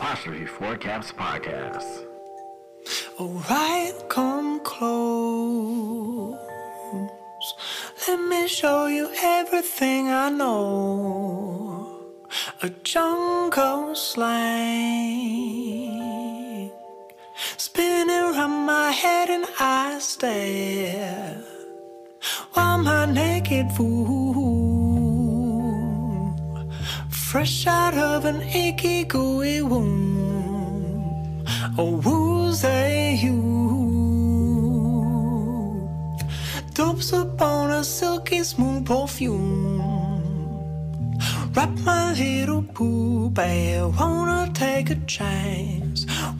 Apostrophe Four Caps Podcast. Alright, come close. Let me show you everything I know. A jungle slang. Spinning around my head and I stare. While my naked fool. Fresh out of an achy gooey womb. Oh, a woozy youth. Dopes upon a silky smooth perfume. Wrap my little poo bear, wanna take a chance.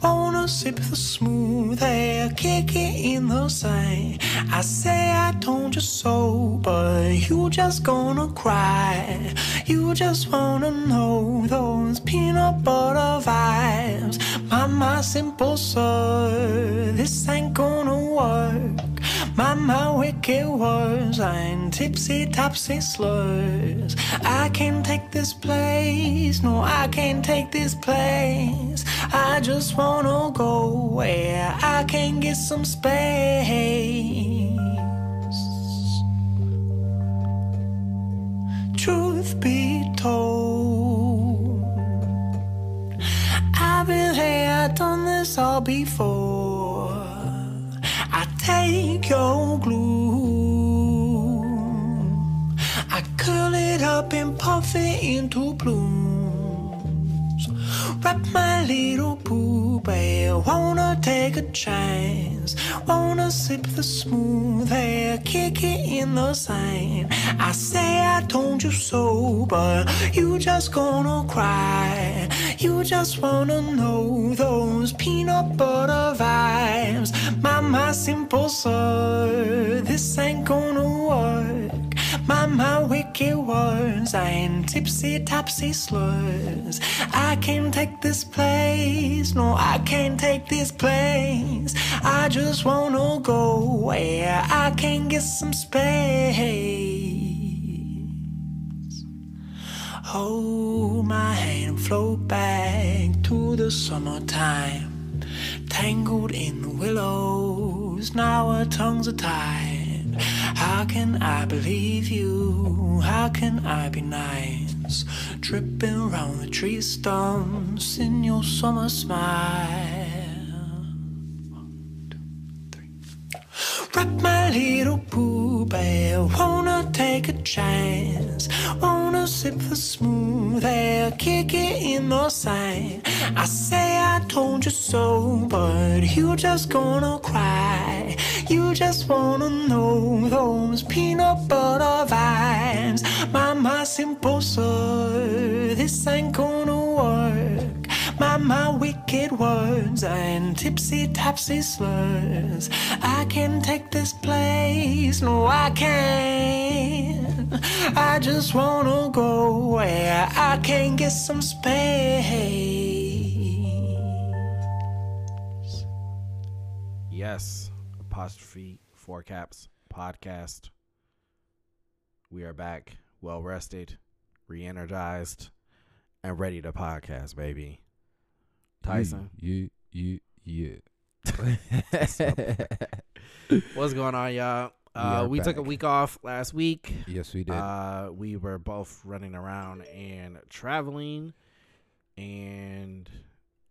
Wanna sip the smooth air, kick it in the sand. I say I told you so, but you just gonna cry. You just wanna know those peanut butter vibes. Mama, simple sir, this ain't gonna work. Mama, wicked words and tipsy topsy slurs. I can't take this place, no, I can't take this place. I just wanna go where I can get some space. Truth be told, I've been there, done this all before. Take your glue. I curl it up and puff it into blooms. Wrap my little poo bear. Wanna take a chance. Wanna sip the smooth air. Kick it in the sand. I say I told you so, but you just gonna cry. You just wanna know those peanut butter vibes. Mama, simple sir, this ain't gonna work. Mama, wicked words and tipsy topsy slurs. I can't take this place, no, I can't take this place. I just wanna go where I can get some space. Hold my hand, float back to the summertime. Tangled in the willows, now our tongues are tied. How can I believe you? How can I be nice? Tripping round the tree stumps in your summer smile. Wrap my little poo bear. Wanna take a chance. Wanna sip the smooth air. Kick it in the sand. I say I told you so, but you just gonna cry. You just wanna know those peanut butter vibes. Mama, simple sir, this ain't gonna work. Mama, wicked words and tipsy topsy slurs. I can't take this place, no, I can't. I just wanna go where I can get some space. Yes, apostrophe four caps podcast. We are back, well rested, re energized, and ready to podcast, baby. Tyson, You, you, you. what's going on, y'all? We Uh, are we took a week off last week. yes, we did. Uh, we were both running around and traveling, and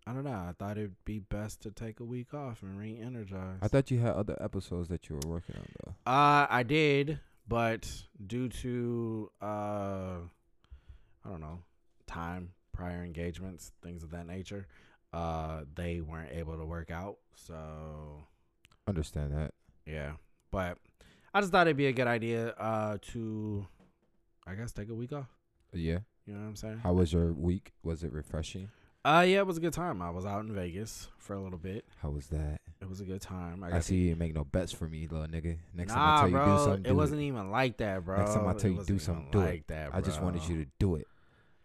I don't know. I thought it'd be best to take a week off and re-energize. I thought you had other episodes that you were working on though. Uh, I did, but due to uh, I don't know, time, prior engagements, things of that nature, uh, they weren't able to work out. So Understand that. yeah, but I just thought it'd be a good idea uh to, I guess, take a week off. Yeah. You know what I'm saying? How was your week? Was it refreshing? Uh, yeah, it was a good time. I was out in Vegas for a little bit. How was that? It was a good time. I, got see you didn't make no bets for me, little nigga. Next nah, time I tell you bro, do something, it do wasn't even like that, bro. Next time I It tell you do something, do it. like that, I just wanted you to do it.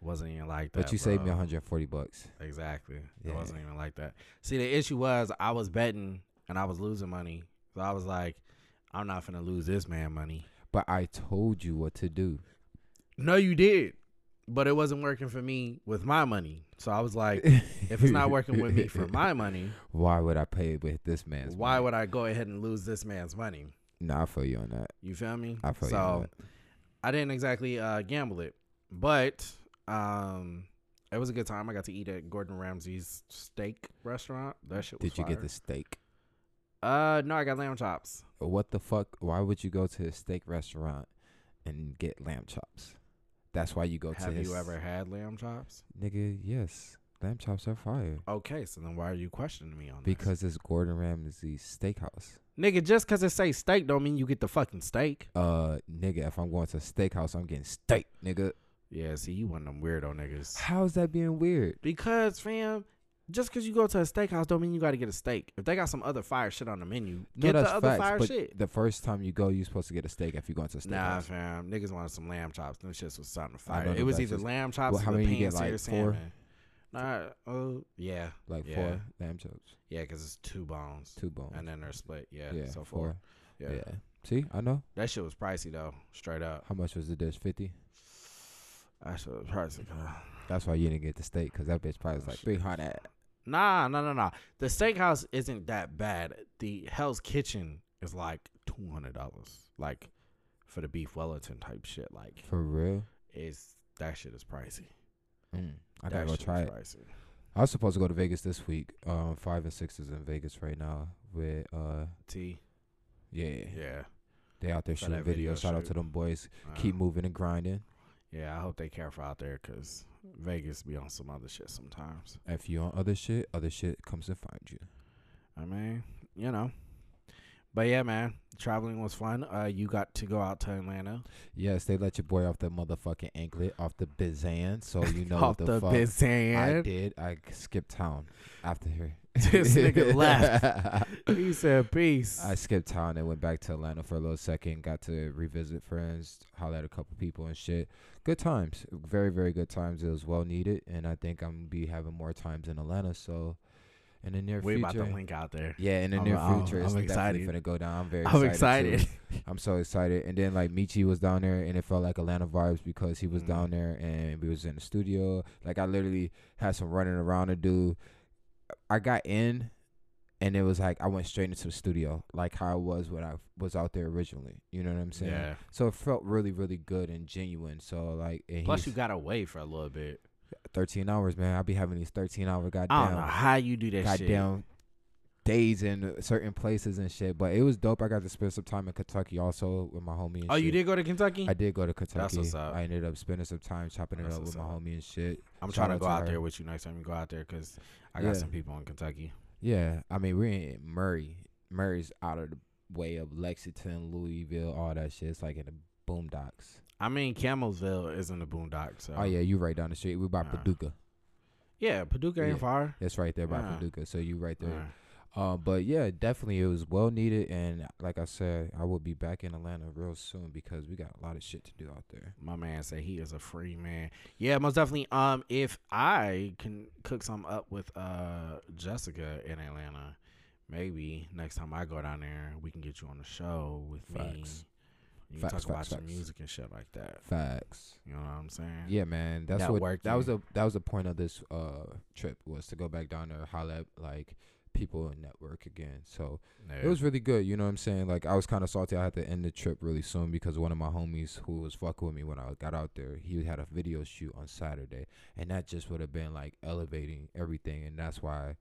Wasn't even like that. But you saved me 140 bucks. Exactly. Yeah. It wasn't even like that. See, the issue was I was betting and I was losing money. So I was like, I'm not gonna lose this man money. But I told you what to do. No, you did. but it wasn't working for me with my money. So I was like, if it's not working with me for my money, why would I pay with this man's? why money? would I go ahead and lose this man's money? No, I feel you on that. You feel me? I feel you on so I didn't exactly uh, gamble it, but um, it was a good time. I got to eat at Gordon Ramsay's steak restaurant. That shit was Did you get the steak? Uh, no, I got lamb chops. What the fuck? Why would you go to a steak restaurant and get lamb chops? That's why you go to Have you ever had lamb chops? nigga. Yes, lamb chops are fire Okay, so then why are you questioning me on this? because it's Gordon Ramsay's steakhouse. nigga, just because it say steak don't mean you get the fucking steak. Uh, nigga, if I'm going to a steakhouse, I'm getting steak, nigga. Yeah, see, you one of them weirdo niggas. How's that being weird? Because, fam, just because you go to a steakhouse don't mean you got to get a steak. If they got some other fire shit on the menu, No, get the other facts. fire shit. the first time you go, you're supposed to get a steak if you're going to a steakhouse. Nah, fam, niggas wanted some lamb chops. Them shits was I know fire. It was either lamb chops Well, how or the many you pan get, like, four? salmon. Nah, oh yeah, like yeah. four lamb chops, yeah, because it's two bones two bones. and then they're split. Yeah, yeah, so four. four. Yeah. Yeah. See, I know. that shit was pricey though, straight up. How much was the dish? Fifty. That shit was pricey. cuz. That's why you didn't get the steak because that bitch probably was like three hundred. Nah, nah, nah, nah. The steakhouse isn't that bad. The Hell's Kitchen is like two hundred dollars, like for the beef Wellington type shit. Like, For real? is that shit is pricey. Mm, I gotta go try it. Pricey. I was supposed to go to Vegas this week. Um, five and six is in Vegas right now with uh, T. yeah, Yeah. they out there shooting video videos. Shout out to them boys. Keep moving and grinding. Yeah, I hope they careful out there because Vegas be on some other shit sometimes. If you on other shit, other shit comes and find you. I mean, you know. But yeah, man, traveling was fun. Uh, you got to go out to Atlanta. Yes, they let your boy off the motherfucking anklet, off the Bizan, so you know off what the, the, fuck. Bizan. I did. I skipped town after her. This nigga left. He said peace. I skipped town and went back to Atlanta for a little second. Got to revisit friends, holler at a couple people and shit. Good times, very very good times. It was well needed, and I think I'm gonna be having more times in Atlanta. So, in the near we about future, to link out there. yeah, in the I'm- near I'm- future, I'm it's excited. definitely gonna go down. I'm very I'm excited. excited. I'm so excited. And then like Michi was down there, and it felt like Atlanta vibes because he was Mhm. down there, and we was in the studio. Like I literally had some running around to do. I got in, and it was like I went straight into the studio, like how I was when I was out there originally. You know what I'm saying? Yeah. So it felt really, really good and genuine. So like, and Plus, you got away for a little bit. 13 hours, man. I'll be having these 13 hour goddamn. I don't know goddamn, how you do that shit. goddamn days in certain places and shit. But it was dope. I got to spend some time in Kentucky also with my homie. And Oh, you did go to Kentucky? I did go to Kentucky. what's up. I ended up spending some time chopping it up with my homie and shit. I'm Shout trying to out go to out her. there with you next time you go out there because I got Yeah. some people in Kentucky. Yeah, I mean we're in Murray. Murray's out of the way of Lexington, Louisville, all that shit. It's like in the boondocks. I mean, Camelsville is in the boondocks. So. Oh yeah, you right down the street. We by. Paducah. Yeah, Paducah ain't Yeah. far. That's right there by Ah. Paducah. So you right there. Um, but yeah, definitely it was well needed, and like I said, I will be back in Atlanta real soon because we got a lot of shit to do out there. My man said he is a free man. Yeah, most definitely. Um, if I can cook some up with uh Jessica in Atlanta, maybe next time I go down there, we can get you on the show with me. Facts. You Facts, talk about facts, your music and shit like that. Facts. You know what I'm saying? Yeah, man. That's That what that was the that was the point of this uh trip was to go back down there, holler like people and network again. So Yeah. it was really good. You know what I'm saying? Like I was kind of salty. I had to end the trip really soon because one of my homies who was fucking with me when I got out there, he had a video shoot on Saturday, and that just would have been like elevating everything, and that's why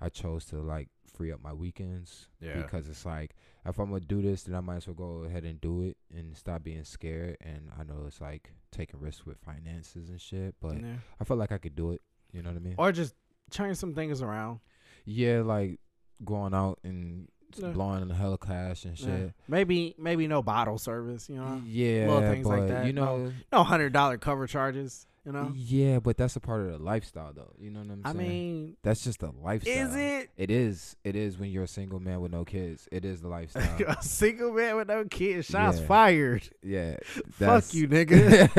I chose to like free up my weekends Yeah. because it's like if I'm gonna do this, then I might as well go ahead and do it and stop being scared. And I know it's like taking risks with finances and shit, but Yeah. I felt like I could do it. You know what I mean? Or just change some things around. Yeah, like going out and Yeah. blowing the hell cash and Yeah. shit. Maybe maybe no bottle service. You know, Yeah, little things like that. you No. know, no hundred dollar cover charges. You know, yeah, but that's a part of the lifestyle, though. You know what I'm I saying? mean, that's just the lifestyle. is it It is. It is when you're a single man with no kids. It is the lifestyle. a single man with no kids? Shots Yeah. fired. yeah. Fuck you, nigga.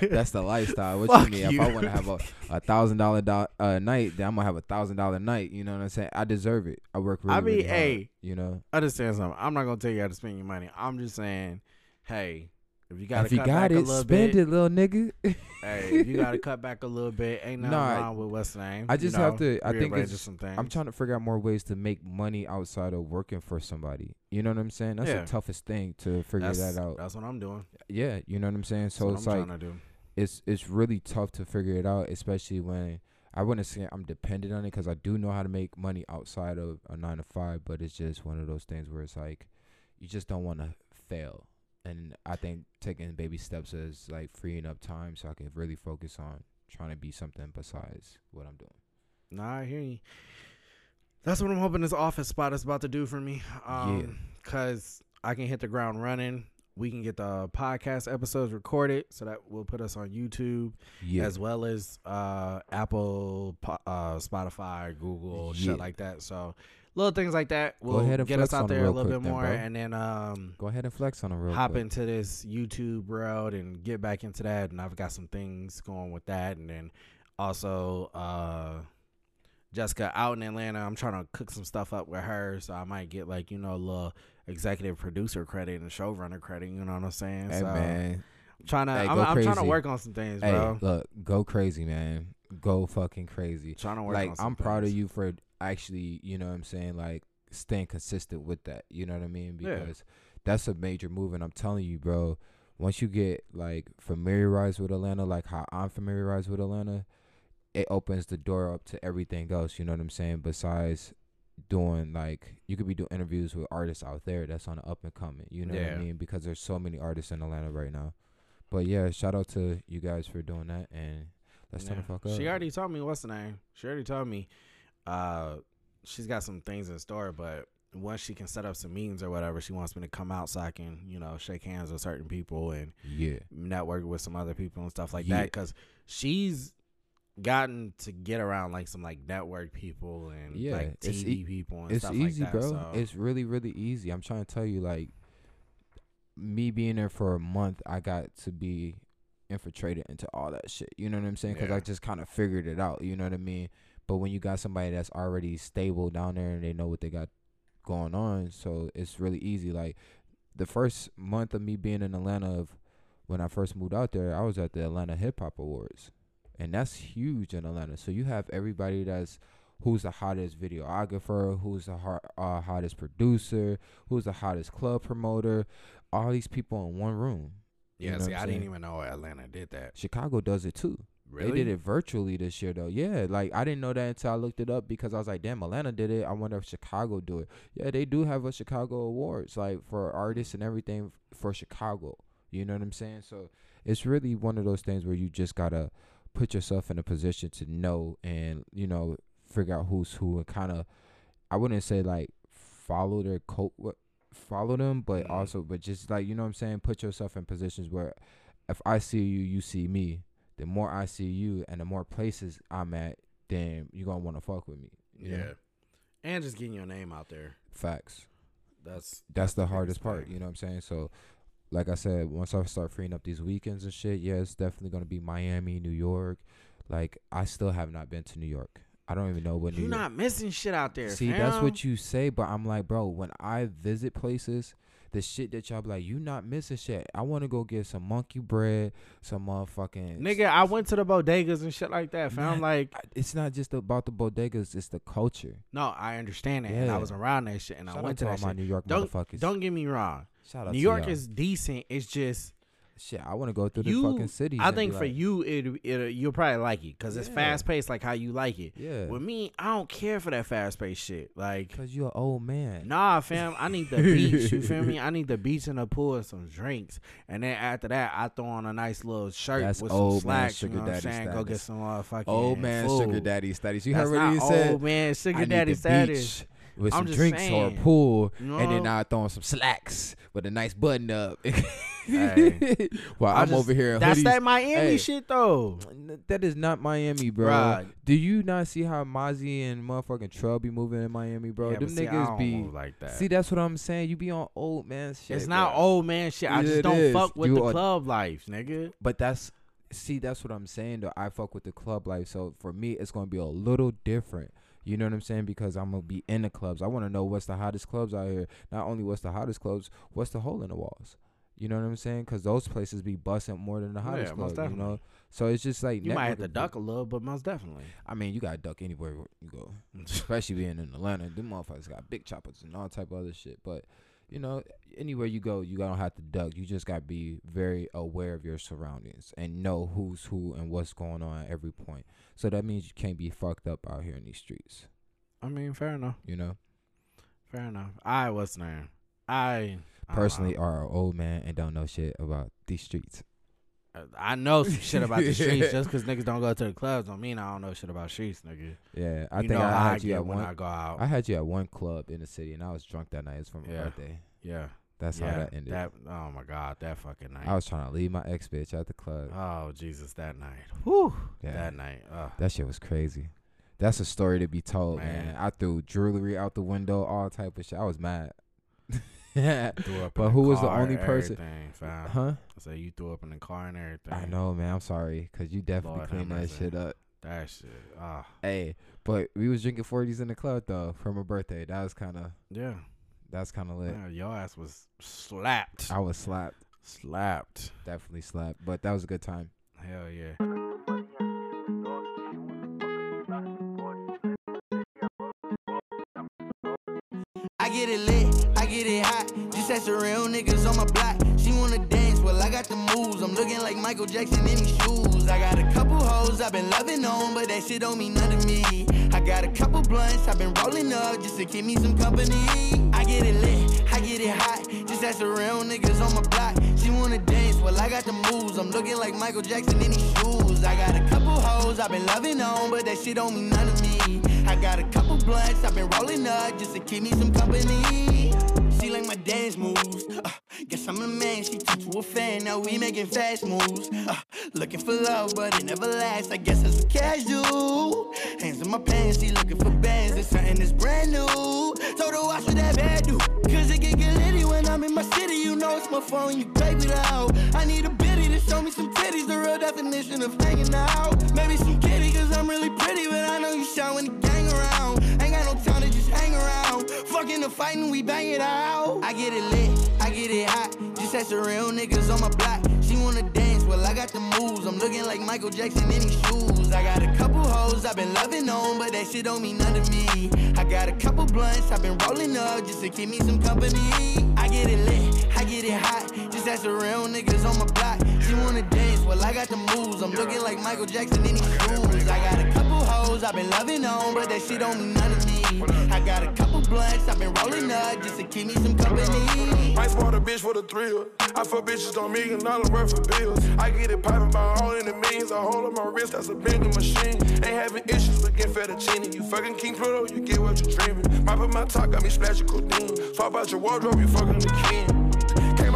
that's the lifestyle. What Fuck you mean? If. I want to have a a thousand dollar do- uh, night, then I'm gonna have a thousand dollar night. You know what I'm saying? I deserve it. I work really, I mean, really hard, hey. you know. understand something. I'm not gonna tell you how to spend your money. I'm just saying, hey, If you got if you cut got back it, spend bit, it, little nigga. hey, if you got to cut back a little bit, ain't nothing Nah, wrong with what's name. I you just have to- I think it's- some things. I'm trying to figure out more ways to make money outside of working for somebody. You know what I'm saying? That's Yeah. the toughest thing to figure that's, that out. That's what I'm doing. Yeah, you know what I'm saying? That's So what it's I'm like trying to do. it's it's really tough to figure it out, especially when I wouldn't say I'm dependent on it because I do know how to make money outside of a nine to five, but it's just one of those things where it's like you just don't want to fail. And I think taking baby steps is like freeing up time so I can really focus on trying to be something besides what I'm doing. Nah, I hear you. That's what I'm hoping this office spot is about to do for me. Um, Cause I can hit the ground running. We can get the podcast episodes recorded, so that will put us on YouTube Yeah, as well as uh, Apple, uh, Spotify, Google, Yeah. shit like that. So little things like that Go will ahead and get us out there a little bit more, bro. and then um, go ahead and flex on it real hop quick. into this YouTube route and get back into that. And I've got some things going with that. And then also, uh, Jessica out in Atlanta, I'm trying to cook some stuff up with her. So I might get like, you know, a little executive producer credit and showrunner credit. You know what I'm saying? Hey so man, I'm trying to, Hey, I'm, I'm trying to work on some things, hey, bro. look, go crazy, man. Go fucking crazy. trying to work like on some I'm proud of you for actually, you know what I'm saying, like staying consistent with that. You know what I mean? Yeah. Because that's a major move and I'm telling you, bro, once you get like familiarized with Atlanta, like how I'm familiarized with Atlanta, it opens the door up to everything else, you know what I'm saying? Besides doing like you could be doing interviews with artists out there that's on the up and coming, you know what I mean? Because there's so many artists in Atlanta right now. But yeah, shout out to you guys for doing that and let's turn the fuck up. She already told me what's the name. She already told me uh she's got some things in store, but once she can set up some meetings or whatever, she wants me to come out so I can, you know, shake hands with certain people and Yeah. network with some other people and stuff like Yeah. that. Because she's gotten to get around like some like network people and Yeah, like TV e- people and it's stuff easy, like that. bro. So, It's really, really easy. I'm trying to tell you, like, me being there for a month, I got to be infiltrated into all that shit. You know what I'm saying? Because Yeah. I just kind of figured it out. You know what I mean? But when you got somebody that's already stable down there and they know what they got going on, so it's really easy. Like the first month of me being in Atlanta, of when I first moved out there, I was at the Atlanta Hip Hop Awards, and that's huge in Atlanta. So you have everybody that's who's the hottest videographer, who's the hot, uh, hottest producer, who's the hottest club promoter, all these people in one room. You yeah, know see, I I'm didn't even know Atlanta did that. Chicago does it too. Really? They did it virtually this year though. Yeah, like I didn't know that until I looked it up because I was like, damn, Atlanta did it. I wonder if Chicago do it. Yeah, they do have a Chicago awards like for artists and everything for Chicago. You know what I'm saying? So it's really one of those things where you just gotta put yourself in a position to know and you know figure out who's who and kind of I wouldn't say like follow their coat follow them but Mhm. also but just like you know what I'm saying put yourself in positions where if I see you you see me the more I see you and the more places I'm at then you're gonna want to fuck with me Yeah. know? And just getting your name out there. facts That's that's the hardest part you know what I'm saying so like I said once I start freeing up these weekends and shit yeah it's definitely gonna be Miami New York like I still have not been to New York I don't even know what New York You're York not missing shit out there. See, that's what you say, but I'm like, bro, when I visit places, the shit that y'all be like, you not missing shit. I want to go get some monkey bread, some motherfucking Nigga, I went to the bodegas and shit like that. Man, Like, It's not just about the bodegas; it's the culture. no, I understand that, and I was around that shit, and Shout I went to to all my shit. New York Don't motherfuckers. don't get me wrong. Shout out New York is decent. It's just shit. I want to go through you. the fucking city. I think for like, you, it, it you'll probably like it because it's Yeah. fast paced, like how you like it. yeah, With me, I don't care for that fast paced shit. Like, because you're an old man. nah, fam, I need the beach. You feel me? I need the beach and the pool and some drinks, and then after that, I throw on a nice little shirt That's with old some slacks. You sugar know what I'm daddy saying? Go get status. some uh, motherfucking old man food. sugar daddy status. You heard what he said? old man I sugar need daddy the status. beach with I'm some drinks or a pool, you and then? I throw on some slacks with a nice button up. Hey. I I'm just- over here, That's hoodies. that Miami Hey. shit though. That is not Miami, bro. Do you not see how Mozzie and motherfucking Trell be moving in Miami, bro? Yeah, Them see, niggas be. like that. See, that's what I'm saying. You be on old man shit. it's not bro. old man shit. I Yeah, just don't is. fuck with You the are- club life, nigga. But that's see, that's what I'm saying though. I fuck with the club life. So for me it's gonna be a little different. You know what I'm saying? Because I'm gonna be in the clubs. I wanna know what's the hottest clubs out here. Not only what's the hottest clubs, what's the hole in the walls. You know what I'm saying? Because those places be busting more than the Yeah, hottest most club. You know, so it's just like You might have to duck a little, but most definitely. I mean, you gotta duck anywhere you go, especially being in Atlanta. Them motherfuckers got big choppers and all type of other shit. But you know, anywhere you go, you don't have to duck. You just gotta be very aware of your surroundings and know who's who and what's going on at every point. So that means you can't be fucked up out here in these streets. I mean, fair enough. You know, Fair enough. I was there. I personally, know. are an old man and don't know shit about these streets. Uh, I know some shit about the streets. Just because niggas don't go to the clubs don't mean I don't know shit about streets, nigga. Yeah, I you think I how I had you at one. I go out. I had you at one club in the city, and I was drunk that night. It's from my Yeah. birthday. yeah, That's yeah. how that ended. oh my god, that fucking night. I was trying to leave my ex bitch at the club. oh Jesus, that night. Whew. yeah, That night. Ugh. that shit was crazy. That's a story to be told, man. Man. I threw jewelry out the window, all type of shit. I was mad. yeah, up But in who was the only person- fam. huh? I said you threw up in the car and everything. I know, man. I'm sorry, cause you definitely Lord cleaned that mercy. shit up. That shit. Ah, Hey, but we was drinking 40s in the club though for my birthday. That was kind of yeah. that's kind of lit. yeah. Your ass was slapped. I was slapped, slapped. definitely slapped. But that was a good time. Hell yeah. I get it lit, I get it hot. Just as the real niggas on my block. She wanna dance, well, I got the moves. I'm looking like Michael Jackson in these shoes. I got a couple hoes I've been loving on, but that shit don't mean none to me. I got a couple blunts I've been rolling up just to keep me some company. I get it lit, I get it hot. Just as the real niggas on my block. She wanna dance, well, I got the moves. I'm looking like Michael Jackson in these shoes. I got a couple hoes I've been loving on, but that shit don't mean none to me. I got a couple blunts I've been rolling up just to keep me some company. Like my dance moves. Uh, guess I'm a man, she turned to a fan. Now we making fast moves. Uh, looking for love, but it never lasts. I guess it's a casual. Hands in my pants, she looking for bands. It's something that's brand new. Told her watch what that bad do. Cause it get get litty when I'm in my city. You know it's my phone, you me loud. I need a biddy to show me some titties. The real definition of hanging out. Maybe some kitty, cause I'm really pretty. But I know you when the around. Fucking the fighting, we bang it out. I get it lit, I get it hot. Just as the real niggas on my block. She wanna dance, well, I got the moves. I'm looking like Michael Jackson in these shoes. I got a couple hoes I've been loving on, but that shit don't mean none to me. I got a couple blunts I've been rolling up just to keep me some company. I get it lit, I get it hot. Just as the real niggas on my block. She wanna dance, well, I got the moves. I'm looking like Michael Jackson in these shoes. I got a couple hoes I've been loving on, but that shit don't mean none to me. I got a couple blunts I've been rolling up just to keep me some company. Might spot a bitch for the thrill. I fuck bitches on million dollar worth of bills. I get it poppin' by all in the millions. I hold on my wrist, that's a vending machine. Ain't having issues with getting fettuccine. You fucking King Pluto, you get what you're dreaming. Mop up my top, got me splashing codeine. Swap out your wardrobe, you fucking the king.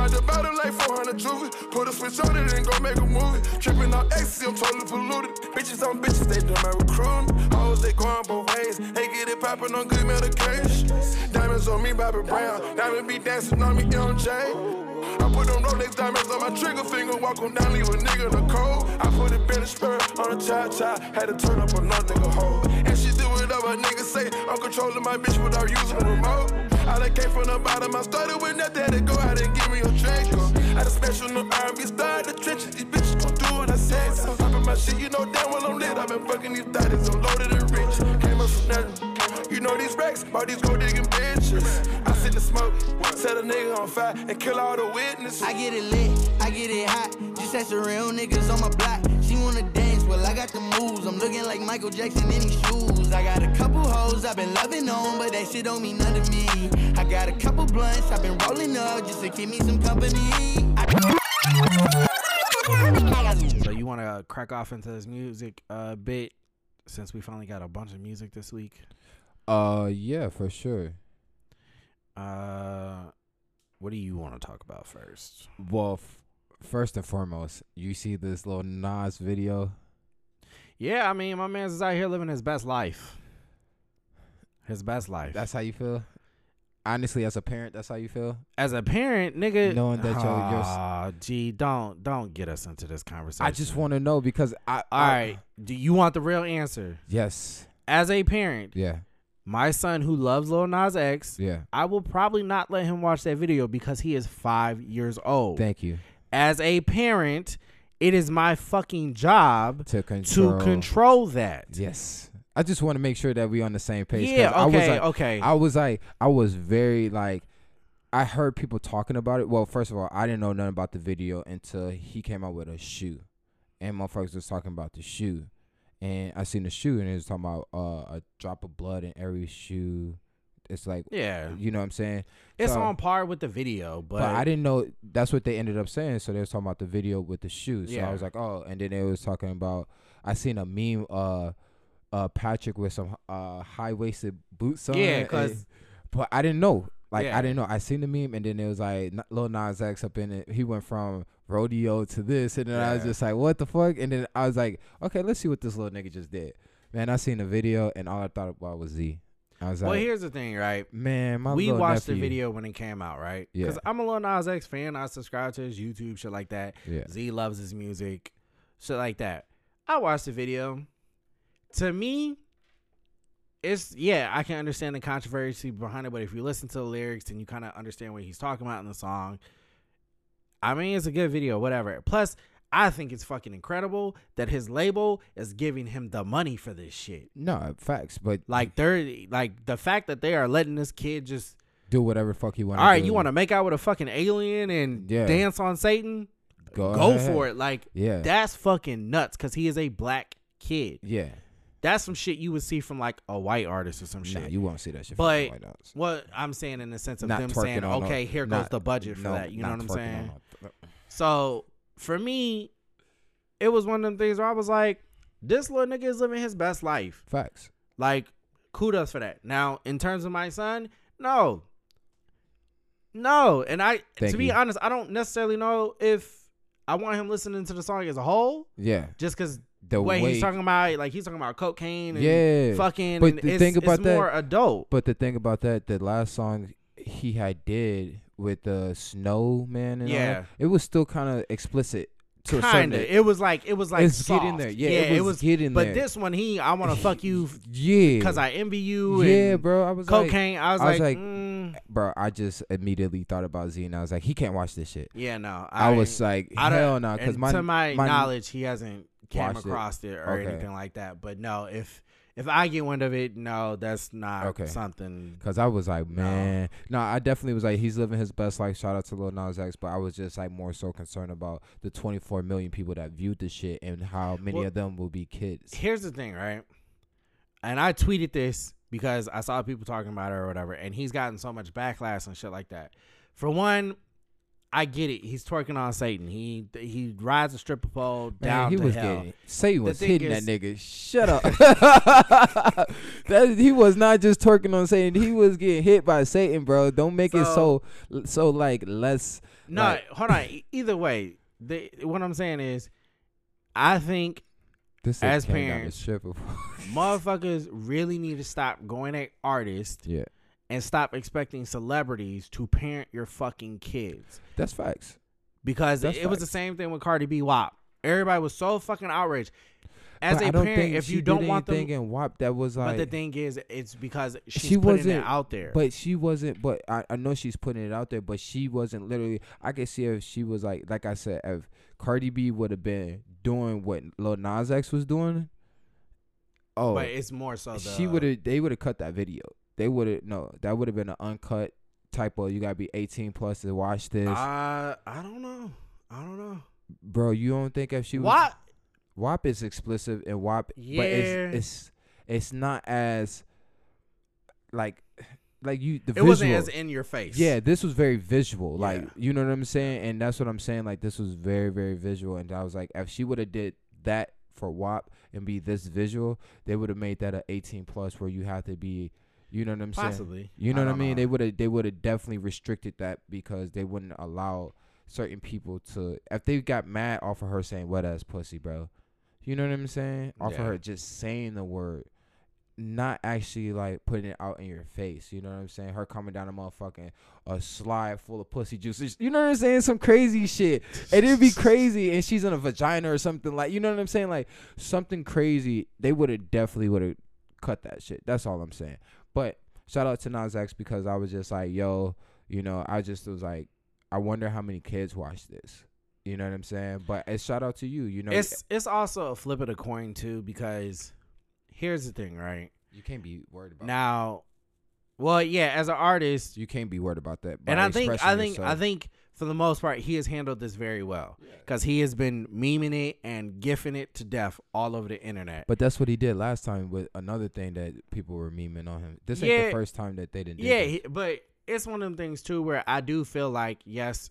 Out the bottom like 400 juvie. Put a switch on it and go make a movie. Tripping on ecstasy, I'm totally polluted. Bitches on bitches, they do my recruiting. Hoes, they going both ways. They get it poppin' on good medication. Diamonds on me, Bobby Brown. Diamond be dancing on me, MJ. I put them Rolex diamonds on my trigger finger, walk on down, leave a nigga in the cold. I put a Bentley spur on a tie, had to turn up another nigga hole. And she do whatever a nigga say, I'm controlling my bitch without using remote. I done came from the bottom, I started with nothing, had to go out and give me a drink. I had a special new R&B star in the trenches, these bitches gon' do what I said. So poppin' my shit, you know damn well I'm lit. i been fucking these thotties, I'm loaded and rich. Came up from nothing. You know these racks, all these gold digging bitches. I sit and smoke, set a nigga on fire, and kill all the witnesses. I get it lit, I get it hot. Just as the real niggas on my block. She wanna dance, well, I got the moves. I'm looking like Michael Jackson in these shoes. I got a couple hoes I've been loving on, but that shit don't mean none to me. I got a couple blunts I've been rolling up just to keep me some company. So you want to crack off into this music a bit since we finally got a bunch of music this week? Uh, yeah, for sure. Uh, what do you want to talk about first? Well, f- first and foremost, you see this little Nas video. Yeah, I mean, my man's is out here living his best life. His best life. That's how you feel. Honestly, as a parent, that's how you feel. As a parent, nigga. Knowing that your- your Ah, gee, don't don't get us into this conversation. I just want to know because I. All right. Do you want the real answer? Yes. As a parent, Yeah. My son who loves Lil Nas X, Yeah. I will probably not let him watch that video because he is five years old. Thank you. As a parent, it is my fucking job To control. to control that. Yes. I just want to make sure that we are on the same page. Yeah, I was okay, like, okay. I was like, I was very like, I heard people talking about it. Well, first of all, I didn't know nothing about the video until he came out with a shoe, and motherfuckers was talking about the shoe, and I seen the shoe, and it was talking about uh, a drop of blood in every shoe. It's like, yeah. you know what I'm saying? It's So- on par with the video, but, But, I didn't know that's what they ended up saying. So they was talking about the video with the shoes. So Yeah. I was like, oh, and then they was talking about. I seen a meme, uh, uh, Patrick with some uh high waisted boots on. Yeah, and- 'cause- but I didn't know. Like Yeah. I didn't know. I seen the meme, and then it was like Lil Nas X up in it. He went from rodeo to this, and then I was just like, what the fuck? And then I was like, okay, let's see what this little nigga just did. Man, I seen the video, and all I thought about was Z. I was like, well, like, here's the thing, right? man, my we watched the video when it came out, right? Yeah. Because I'm a Lil Nas X fan. I subscribe to his YouTube, shit like that. Yeah. Z loves his music, shit like that. I watched the video. To me, it's yeah, I can understand the controversy behind it, but if you listen to the lyrics and you kind of understand what he's talking about in the song, I mean, it's a good video, whatever. Plus, I think it's fucking incredible that his label is giving him the money for this shit. No facts, but Like they're like the fact that they are letting this kid just do whatever fuck he want. all right, you want to make out with a fucking alien and Yeah. dance on Satan? go, Go for it. Like Yeah, that's fucking nuts because he is a black kid. yeah. That's some shit you would see from like a white artist or some shit. Nah, you won't see that shit. But- from White what I'm saying in the sense of Not them saying, okay, here goes the budget for no, that. You know what I'm saying? So for me, it was one of them things where I was like, this little nigga is living his best life. Facts. Like, kudos for that. Now, in terms of my son, no. No. And I Thank to be you. honest, I don't necessarily know if I want him listening to the song as a whole. Yeah. Just cause The the way, he's talking about like he's talking about cocaine and Yeah. fucking But and the it's, thing about that- more adult. But the thing about that, the last song he had did with the snowman and all Yeah. that, it was still kind of explicit to Kinda. It was like it was like It's getting soft. there. Yeah, it was getting but there. this one he I wanna fuck you yeah, because I envy you yeah, and bro. I was like, cocaine. I was I was like, like, mm, bro. I just immediately thought about Z, and I was like, he can't watch this shit. yeah, no. I, was like, I hell no, because my to my, my- knowledge, he hasn't came Watched it. across it, or Okay. anything like that. But no, if if I get wind of it, no, that's not Okay. something. Cause I was like, No. man, no, I definitely was like, he's living his best life. Shout out to Lil Nas X, but I was just like more so concerned about the 24 million people that viewed the shit and how many Well- of them will be kids. Here's the thing, right? And I tweeted this because I saw people talking about it or whatever, and he's gotten so much backlash and shit like that. For one, I get it. He's twerking on Satan. He he rides a stripper pole Man, down he to was hell. getting Satan was hitting is- that nigga. Shut up. that he was not just twerking on Satan. He was getting hit by Satan, bro. Don't make it so so like less. No, like- hold on. Either way, the, what I'm saying is, I think This As came down to parents, motherfuckers really need to stop going at artists yeah, and stop expecting celebrities to parent your fucking kids. that's facts. Because That's it was the same thing with Cardi B WAP. Everybody was so fucking outraged. As But a parent, if you don't want them, in WAP that was like. but the thing is, it's because she's she putting wasn't it out there. But she wasn't. But I, I know she's putting it out there. But she wasn't literally. I could see if she was like, like I said, if Cardi B would have been doing what Lil Nas X was doing. Oh, But it's more so the, she would have. They would have cut that video. They would have. No, that would have been an uncut type of. You gotta be 18 plus to watch this, Uh, I don't know. I don't know. bro. You don't think if she was What? WAP is explicit and WAP, but Yeah. it's it's it's not as like like you the It visual. wasn't as in your face. Yeah, this was very visual. Like Yeah. you know what I'm saying, and that's what I'm saying. Like this was very very visual, and I was like, if she would have did that for WAP and be this visual, they would have made that a 18 plus where you have to be. You know what I'm saying? possibly. You know what I mean? know. They would have they would have definitely restricted that because they wouldn't allow certain people to if they got mad off of her saying wet ass pussy, bro. You know what I'm saying? Off Yeah. of her just saying the word. Not actually like putting it out in your face. You know what I'm saying? Her coming down a motherfucking a slide full of pussy juices. You know what I'm saying? Some crazy shit. And it'd be crazy and she's in a vagina or something like you know what I'm saying? Like something crazy. They would have definitely would have cut that shit. That's all I'm saying. But shout out to Nas X because I was just like, yo, you know, I just was like, I wonder how many kids watch this. You know what I'm saying? But it's shout out to you. You know, It's it's also a flip of the coin too because here's the thing, right? you can't be worried about. Now, well, yeah, as an artist, you can't be worried about that. and I think I think I think for the most part he has handled this very well because he has been memeing it and gifting it to death all over the internet. But that's what he did last time with another thing that people were memeing on him. This ain't Yeah. the first time that they didn't. do yeah, this. he, but it's one of them things too where I do feel like yes,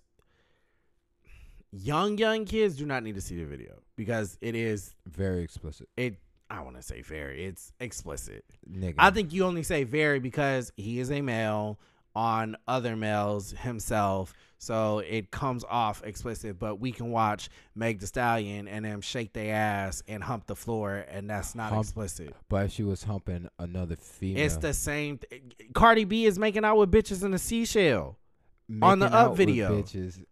young young kids do not need to see the video because it is very explicit, it. I want to say very. It's explicit. nigga. I think you only say very because he is a male on other males himself. So it comes off explicit, but we can watch Meg the Stallion and them shake their ass and hump the floor, and that's not Hump- explicit. But if she was humping another female, It's the same. Th- Cardi B is making out with bitches in a seashell. on the Up video. Bitches.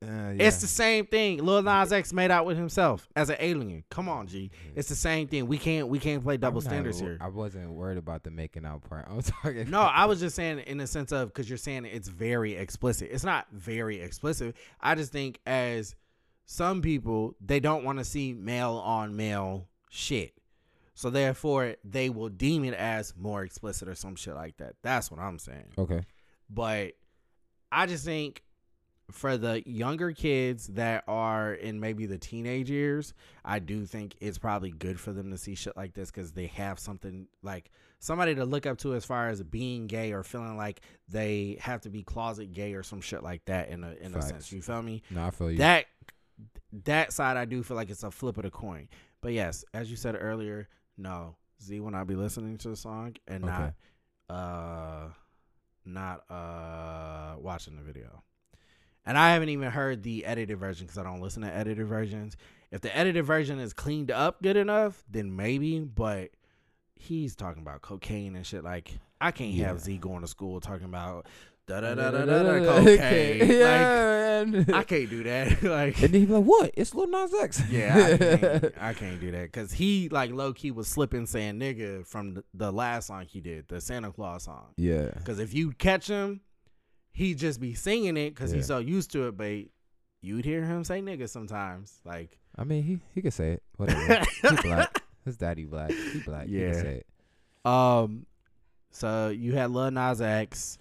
Uh, It's the same thing. Lil Nas X made out with himself as an alien. Come on, G. It's the same thing. We can't we can't play double not standards here. I wasn't worried about the making out part. I was talking. No, I was just saying in the sense of because you're saying it's very explicit. It's not very explicit. I just think as some people they don't want to see male on male shit, so therefore they will deem it as more explicit or some shit like that. That's what I'm saying. Okay. But I just think for the younger kids that are in maybe the teenage years, I do think it's probably good for them to see shit like this because they have something like somebody to look up to as far as being gay or feeling like they have to be closet gay or some shit like that in a in a sense. You feel me? No, I feel you. That that side I do feel like it's a flip of the coin. But yes, as you said earlier, no, Z will not be listening to the song and Okay. not uh not uh watching the video. And I haven't even heard the edited version because I don't listen to edited versions. If the edited version is cleaned up good enough, then maybe. But he's talking about cocaine and shit. Like I can't have Z going to school talking about da da da da da da cocaine. Like yeah, man. I can't do that. like and then he be like, "What? It's Lil Nas X." yeah, I can't, I can't do that because he like low key was slipping saying nigga from the, the last song he did, the Santa Claus song. yeah. Because if you catch him, he just be singing it because he's so used to it. But you'd hear him say nigga sometimes. Like I mean, he he could say it. Whatever. he black. His daddy black. He black. He Yeah. can say it. um, so you had Lil Nas X.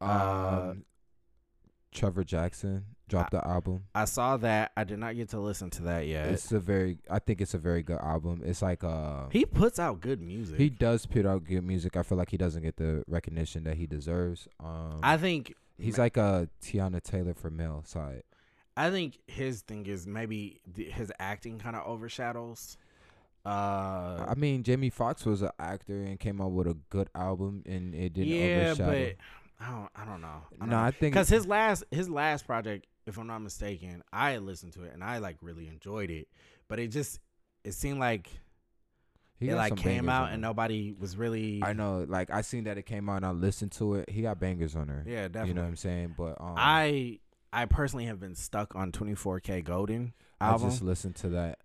Um, Uh, Trevor Jackson dropped the album. I saw that. I did not get to listen to that yet. It's a very. I think it's a very good album. It's like uh. he puts out good music. He does put out good music. I feel like he doesn't get the recognition that he deserves. Um, I think he's like a Teyana Taylor for male side. I think his thing is maybe th- his acting kind of overshadows. Uh, I mean, Jamie Foxx was an actor and came out with a good album, and it didn't yeah, overshadow. but I don't, I don't know. no, I think because his last, his last project, if I'm not mistaken, I listened to it and I like really enjoyed it, but it just, it seemed like he it like came out and nobody was really. I know, like I seen that it came out and I listened to it. He got bangers on there. Yeah, definitely. You know what I'm saying? But um, I, I personally have been stuck on 24kGoldn album. I just listened to that.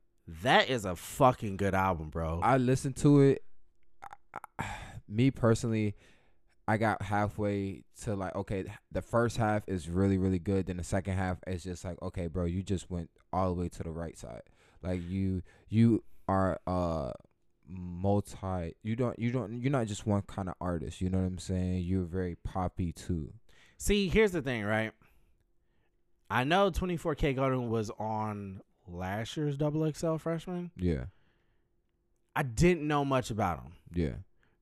that is a fucking good album, bro. I listened to it. I- Me personally, I got halfway to like okay, the first half is really really good. Then the second half is just like okay, bro, you just went all the way to the right side. Like you you are uh multi. You don't you don't you're not just one kind of artist. You know what I'm saying? You're very poppy too. See, here's the thing, right? I know 24kGoldn was on last year's Double XL freshman. Yeah, I didn't know much about him. yeah.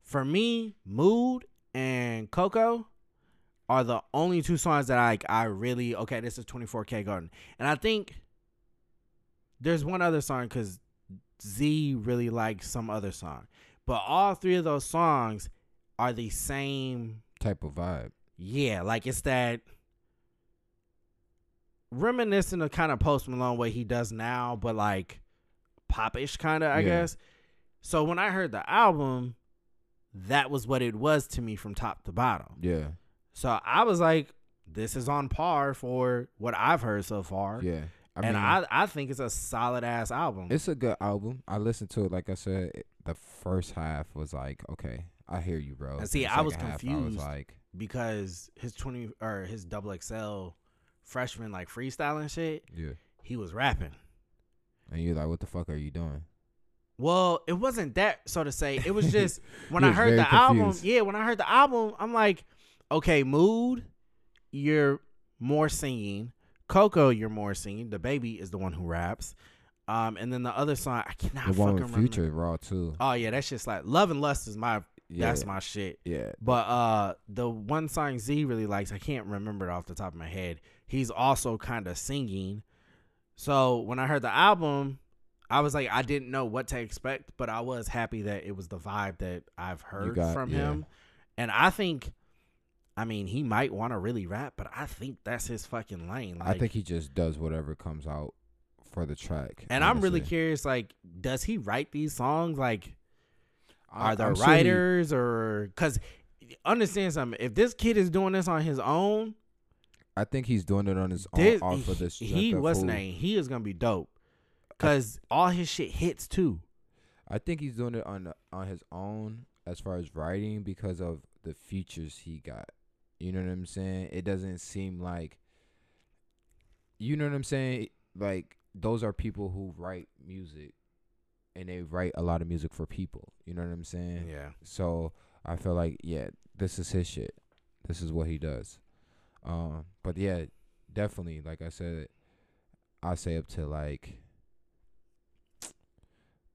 For me, Mood and Coco are the only two songs that I I really okay. This is 24kGoldn, and I think there's one other song because Z really likes some other song, but all three of those songs are the same Type of vibe. Yeah, like it's that reminiscent of kind of Post Malone what he does now, but like popish kind of, I Yeah. guess. So when I heard the album, that was what it was to me from top to bottom. Yeah, So I was like, this is on par for what I've heard so far. yeah. I and mean, I, I think it's a solid ass album. It's a good album. I listened to it. Like I said, it- the first half was like, okay, I hear you, bro. And see, I was half, I confused. was like, because his twenty or his double XL freshman like freestyling shit, yeah. he was rapping. And you're like, what the fuck are you doing? Well, it wasn't that so to say. It was just when You I heard the album. Yeah, when I heard the album, I'm like, okay, mood, you're more singing. Coco, you're more singing. The baby is the one who raps. Um, and then the other song, I cannot the fucking one with remember. Future Raw too. Oh yeah, that's just like Love and Lust is my Yeah, that's my shit. yeah. But uh the one song Z really likes, I can't remember it off the top of my head. He's also kind of singing. So when I heard the album, I was like I didn't know what to expect, but I was happy that it was the vibe that I've heard got- from yeah. him. And I think I mean, he might want to really rap, but I think that's his fucking lane. Like, I think he just does whatever comes out for the track. and I'm really curious like does he write these songs like are there sure he- writers or because understand something if this kid is doing this on his own I think he's doing it on his own this, off of this. he what's name he is gonna be dope because all his shit hits too I think he's doing it on on his own as far as writing because of the features he got. You know what I'm saying? It doesn't seem like you know what I'm saying? Like those are people who write music and they write a lot of music for people. You know what I'm saying? yeah So I feel like yeah, this is his shit. This is what he does. Um, but yeah, definitely, like I said, I say up to like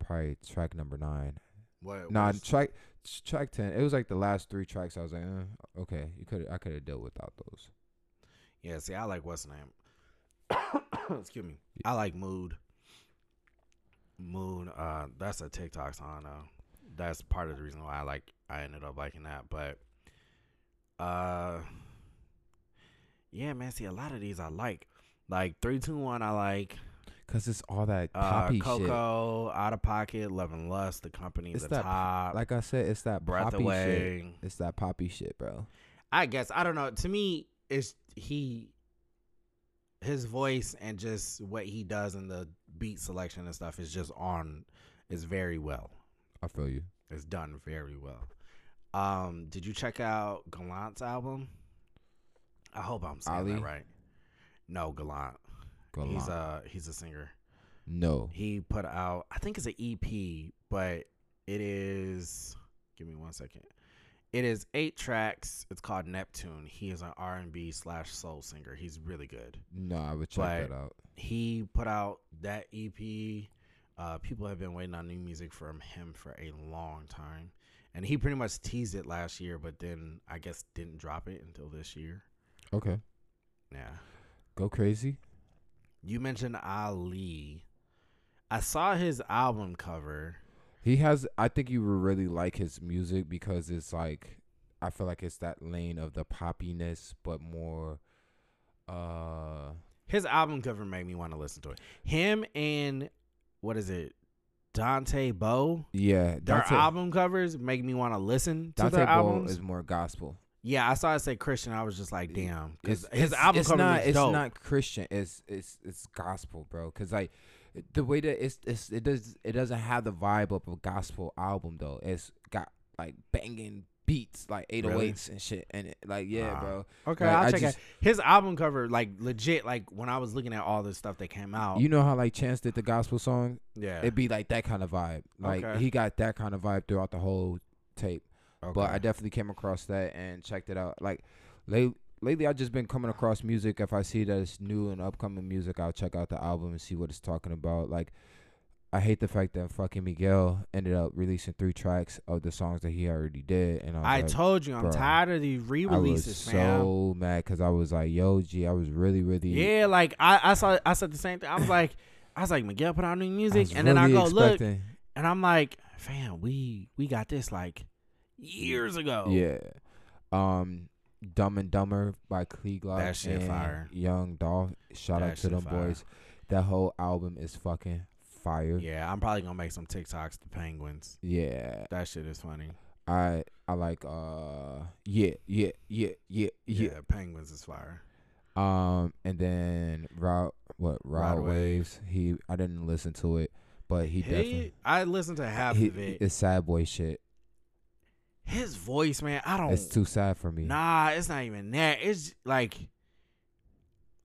probably track number nine. what Nah, track track ten. It was like the last three tracks. I was like, uh, okay, you could I could have dealt without those. yeah see i like what's name excuse me i like mood mood uh that's a tiktok song though that's part of the reason why i like i ended up liking that but uh yeah man see a lot of these i like like 321 i like Cause it's all that uh poppy shit. coco out of pocket love and lust the company It's the that top Like I said, it's that breath poppy shit. It's that poppy shit, bro. I guess I don't know. To me, it's he, his voice and just what he does in the beat selection and stuff is just on, is very well. I feel you. It's done very well. Um, did you check out Gallant's album? I hope I'm saying Ali? that right. No, Gallant. He's a he's a singer. no. He put out I think it's an EP, but it is give me one second. It is eight tracks. It's called Neptune. He is an R and B slash soul singer. He's really good. No, I would check But- that out. He put out that EP. Uh, people have been waiting on new music from him for a long time, and he pretty much teased it last year, but then I guess didn't drop it until this year. Okay. Yeah. Go crazy. You mentioned Ali. I saw his album cover. He has. I think you really like his music because it's like, I feel like it's that lane of the poppiness, but more. Uh, His album cover made me want to listen to it. Him and what is it, Dante Bowe? yeah. Their Dante, album covers make me want to listen to Dante their albums. is more gospel. Yeah, I saw it say Christian. I was just like, damn, because his it's- album it's cover not, it's dope. not Christian. It's it's it's gospel, bro. Cause like the way that it's, it's it does it doesn't have the vibe of a gospel album though. It's got like banging beats, like 808s Really? and shit, and it, like yeah, Ah. bro. okay, like, I'll I check just- it. His album cover, like legit, like when I was looking at all the stuff that came out. You know how like Chance did the gospel song? yeah, It'd be like that kind of vibe. Like Okay. he got that kind of vibe throughout the whole tape. But I definitely came across that and checked it out. Like late, lately, I've just been coming across music. If I see that it's new and upcoming music, I'll check out the album and see what it's talking about. Like, I hate the fact that fucking Miguel ended up releasing three tracks of the songs that he already did. And I, I like, told you I'm tired of these I was re-releases, fam. so mad because I was like, "Yo, G, I was really, really, Yeah, like I, I saw I said the same thing. I was like, I was like, Miguel put out new music, and then I really go look, and I'm like, fam, we we got this like years ago. Yeah. Um, Dumb and Dumber by Key Glock That shit and fire. Young Dolph. Shout That out to them fire. boys. That whole album is fucking fire. yeah. I'm probably gonna make some TikToks to Penguins. Yeah. That shit is funny. I I like uh yeah yeah yeah yeah Yeah, yeah. Penguins is fire. Um and then Rod what Rod Rod Waves. He I didn't listen to it, but he, He, definitely I listened to half he, of it. it's sad boy shit. His voice, man. I don't. It's too sad for me. Nah, it's not even that. It's like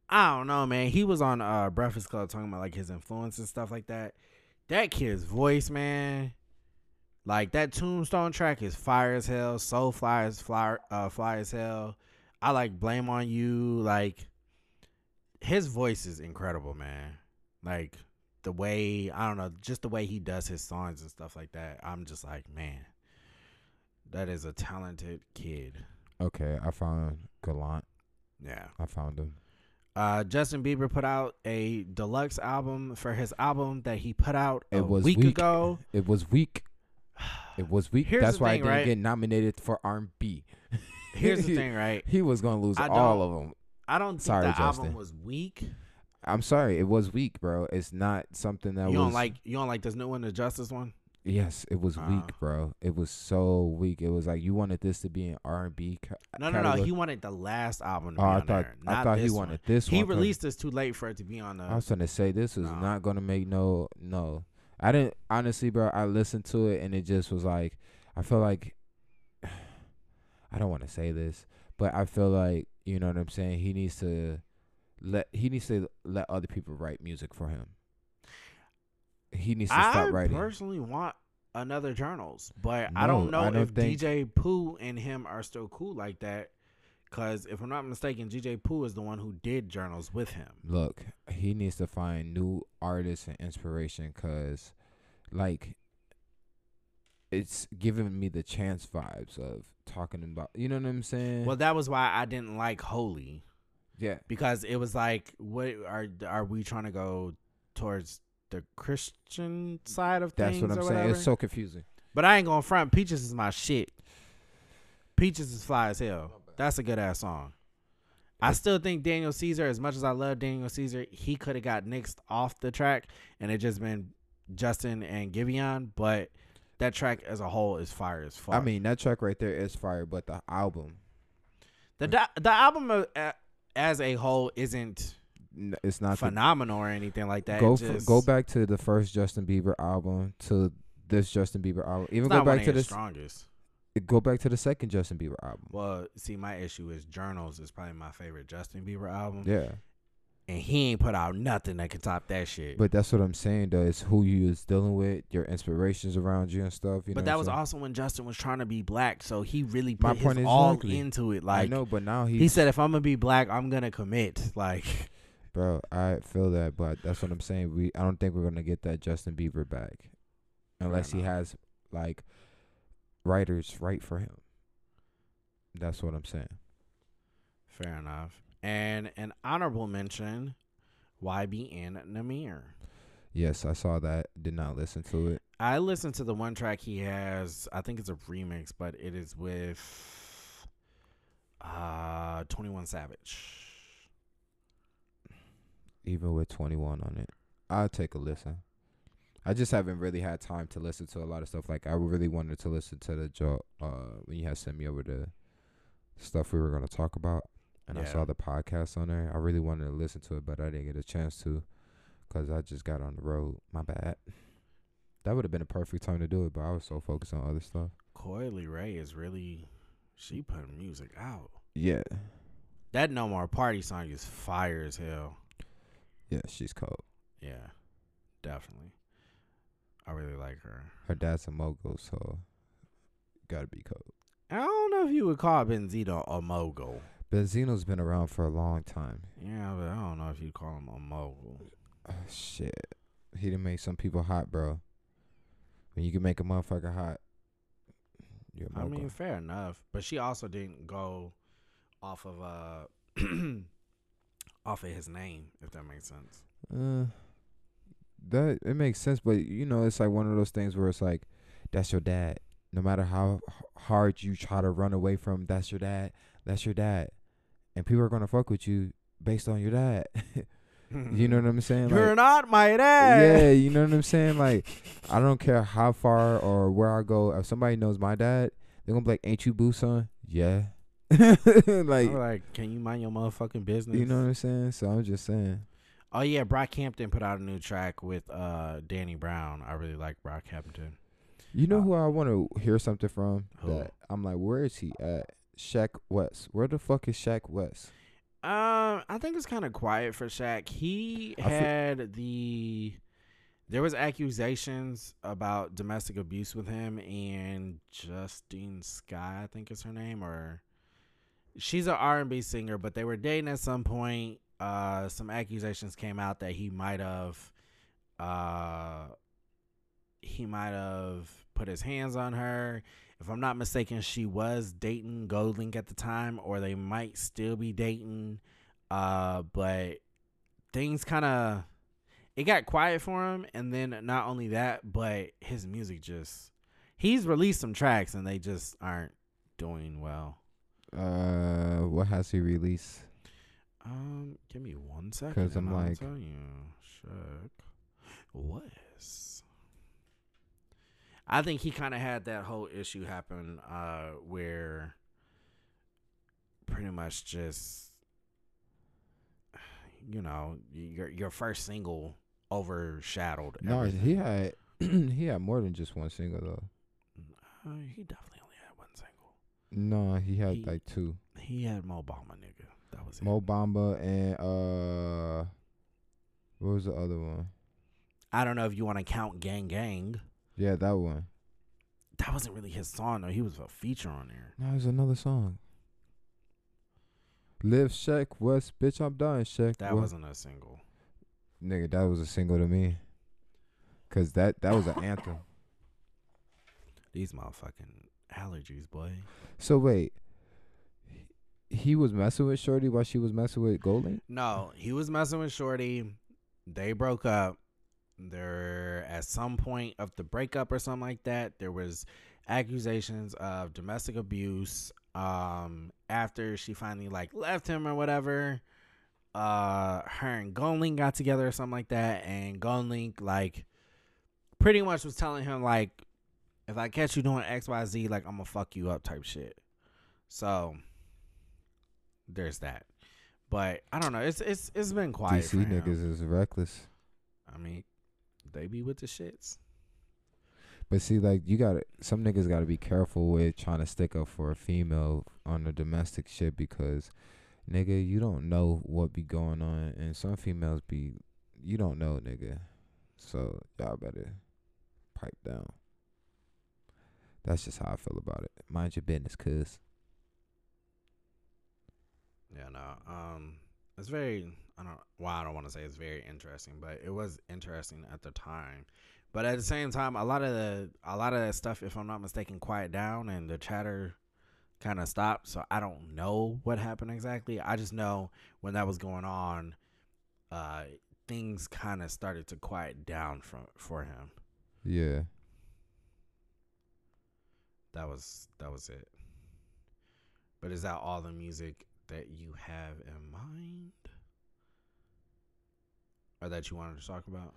I don't know, man. He was on uh Breakfast Club talking about like his influence and stuff like that. That kid's voice, man. Like that Tombstone track is fire as hell. SoulFly is fly, uh, fly as hell. I like Blame on You. Like his voice is incredible, man. Like the way I don't know, just the way he does his songs and stuff like that. I'm just like, man, that is a talented kid. Okay, I found Gallant. Yeah. I found him. Uh, Justin Bieber put out a deluxe album for his album that he put out a It was week weak. ago. It was weak. It was weak. Here's That's why thing, I didn't right? get nominated for R&B. Here's the thing, right? He was gonna lose all of them. I don't think Sorry, the Justin. album was weak. I'm sorry, it was weak, bro. It's not something that you was. don't like you don't like this new one, the Justice one. Yes, it was weak, ah. bro. It was so weak. It was like you wanted this to be an R&B. Ca- No, no, no. He wanted the last album to Oh, be I on thought there. I thought he wanted one. this He one. released this too late for it to be on the. I was trying to say this is No. not gonna make no no. I didn't honestly, bro. I listened to it and it just was like I feel like I don't want to say this, but I feel like you know what I'm saying. He needs to let he needs to let other people write music for him. He needs to I stop writing. I personally want another journals, but I don't know I don't if think- DJ Pooh and him are still cool like that. Cause if I'm not mistaken, DJ Pooh is the one who did journals with him. Look, he needs to find new artists and inspiration because, like, it's giving me the chance vibes of talking about. You know what I'm saying? Well, that was why I didn't like Holy yeah. because it was like, what are are we trying to go towards the Christian side of That's things? That's what I'm saying. whatever? It's so confusing. But I ain't gonna front. Peaches is my shit. Peaches is fly as hell. That's a good ass song. I still think Daniel Caesar, as much as I love Daniel Caesar, he could have got nixed off the track and it just been Justin and Giveon. But that track as a whole is fire as fuck. I mean, that track right there is fire, but the album, the the album uh, uh, as a whole isn't it's not. the- phenomenal or anything like that. go just- go back to the first Justin Bieber album to this Justin Bieber album. Even go back to the strongest. Go back to the second Justin Bieber album. Well, see, my issue is Journals is probably my favorite Justin Bieber album. Yeah. and he ain't put out nothing that can top that shit. But that's what I'm saying though. It's who you is dealing with, your inspirations around you and stuff. You know but that was saying? also when Justin was trying to be black, so he really My put his point all into it. Like I know, but now he's he said, if I'm gonna be black, I'm gonna commit. Like bro. I feel that, but that's what I'm saying. We I don't think we're gonna get that Justin Bieber back unless he has like writers write for him. That's what I'm saying. fair enough. And an honorable mention, YBN Nahmir. Yes, I saw that. Did not listen to it. I listened to the one track he has. I think it's a remix, but it is with uh 21 Savage. Even with 21 on it, I'll take a listen. I just haven't really had time to listen to a lot of stuff. Like I really wanted to listen to the Joe uh when you had sent me over the stuff we were gonna talk about, and I saw the podcast on there. I really wanted to listen to it, but I didn't get a chance to, cause I just got on the road. My bad. That would have been a perfect time to do it, but I was so focused on other stuff. Coi Leray is really she putting music out. Yeah, That No More Party song is fire as hell. Yeah, she's cold. Yeah, definitely. I really like her. Her dad's a mogul, so gotta be cold. I don't know if you would call Benzino a mogul. Benzino's been around for a long time. Yeah, but I don't know if you call him a mogul. Oh, shit. He done make some people hot, bro. When you can make a motherfucker hot, you're a I mogul. mean, fair enough. But she also didn't go off of uh off of his name, if that makes sense. uh, that it makes sense, but you know, it's like one of those things where it's like, that's your dad. No matter how h- hard you try to run away from, that's your dad. That's your dad, and people are gonna fuck with you based on your dad. you know what I'm saying? You're Like, not my dad. Yeah, you know what I'm saying? Like, I don't care how far or where I go. If somebody knows my dad, they're gonna be like, "Ain't you Boo son?" Yeah. like, I'm like, can you mind your motherfucking business? you know what I'm saying? So I'm just saying. Oh yeah, Brockhampton put out a new track with uh Danny Brown. I really like Brockhampton. You know who I want to hear something from? Who? That I'm like, where is he at? Sheck Wes. Where the fuck is Sheck Wes? Um, I think it's kind of quiet for Sheck. He I had the there was accusations about domestic abuse with him and Justine Skye, I think is her name, or she's an R and B singer, but they were dating at some point. Uh, some accusations came out that he might have, uh, he might have put his hands on her. If I'm not mistaken, she was dating GoldLink at the time, or they might still be dating. Uh, but things kind of it got quiet for him, and then not only that, but his music just he's released some tracks and they just aren't doing well. Uh, what has he released? Um, give me one second. Because I'm I'll like- tell you, Sheck Wes. I think he kind of had that whole issue happen, uh, where pretty much just, you know, your your first single overshadowed. No, everything. he had he had more than just one single though. Uh, he definitely only had one single. No, he had He- like two. He had Mo Bamba, nigga. That was it. Mo Bamba and uh, what was the other one? I don't know if you want to count Gang Gang. Yeah, that one. That wasn't really his song though. He was a feature on there. No, it was another song. Live Sheck Wes, bitch, I'm dying Sheck. That Wes. wasn't a single. nigga. That was a single to me. Cause that that was an anthem. These motherfucking allergies, boy. So wait, he- was messing with Shorty while she was messing with GoldLink. No, he was messing with Shorty. They broke up. There, at some point of the breakup or something like that, there was accusations of domestic abuse. Um, after she finally like left him or whatever, uh, her and GoldLink got together or something like that, and GoldLink like pretty much was telling him like, if I catch you doing X Y Z, like I'm gonna fuck you up type shit. So there's that. But I don't know. It's it's it's been quiet. DC niggas is reckless. I mean, they be with the shits. But see, like you gotta, some niggas gotta be careful with trying to stick up for a female on the domestic shit because, nigga, you don't know what be going on, and some females be, you don't know, nigga. So y'all better pipe down. That's just how I feel about it. Mind your business, cuz. Yeah, no. Um, it's very. I don't. Well, I don't want to say it's very interesting, but it was interesting at the time. But at the same time, a lot of the a lot of that stuff, if I'm not mistaken, quiet down and the chatter kind of stopped. So I don't know what happened exactly. I just know when that was going on, uh, things kind of started to quiet down from for him. Yeah. That was that was it. But is that all the music that you have in mind? Or that you wanted to talk about?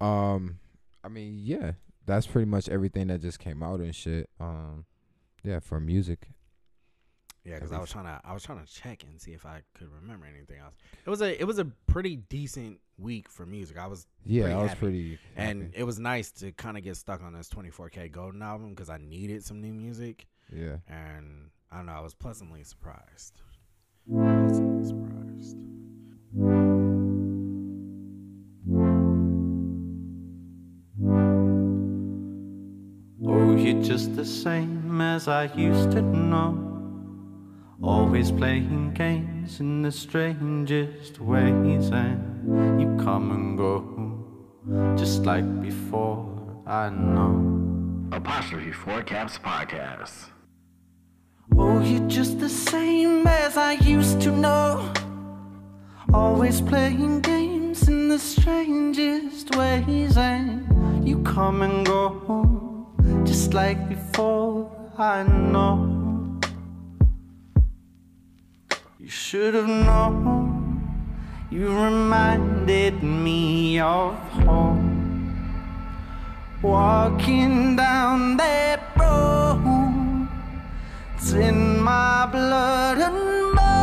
Um, I mean, yeah, that's pretty much everything that just came out and shit. Um, yeah, for music. Yeah, because I was trying to I was trying to check and see if I could remember anything else. It was a it was a pretty decent week for music. I was Yeah, I was happy. pretty. and happy. it was nice to kind of get stuck on this 24kGoldn album because I needed some new music yeah. and I don't know I was pleasantly surprised. Pleasantly surprised. Oh, you're just the same as I used to know. Always playing games in the strangest ways, and you come and go, just like before. I know. Apostrophe 4 Caps Podcast. Oh, you're just the same as I used to know. Always playing games in the strangest ways, and you come and go, just like before. I know. Should have known. You reminded me of home. Walking down that road. It's in my blood and bones.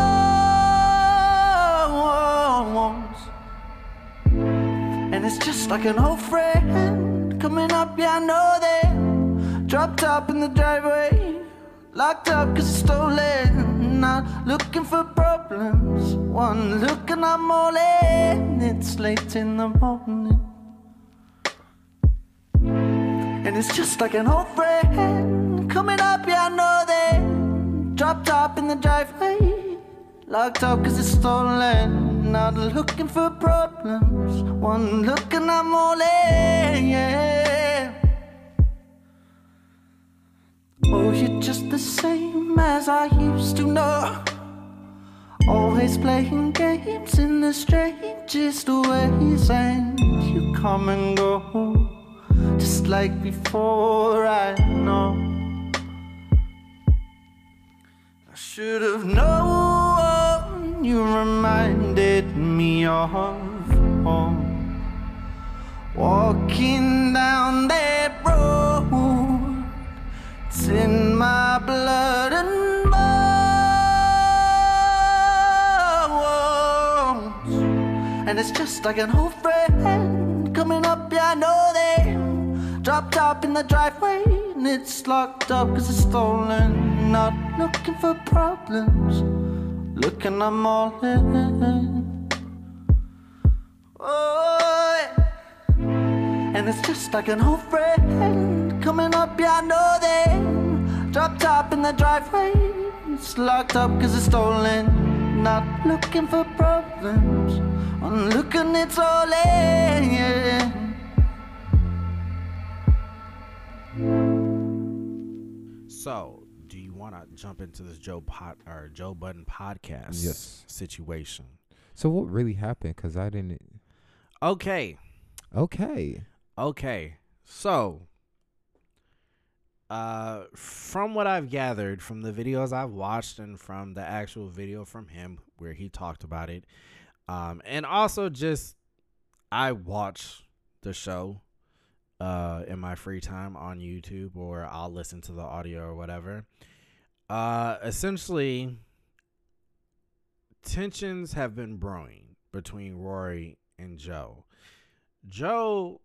And it's just like an old friend coming up, yeah, I know that. Dropped up in the driveway, locked up cause it's stolen. Not looking for problems, one look and I'm all in. It's late in the morning. And it's just like an old friend coming up, yeah, I know they dropped up in the driveway, locked up cause it's stolen. Not looking for problems, one look and I'm all in, yeah. Oh, you're just the same as I used to know. Always playing games in the strangest ways, and you come and go just like before. I know I should have known. You reminded me of home. Walking down that in my blood and bones. And it's just like an old friend coming up, yeah, I know they dropped up in the driveway. And it's locked up cause it's stolen. Not looking for problems, looking, I'm all in. Oh. And it's just like an old friend coming up, yeah, I know they dropped up in the driveway. It's locked up cause it's stolen. Not looking for problems, I'm looking, it's all in. Yeah. So, do you want to jump into this Joe Pot or Joe Budden podcast Yes. situation? So what really happened? Cause I didn't. Okay, Okay. okay. So, uh, from what I've gathered from the videos I've watched and from the actual video from him where he talked about it, um, and also just I watch the show uh in my free time on YouTube or I'll listen to the audio or whatever. Uh essentially tensions have been brewing between Rory and Joe. Joe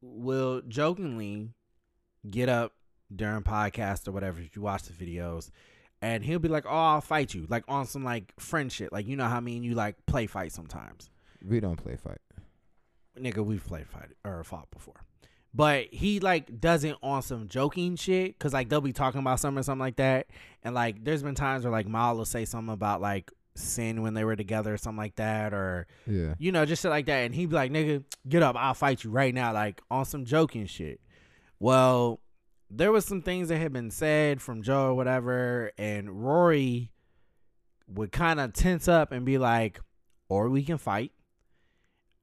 will jokingly get up during podcast or whatever if you watch the videos and he'll be like, "Oh, I'll fight you." Like on some like friendship. Like you know how I mean you like play fight sometimes We don't play fight. nigga, we've played fight or fought before. But he like doesn't on some joking shit because like they'll be talking about something or something like that, and like there's been times where like Mal will say something about like Cyn when they were together or something like that, or Yeah. you know just shit like that, and he'd be like, "Nigga, get up, I'll fight you right now," like on some joking shit. Well, there was some things that had been said from Joe or whatever, and Rory would kind of tense up and be like, "Or we can fight."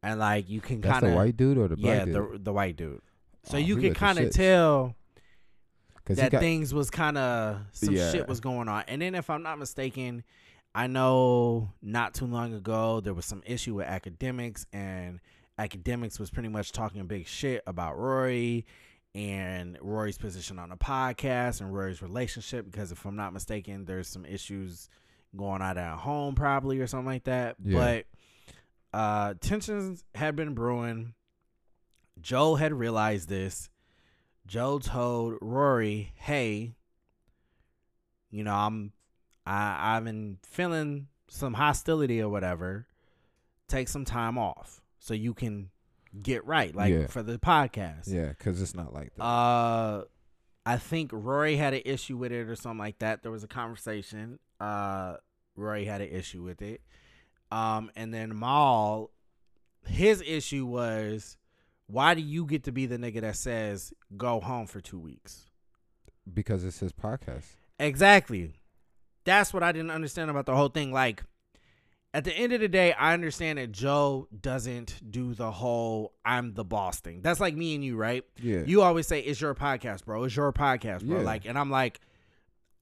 And like you can kind of the white dude or the yeah, black dude? the the white dude. So Oh, you could kind of tell that got- things was kind of some Yeah. shit was going on. And then if I'm not mistaken, I know not too long ago there was some issue with Akademiks and Akademiks was pretty much talking big shit about Rory and Rory's position on the podcast and Rory's relationship because if I'm not mistaken there's some issues going on at home probably or something like that. Yeah. But uh tensions had been brewing. Joe had realized this. Joe told Rory, "Hey, you know, I'm I I've been feeling some hostility or whatever. Take some time off so you can get right like Yeah. for the podcast." Yeah, because it's not like that. Uh I think Rory had an issue with it or something like that. There was a conversation. Uh Rory had an issue with it. Um and then Mal his issue was why do you get to be the nigga that says go home for 2 weeks? because it's his podcast. Exactly. That's what I didn't understand about the whole thing. Like, at the end of the day, I understand that Joe doesn't do the whole I'm the boss thing. That's like me and you, right? Yeah. You always say, It's your podcast, bro. It's your podcast, bro. Yeah. Like, and I'm like,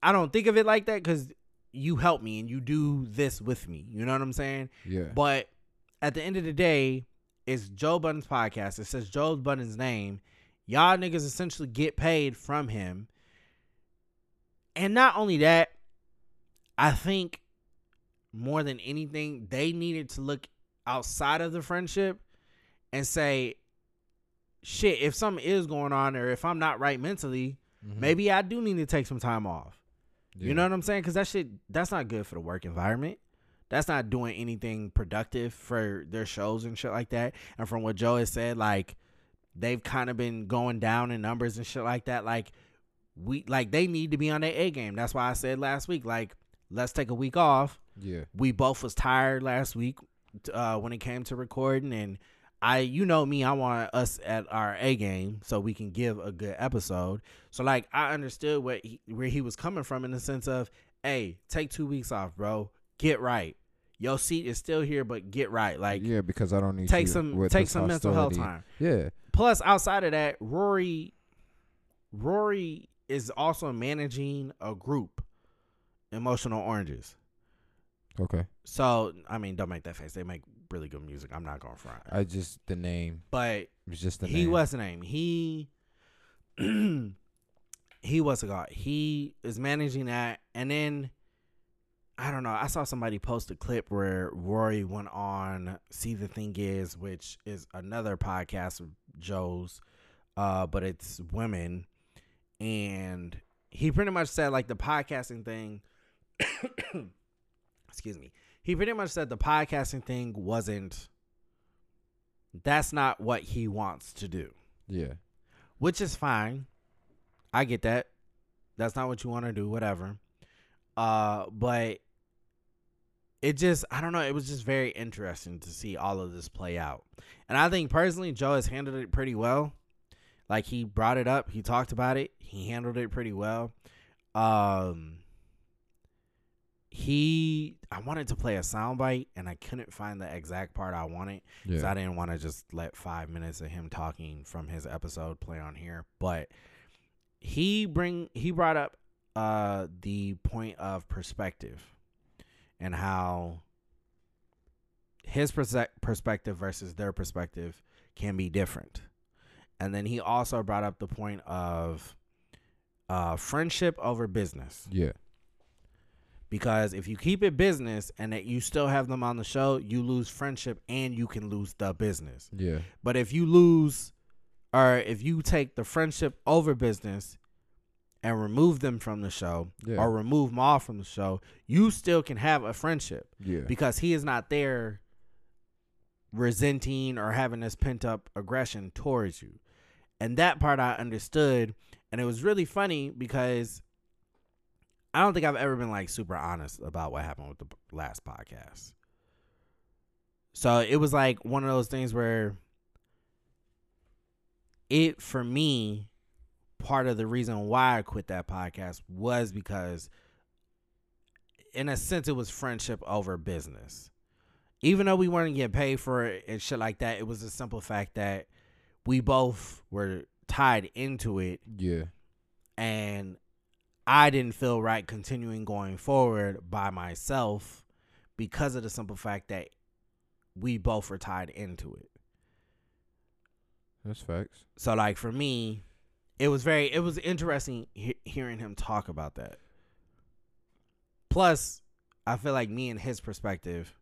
I don't think of it like that because you help me and you do this with me. You know what I'm saying? Yeah. But at the end of the day, it's Joe Budden's podcast. It says Joe Budden's name. Y'all niggas essentially get paid from him. And not only that, I think more than anything, they needed to look outside of the friendship and say, shit, if something is going on or if I'm not right mentally, Mhm. Maybe I do need to take some time off. Yeah. You know what I'm saying? Because that shit, that's not good for the work environment. That's not doing anything productive for their shows and shit like that. And from what Joe has said, like they've kind of been going down in numbers and shit like that. Like we, like they need to be on their A game. That's why I said last week, like let's take a week off. Yeah. We both was tired last week uh, when it came to recording, and I, you know me, I want us at our A game so we can give a good episode. So like I understood what he, where he was coming from in the sense of, hey, take two weeks off, bro. Get right. Your seat is still here, but get right. Like yeah, because I don't need take some take some mental health time. Yeah. Plus, outside of that, Rory, Rory is also managing a group, Emotional Oranges. Okay. So I mean, don't make that face. They make really good music. I'm not going to front. I just the name. But It's just the he name. was the name. He he was a god. He is managing that, and then I don't know. I saw somebody post a clip where Rory went on "See the Thing Is," which is another podcast of Joe's, uh, but it's women, and he pretty much said like the podcasting thing. Excuse me. He pretty much said the podcasting thing wasn't. That's not what he wants to do Yeah. which is fine. I get that. That's not what you want to do, whatever. Uh, but it just I don't know, it was just very interesting to see all of this play out. And I think personally Joe has handled it pretty well. Like he brought it up, he talked about it, he handled it pretty well. Um he I wanted to play a soundbite and I couldn't find the exact part I wanted. Because Yeah. I didn't want to just let five minutes of him talking from his episode play on here. But he bring he brought up uh the point of perspective and how his perse- perspective versus their perspective can be different. And then he also brought up the point of uh friendship over business Yeah. Because if you keep it business and that you still have them on the show, you lose friendship and you can lose the business. Yeah. But if you lose or if you take the friendship over business and remove them from the show Yeah. or remove them off from the show, you still can have a friendship Yeah. because he is not there resenting or having this pent up aggression towards you. And that part I understood. And it was really funny because I don't think I've ever been like super honest about what happened with the last podcast. So it was like one of those things where it, for me, part of the reason why I quit that podcast was because, in a sense, it was friendship over business. Even though we weren't getting paid for it and shit like that, it was a simple fact that we both were tied into it yeah. and I didn't feel right continuing going forward by myself because of the simple fact that we both were tied into it. That's facts. So like for me, it was very it was interesting he- hearing him talk about that. Plus, I feel like me and his perspective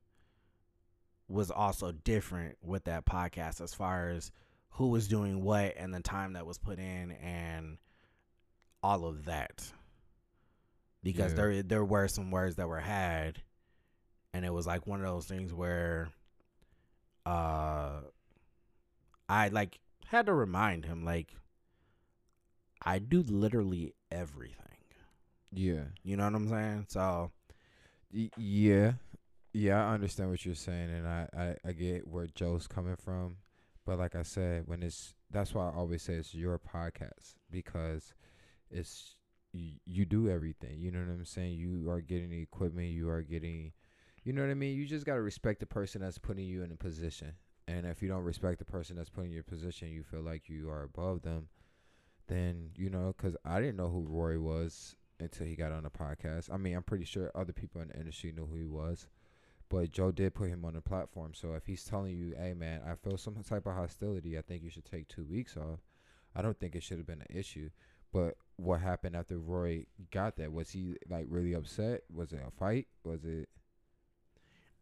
was also different with that podcast as far as who was doing what and the time that was put in and all of that. Because Yeah. there there were some words that were had and it was like one of those things where uh I like had to remind him like I do literally everything. Yeah. You know what I'm saying? So Y- yeah. Yeah, I understand what you're saying and I, I, I get where Joe's coming from. But like I said, when it's that's why I always say it's your podcast because it's you, do everything. You know what I'm saying? You are getting the equipment, you are getting you know what I mean? You just gotta respect the person that's putting you in a position. And if you don't respect the person that's putting you in your position, you feel like you are above them, then you know, because I didn't know who Rory was until he got on the podcast. I mean, I'm pretty sure other people in the industry knew who he was, but Joe did put him on the platform. So if he's telling you, "Hey, man, I feel some type of hostility. I think you should take two weeks off," I don't think it should have been an issue. But what happened after Roy got that? Was he like really upset? Was it a fight? Was it,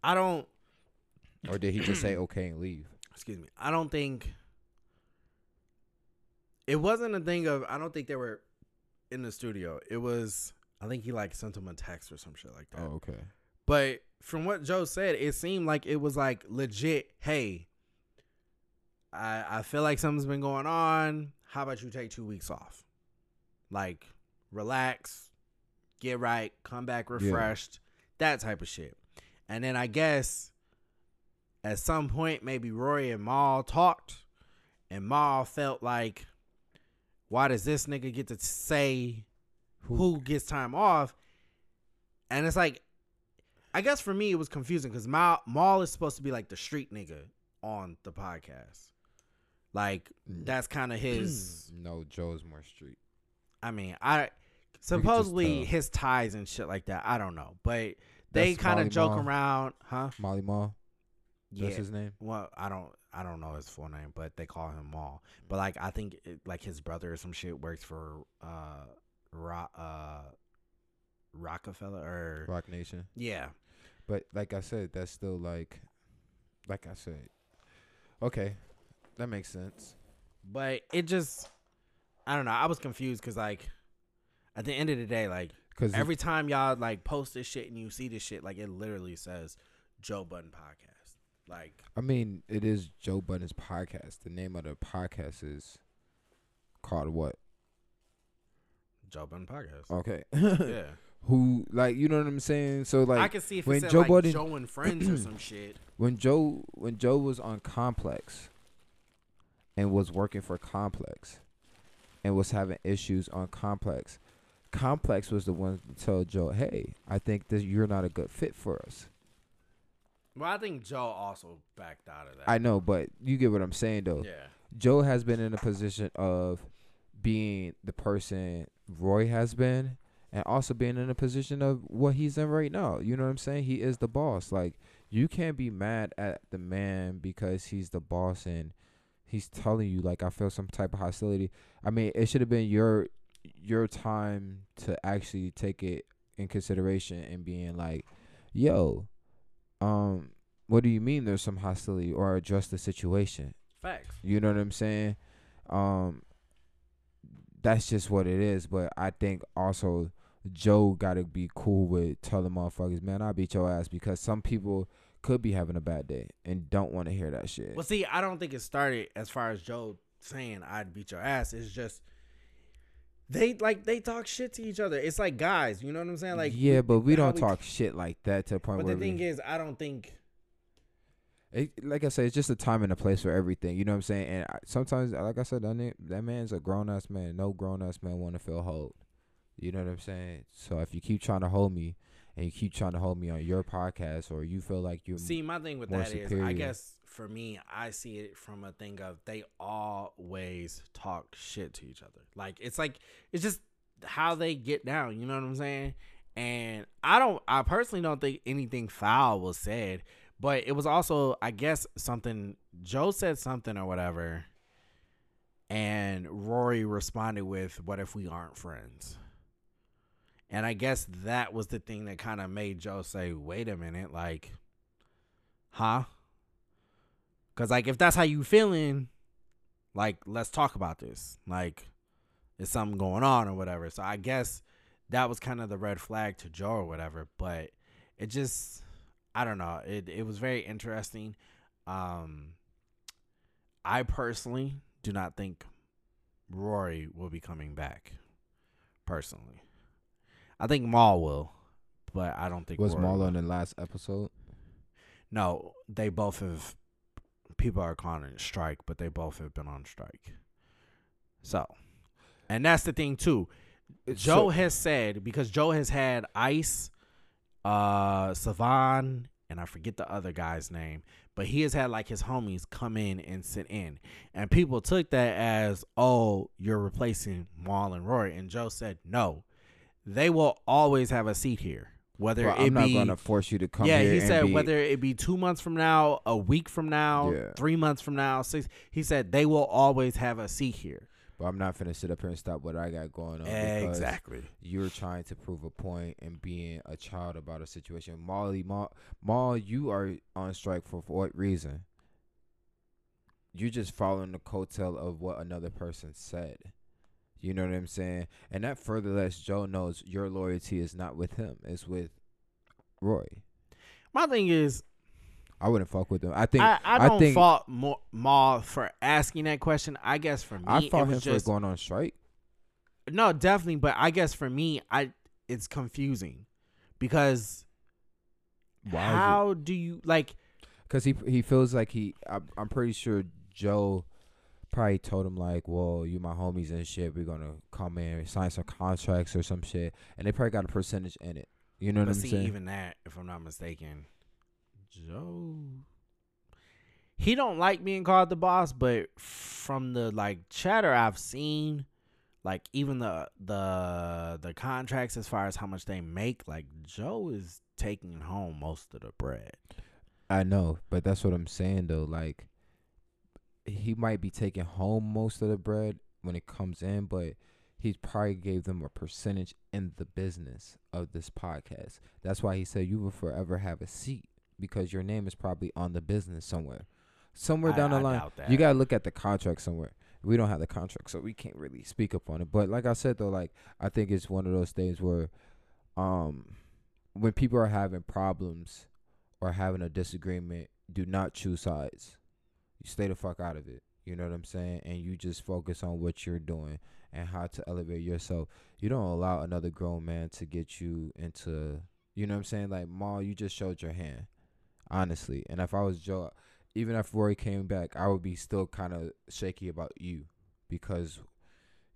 I don't or did he just say okay and leave? excuse me. I don't think it wasn't a thing of I don't think they were in the studio. It was I think he like sent him a text or some shit like that. Oh, okay. But from what Joe said, it seemed like it was like legit. Hey, I I feel like something's been going on. How about you take two weeks off? Like, relax, get right, come back refreshed, that type of shit. And then I guess at some point maybe Rory and Mal talked, and Mal felt like, why does this nigga get to say who gets time off? And it's like I guess for me it was confusing because Mal, Mal is supposed to be like the street nigga on the podcast. Like Mm. that's kind of his. No, Joe's more street. I mean, I just supposedly his ties and shit like that. I don't know, but they kind of joke Mal? around, huh? Molly Mall. Yeah. That's his name. Well, I don't, I don't know his full name, but they call him Mal. But like, I think it, like his brother or some shit works for uh, Ro- uh, Roc-A-Fella or Roc Nation. yeah. But like I said, that's still like, like I said. Okay, that makes sense. But it just, I don't know. I was confused because like, at the end of the day, like Because every time y'all like post this shit and you see this shit, like it literally says Joe Budden podcast. Like, I mean, it is Joe Budden's podcast. The name of the podcast is called what? Joe Budden podcast. Okay. Yeah, Who like you know what I'm saying? So like I can see if when Joe like Budden- Joe and Friends or some shit. when Joe when Joe was on Complex and was working for Complex and was having issues on Complex, Complex was the one to tell Joe, "Hey, I think that you're not a good fit for us." Well, I think Joe also backed out of that. I know, but you get what I'm saying though. yeah, Joe has been in a position of being the person Roy has been and also being in a position of what he's in right now. You know what I'm saying? He is the boss. Like you can't be mad at the man because he's the boss and he's telling you like I feel some type of hostility. I mean, it should have been your your time to actually take it in consideration and being like, "Yo, um what do you mean there's some hostility or address the situation?" facts. You know what I'm saying? Um that's just what it is. But I think also Joe gotta be cool with telling motherfuckers, man, I'll beat your ass because some people could be having a bad day and don't want to hear that shit. Well, see, I don't think it started as far as Joe saying I'd beat your ass. It's just they like they talk shit to each other. It's like guys, you know what I'm saying? Like yeah, but we don't talk shit like that to the point But where the thing we, is, I don't think it, like I said, it's just a time and a place for everything. You know what I'm saying? And I, sometimes, like I said, that that man's a grown ass man. No grown ass man want to feel hold. You know what I'm saying? So if you keep trying to hold me, and you keep trying to hold me on your podcast, or you feel like you See, my thing with that is, I guess for me, I see it from a thing of they always talk shit to each other. Like it's like it's just how they get down. You know what I'm saying? And I don't, I personally don't think anything foul was said, but it was also, I guess, something Joe said something or whatever, and Rory responded with, "What if we aren't friends?" And I guess that was the thing that kind of made Joe say, "Wait a minute, like." huh? Cause like if that's how you feeling, like let's talk about this. Like, is something going on or whatever. So I guess that was kind of the red flag to Joe or whatever. But it just, I don't know. It it was very interesting. Um, I personally do not think Rory will be coming back. Personally, I think Mal will, but I don't think was Rory will. In the last episode. No, they both have. People are calling it strike, but they both have been on strike. So, and that's the thing too. Joe has said because Joe has had Ice, uh, Savan, and I forget the other guy's name, but he has had like his homies come in and sit in, and people took that as, oh, you're replacing Mal and Roy, and Joe said no, they will always have a seat here, whether Well, it I'm not be gonna force you to come yeah, he said be- whether it be two months from now, a week from now, Yeah. three months from now, six. He said they will always have a seat here. But I'm not gonna sit up here and stop what I got going on. Exactly. You're trying to prove a point and being a child about a situation. Molly, Mal, Mal, you are on strike for, for what reason? You're just following the coattail of what another person said. You know what I'm saying? And that further lets Joe knows your loyalty is not with him; it's with Roy. My thing is, I wouldn't fuck with him. I think I, I don't think fault Mal for asking that question. I guess for me, I it fought him just for going on strike. no, definitely. But I guess for me, I it's confusing because Why how do you like? Cause he he feels like he I'm, I'm pretty sure Joe probably told him like, well, you my homies and shit. We're gonna come in, and sign some contracts or some shit, and they probably got a percentage in it. You know what But I'm see, saying? even that, if I'm not mistaken, Joe, he don't like being called the boss. But from the like chatter I've seen, like even the the the contracts as far as how much they make, like Joe is taking home most of the bread. I know, but that's what I'm saying though. Like, he might be taking home most of the bread when it comes in, but he probably gave them a percentage in the business of this podcast. That's why he said you will forever have a seat because your name is probably on the business somewhere, somewhere I- down the I line. You gotta look at the contract somewhere. We don't have the contract, so we can't really speak up on it. But like I said though, like I think it's one of those things where, um, when people are having problems or having a disagreement, do not choose sides. You stay the fuck out of it. You know what I'm saying? And you just focus on what you're doing and how to elevate yourself. You don't allow another grown man to get you into, you know what I'm saying? Like, Ma, you just showed your hand, honestly. And if I was Joe, even if Rory came back, I would be still kind of shaky about you because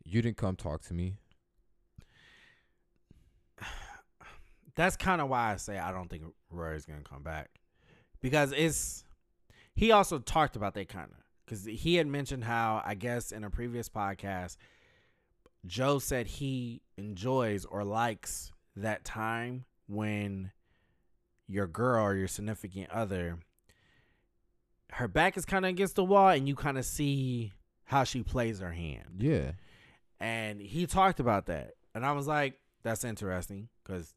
you didn't come talk to me. That's kind of why I say I don't think Rory's gonna come back because it's. He also talked about that kind of because he had mentioned how I guess in a previous podcast, Joe said he enjoys or likes that time when your girl or your significant other, her back is kind of against the wall and you kind of see how she plays her hand. Yeah. And he talked about that. And I was like, that's interesting because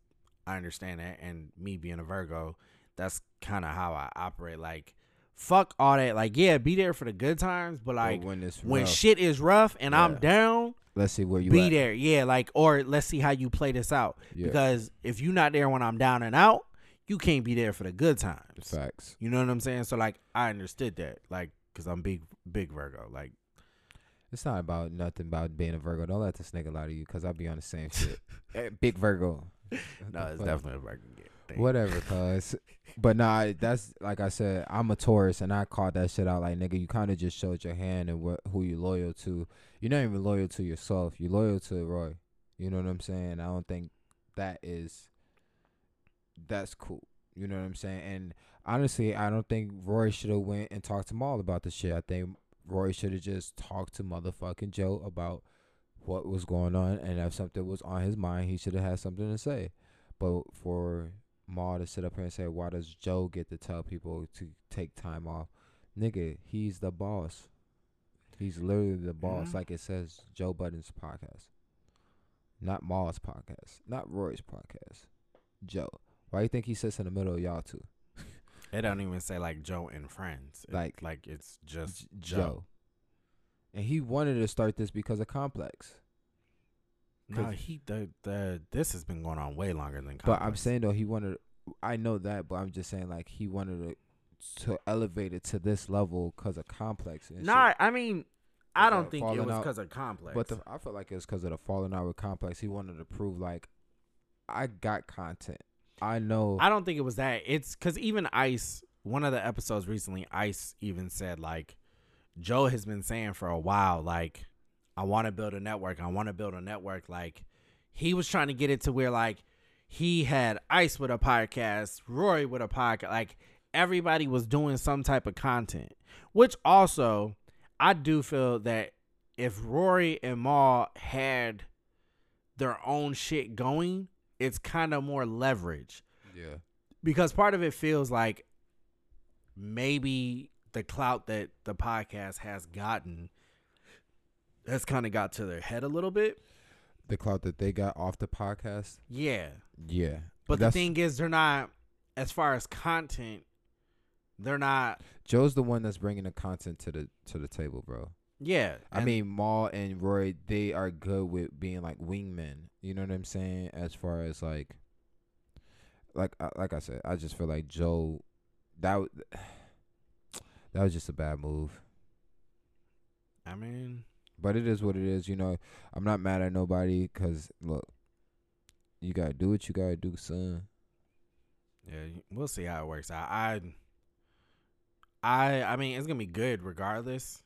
I understand that. And me being a Virgo, that's kind of how I operate. Like, fuck all that. Like, yeah, be there for the good times, but like, But when it's when rough, shit is rough and I'm down, let's see where you be at. there. Yeah, like, or let's see how you play this out. Yeah. Because if you're not there when I'm down and out, you can't be there for the good times. Facts. You know what I'm saying? So, like, I understood that. Like, because I'm big, big Virgo. Like, It's not about nothing about being a Virgo. Don't let this nigga lie to you, cause I'll be on the same shit. Eh, Big Virgo. No, it's definitely a Virgo thing. Whatever, cuz. But nah, that's like I said. I'm a Taurus, and I called that shit out. Like nigga, you kind of just showed your hand and what who you loyal to. You're not even loyal to yourself. You're loyal to Rory. You know what I'm saying? I don't think that is. That's cool. You know what I'm saying? And honestly, I don't think Rory should have went and talked to Mal about the shit. I think Rory should have just talked to motherfucking Joe about what was going on, and if something was on his mind, he should have had something to say. But for Mal to sit up here and say, "Why does Joe get to tell people to take time off?" Nigga, he's the boss. He's literally the boss, Mhm. like it says Joe Budden's podcast, not Mal's podcast, not Rory's podcast. Joe, why you think he sits in the middle of y'all two? It don't even say like Joe and friends. It- Like- like it's just J- Joe. Joe. And he wanted to start this because of Complex. No, he the the this has been going on way longer than. But I'm saying though, he wanted. I know that, but I'm just saying like he wanted to to elevate it to this level because of complex. And Nah, shit. I mean, I don't think it was because of complex. but the, I feel like it was because of the falling out with complex. He wanted to prove like I got content. I know. I don't think it was that. It's because even Ice, one of the episodes recently, Ice even said like, Joe has been saying for a while like, I want to build a network. I want to build a network. Like, he was trying to get it to where like he had Ice with a podcast, Rory with a podcast. Like everybody was doing some type of content. Which also, I do feel that if Rory and Mal had their own shit going, it's kind of more leverage yeah. because part of it feels like maybe the clout that the podcast has gotten has kind of got to their head a little bit. The clout that they got off the podcast. Yeah. Yeah. But That's- the thing is, they're not, as far as content, they're not. Joe's the one that's bringing the content to the to the table, bro. Yeah, I and- mean, Mal and Rory, they are good with being like wingmen. You know what I'm saying? As far as like, like, uh, like I said, I just feel like Joe, that w- that was just a bad move. I mean, But it is what it is. You know, I'm not mad at nobody because look, you gotta do what you gotta do, son. yeah, we'll see how it works out. I, I, I mean, it's gonna be good regardless.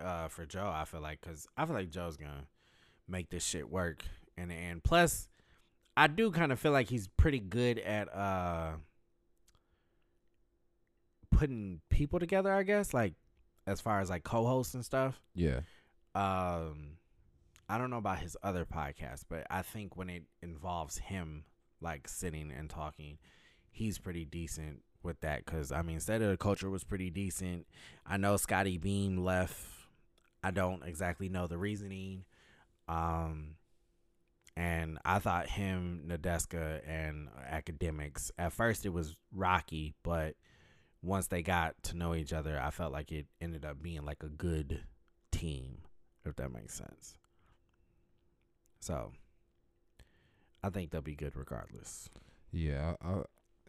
Uh, for Joe, I feel like because I feel like Joe's gonna make this shit work in the end. Plus, I do kind of feel like he's pretty good at uh putting people together. I guess like as far as like co-hosts and stuff. Yeah, um I don't know about his other podcast, but I think when it involves him like sitting and talking, he's pretty decent with that cuz I mean, State of the Culture was pretty decent. I know Scottie Beam left. I don't exactly know the reasoning. Um and I thought him, Nadeska, and Akademiks. At first, it was rocky, but once they got to know each other, I felt like it ended up being like a good team, if that makes sense. So, I think they'll be good regardless. yeah, I, I,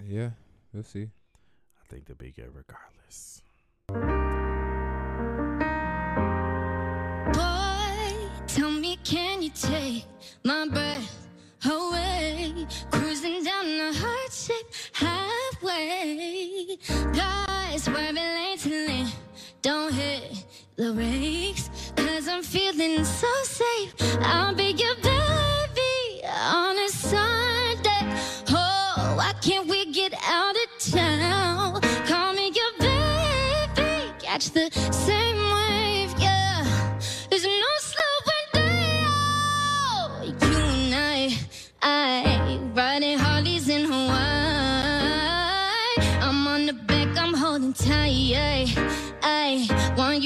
yeah. We'll see. I think they'll be good regardless. Boy, tell me, can you take my breath away? Cruising down the heart shaped highway. Guys, swerving lane to lane. Don't hit the brakes, cause I'm feeling so safe. I'll be your baby on a Sunday. Oh, why can't we get out of town? Call me your baby, catch the same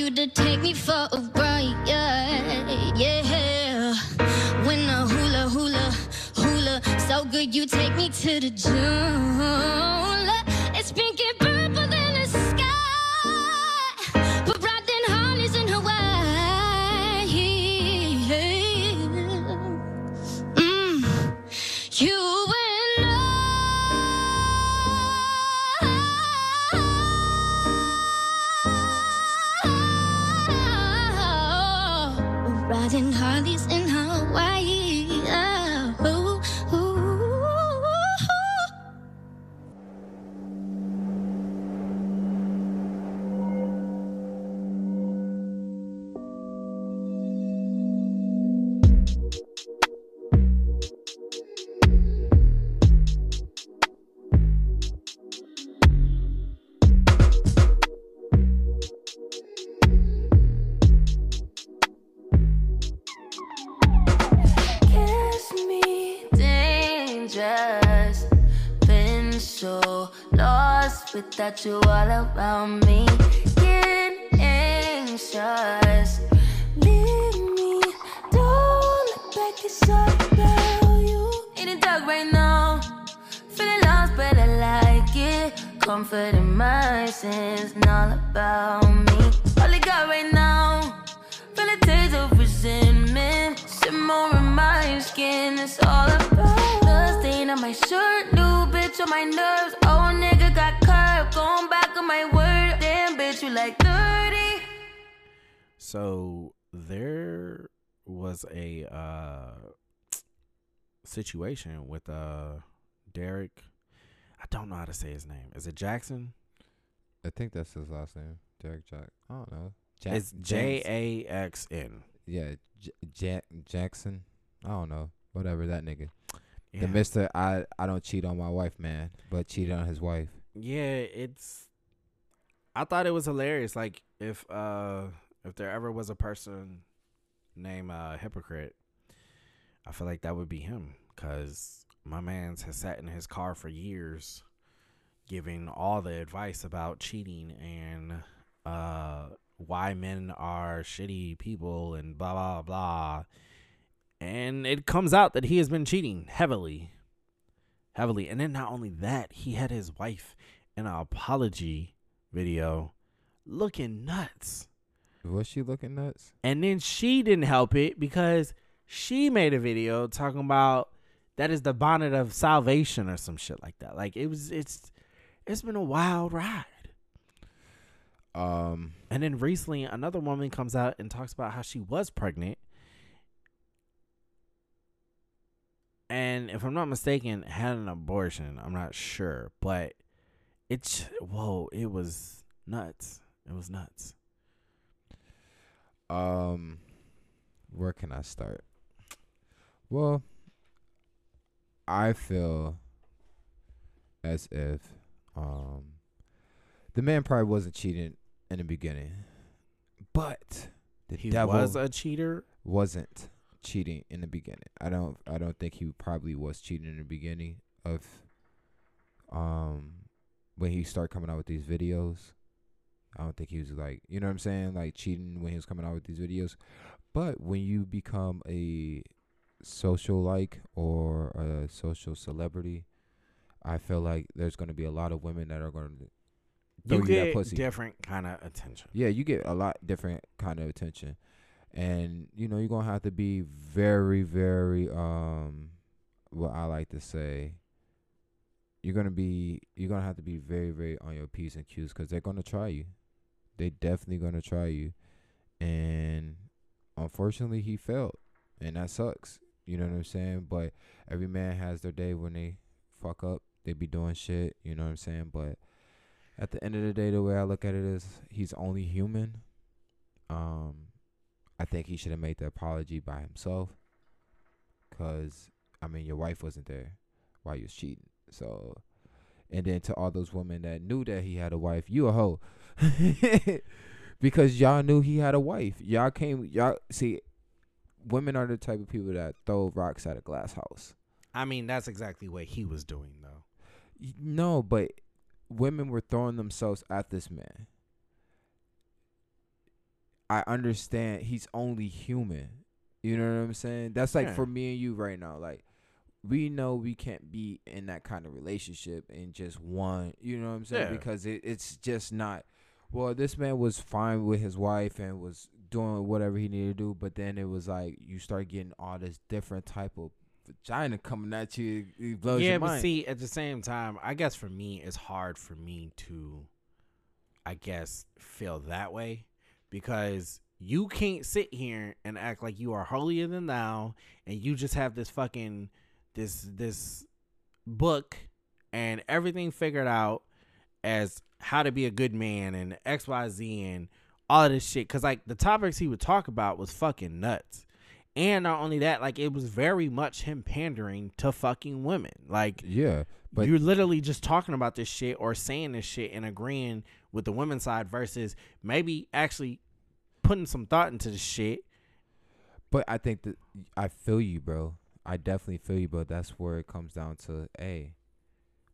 you to take me for a ride, yeah. yeah. When the hula hula hula, so good you take me to the june. It's pink and without you all around me. Get anxious. Leave me. Don't look back, it's all about you. In the dark right now. Feeling lost, but I like it. Comfort in my sins, all about me. All I got right now. Feel a taste of resentment. Simmer in my skin, it's all about the stain on my shirt. New bitch on my nerves. You like 30. So there was a uh, situation with uh, Derrick. I don't know how to say his name. Is it Jackson? I think that's his last name, Derrick Jack. I don't know. Jack- it's J A X N. Yeah, J- Jack Jackson. I don't know. Whatever that nigga. Yeah. The Mister. I I don't cheat on my wife, man, but cheated on his wife. yeah, it's. I thought it was hilarious. Like if uh if there ever was a person named uh hypocrite, I feel like that would be him. Cause my man's has sat in his car for years, giving all the advice about cheating and uh why men are shitty people and blah blah blah. And it comes out that he has been cheating heavily. Heavily. And then not only that, he had his wife an apology video looking nuts. Was she looking nuts? And then she didn't help it because she made a video talking about that is the bonnet of salvation or some shit like that. Like it was it's it's been a wild ride. Um, And then recently another woman comes out and talks about how she was pregnant. And if I'm not mistaken, had an abortion. I'm not sure, but it's whoa, it was nuts. It was nuts. um, where can I start? Well, I feel as if um the man probably wasn't cheating in the beginning, but the He devil was a cheater. wasn't cheating in the beginning. I don't I don't think he probably was cheating in the beginning of um when he started coming out with these videos. I don't think he was like you know what I'm saying, like cheating when he was coming out with these videos. But when you become a social like or a social celebrity, I feel like there's gonna be a lot of women that are gonna throw You get pussy. different kind of attention. Yeah, you get a lot different kind of attention. And you know, you're going to have to be very very um what I like to say you're to be you're to have to be very very on your P's and Q's cuz they're to try you. They definitely to try you. And unfortunately, he failed. And that sucks. You know what I'm saying? But every man has their day when they fuck up. They be doing shit, you know what I'm saying? But at the end of the day, the way I look at it is he's only human. Um, I think he should have made the apology by himself. Cause I mean, your wife wasn't there while you was cheating. So, and then to all those women that knew that he had a wife, you a hoe, because y'all knew he had a wife. Y'all came, y'all see, women are the type of people that throw rocks at a glass house. I mean, that's exactly what he was doing though. No, but women were throwing themselves at this man. I understand he's only human. You know what I'm saying? That's like Yeah. for me and you right now. Like we know we can't be in that kind of relationship in just one. You know what I'm saying? Yeah. Because it, it's just not. Well, this man was fine with his wife and was doing whatever he needed to do, but then it was like you start getting all this different type of vagina coming at you. It blows yeah, your but mind. see, at the same time, I guess for me, it's hard for me to, I guess, feel that way because you can't sit here and act like you are holier than thou, and you just have this fucking this this book and everything figured out as how to be a good man and X Y Z and all of this shit. Cause like the topics he would talk about was fucking nuts. And not only that, like it was very much him pandering to fucking women. Like yeah, but you're literally just talking about this shit or saying this shit and agreeing with the women's side versus maybe actually putting some thought into the shit. But I think that I feel you, bro. I definitely feel you, but that's where it comes down to, hey.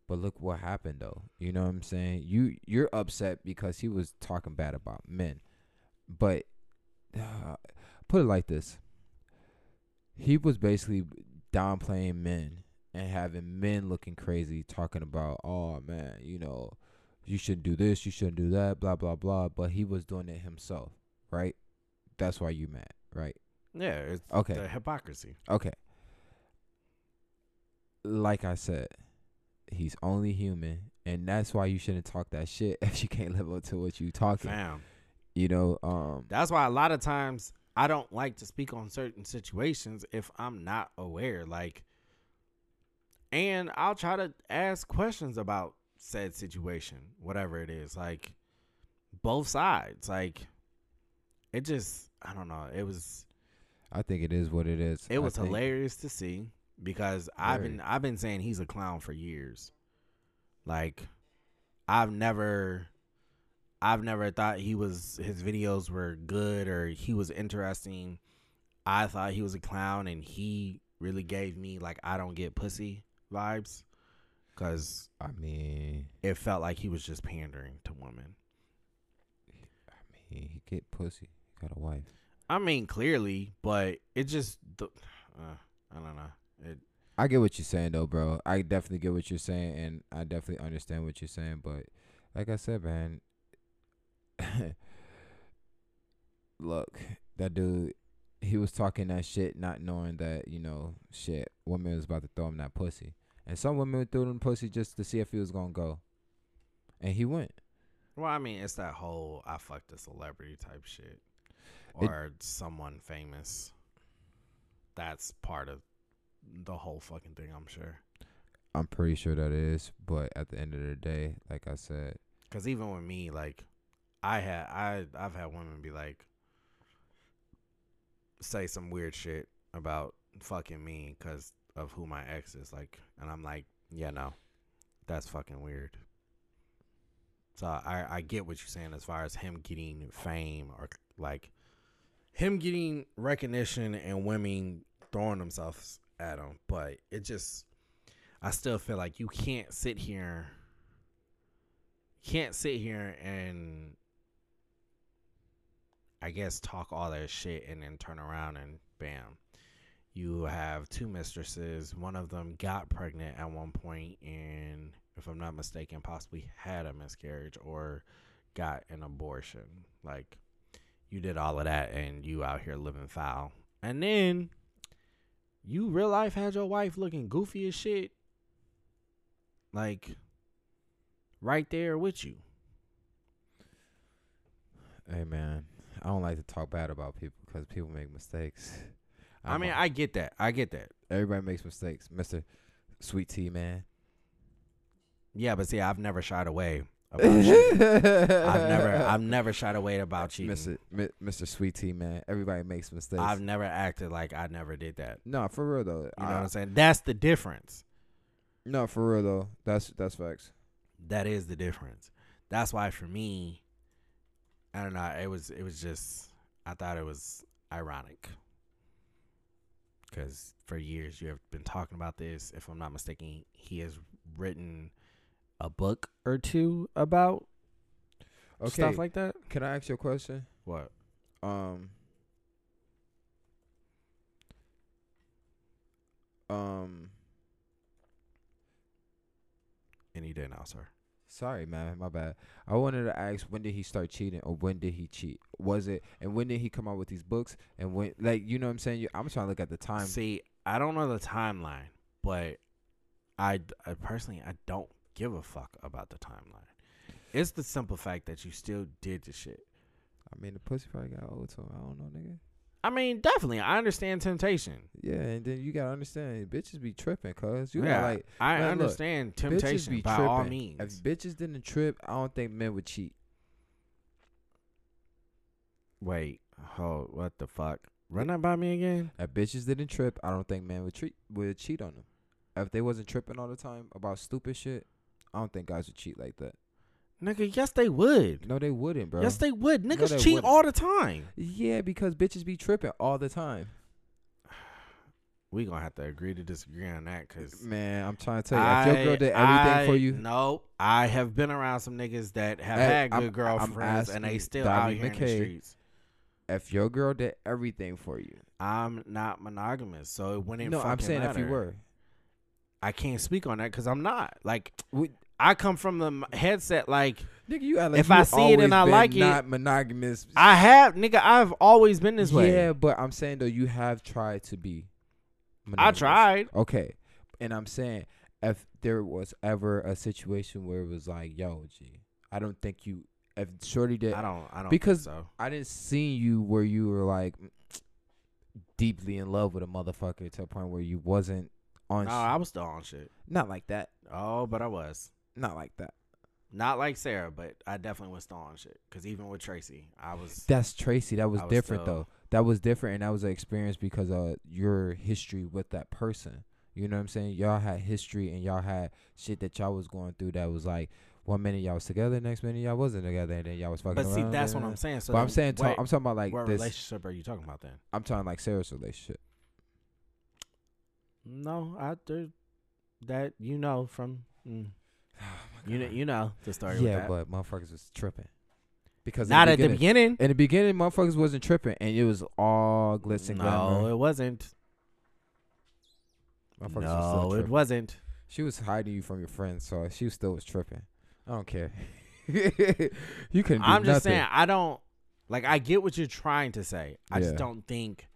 But look what happened though. You know what I'm saying? You you're upset because he was talking bad about men. But uh, put it like this. He was basically downplaying men and having men looking crazy talking about, "Oh man, you know, you shouldn't do this, you shouldn't do that, blah blah blah." But he was doing it himself, right? That's why you mad, right? Yeah, it's Okay. the hypocrisy. Okay. Like I said, he's only human, and that's why you shouldn't talk that shit if you can't live up to what you talking. Fam. You know, um, That's why a lot of times I don't like to speak on certain situations if I'm not aware. Like, and I'll try to ask questions about said situation, whatever it is. Like, both sides. Like, it just, I don't know. It was, I think it is what it is. it was hilarious to see because I've been, I've been saying he's a clown for years. Like, I've never. I've never thought he was his videos were good or he was interesting. I thought he was a clown and he really gave me like I don't get pussy vibes cuz I mean, it felt like he was just pandering to women. I mean, he get pussy. He got a wife. I mean clearly, but it just uh, I don't know. It I get what you're saying though, bro. I definitely get what you're saying, and I definitely understand what you're saying. But like I said, man, look, that dude, he was talking that shit, not knowing that you know, shit, women was about to throw him that pussy, and some women threw him pussy just to see if he was gonna go, and he went. Well, I mean, it's that whole I fucked a celebrity type shit, It- or someone famous. That's part of the whole fucking thing. I'm sure. I'm pretty sure that is, but at the end of the day, like I said, Cause even with me, like, I had I I've had women be like, say some weird shit about fucking me because of who my ex is, like, and I'm like, yeah, no, that's fucking weird. So I I get what you're saying as far as him getting fame or like him getting recognition and women throwing themselves him, but it just I still feel like you can't sit here can't sit here and I guess talk all that shit and then turn around and bam. You have two mistresses. One of them got pregnant at one point and if I'm not mistaken, possibly had a miscarriage or got an abortion. Like you did all of that and you out here living foul. And then you real life had your wife looking goofy as shit. Like right there with you. hey man, I don't like to talk bad about people because people make mistakes. I I'm mean, a- I get that. I get that. everybody makes mistakes, Mister Sweet Tea man. Yeah, but see, I've never shied away about shit. I've never, I've never shied away about cheating. Mr. Mr. Sweet Tea man. Everybody makes mistakes. I've never acted like I never did that. no, for real though. You know what I- I'm saying? That's the difference. No, for real though. That's that's facts. That is the difference. That's why for me, I don't know. It was, it was just, I thought it was ironic because for years you have been talking about this. If I'm not mistaken, he has written a book or two about Okay. stuff like that. Can I ask you a question? What? Um. Um. Any day now, sir. Sorry, man. My bad. I wanted to ask when did he start cheating or when did he cheat? Was it and when did he come out with these books and when like you know what I'm saying? You, I'm trying to look at the time. See, I don't know the timeline, but I, I personally I don't give a fuck about the timeline. It's the simple fact that you still did the shit. I mean, the pussy probably got old to him. I don't know, nigga. I mean, definitely, I understand temptation. Yeah, and then you gotta understand, bitches be tripping, cuz you yeah, like I man, understand bitches temptation be by tripping. all means. If bitches didn't trip, I don't think men would cheat. Wait, hold, what the fuck? Run that by me again. If bitches didn't trip, I don't think men would treat would cheat on them. If they wasn't tripping all the time about stupid shit, I don't think guys would cheat like that. Nigga, yes they would. No, they wouldn't, bro. Yes they would. Niggas they cheat wouldn't. all the time. Yeah, because bitches be tripping all the time. We gonna have to agree to disagree on that, cause Man, I'm trying to tell you, if your girl did everything for you, No, I have been around some niggas that have had I'm- good I'm girlfriends and they still out here in the streets. if your girl did everything for you, I'm not monogamous, so it wouldn't. no, I'm saying if you were, I can't speak on that because I'm not. Like, We- I come from the headset. Like, nigga, you like If you I see it and I like it, not monogamous. I have, nigga. I've always been this way. Yeah, but I'm saying though, you have tried to be. I tried. Okay, and I'm saying if there was ever a situation where it was like, yo, G, I don't think you. If Shorty did, I don't. I don't because so. I didn't see you where you were like deeply in love with a motherfucker to a point where you wasn't on. No, shit. I was still on shit. not like that. Oh, but I was Not like that. not like Sarah, but I definitely was still on shit. Cause even with Tracy, I was. That's Tracy. That was, was different still- though. That was different, and that was an experience because of your history with that person. You know what I'm saying? Y'all had history, and y'all had shit that y'all was going through. That was like one minute y'all was together, next minute y'all wasn't together, and then y'all was fucking. But see, around, that's da, what I'm saying. So but I'm then saying, wait, I'm talking about like what this. relationship are you talking about then? I'm talking like Sarah's relationship. No, I there, that you know from. Mm, you know, you know the story. with yeah, but motherfuckers was tripping because not the at the beginning-. In the beginning, motherfuckers wasn't tripping, and it was all glitz and No, glamour. it wasn't. Motherfuckers was No, still it wasn't. She was hiding you from your friends, so she still was tripping. I don't care. you couldn't. I'm just nothing. saying I don't. Like I get what you're trying to say. I just don't think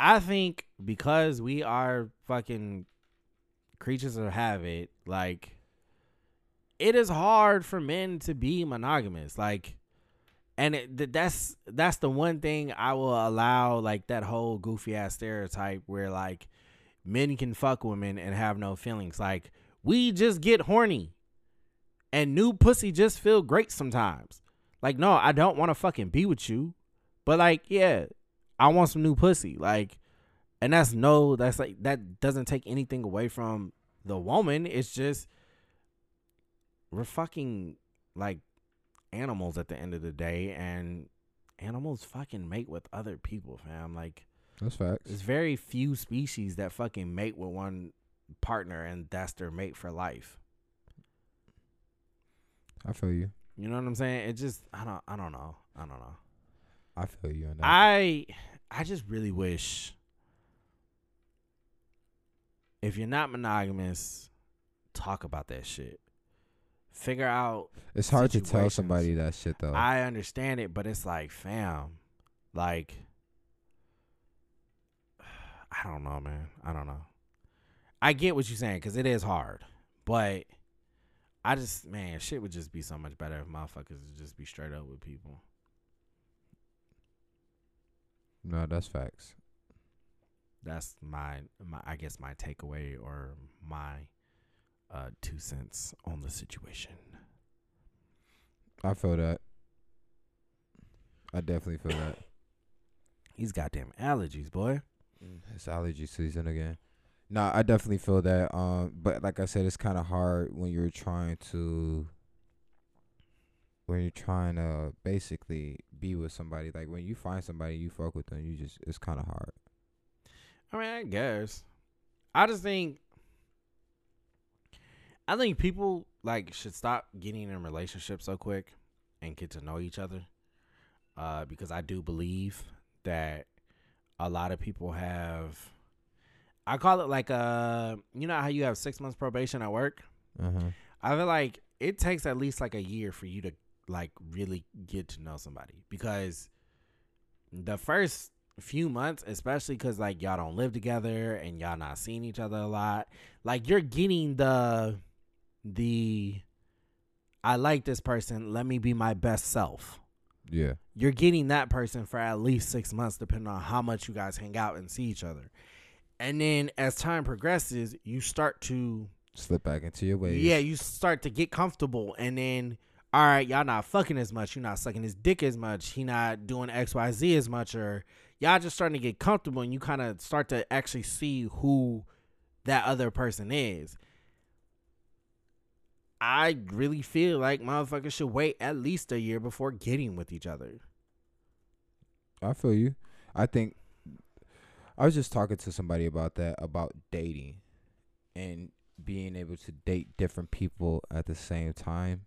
I think because we are fucking creatures of habit, like it is hard for men to be monogamous. Like and it, that's that's the one thing I will allow like that whole goofy ass stereotype where like men can fuck women and have no feelings. Like we just get horny. And new pussy just feel great sometimes. Like no, I don't want to fucking be with you. But like yeah, I want some new pussy. Like and that's no that's like that doesn't take anything away from the woman. It's just we're fucking like animals at the end of the day and animals fucking mate with other people, fam. Like That's facts. there's very few species that fucking mate with one partner and that's their mate for life. I feel you. You know what I'm saying? It just I don't I don't know. I don't know. I feel you. I I just really wish if you're not monogamous, talk about that shit. Figure out it's hard to tell somebody that shit though. I understand it, but it's like, fam, like, I don't know, man. I don't know. I get what you're saying because it is hard, but I just, man, shit would just be so much better if motherfuckers would just be straight up with people. No, that's facts. That's my, my, I guess, my takeaway or my uh, two cents on the situation. I feel that. I definitely feel that. He's goddamn allergies, boy. It's allergy season again. No, I definitely feel that. Um, but like I said, it's kind of hard when you're trying to when you're trying to basically be with somebody. Like when you find somebody, you fuck with them. You just it's kind of hard. I mean, I guess. I just think I think people like should stop getting in relationships so quick and get to know each other. Uh, because I do believe that a lot of people have I call it like uh you know how you have six months probation at work? Huh. I feel like it takes at least like a year for you to like really get to know somebody because the first few months, especially because like y'all don't live together and y'all not seeing each other a lot, like you're getting the the I like this person. Let me be my best self. Yeah. You're getting that person for at least six months, depending on how much you guys hang out and see each other. And then as time progresses, you start to Slip back into your ways. yeah, you start to get comfortable, and then all right, y'all not fucking as much. You're not sucking his dick as much. He not doing X Y Z as much, or y'all just starting to get comfortable, and you kind of start to actually see who that other person is. I really feel like motherfuckers should wait at least a year before getting with each other. I feel you. I think I was just talking to somebody about that about dating and being able to date different people at the same time.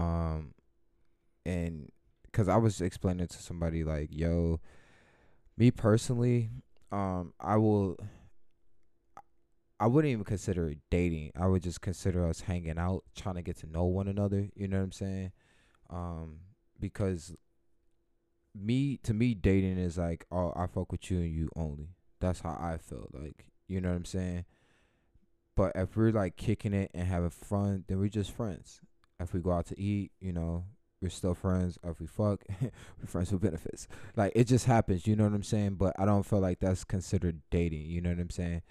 Um and cuz I was explaining to somebody like, "Yo, me personally, um I will I wouldn't even consider dating. I would just consider us hanging out, trying to get to know one another, you know what I'm saying? Um because me to me dating is like oh I fuck with you and you only. That's how I feel like you know what I'm saying. But if we're like kicking it and having fun, then we're just friends. If we go out to eat, you know, we're still friends. If we fuck, we're friends with benefits. Like it just happens, you know what I'm saying. But I don't feel like that's considered dating. You know what I'm saying.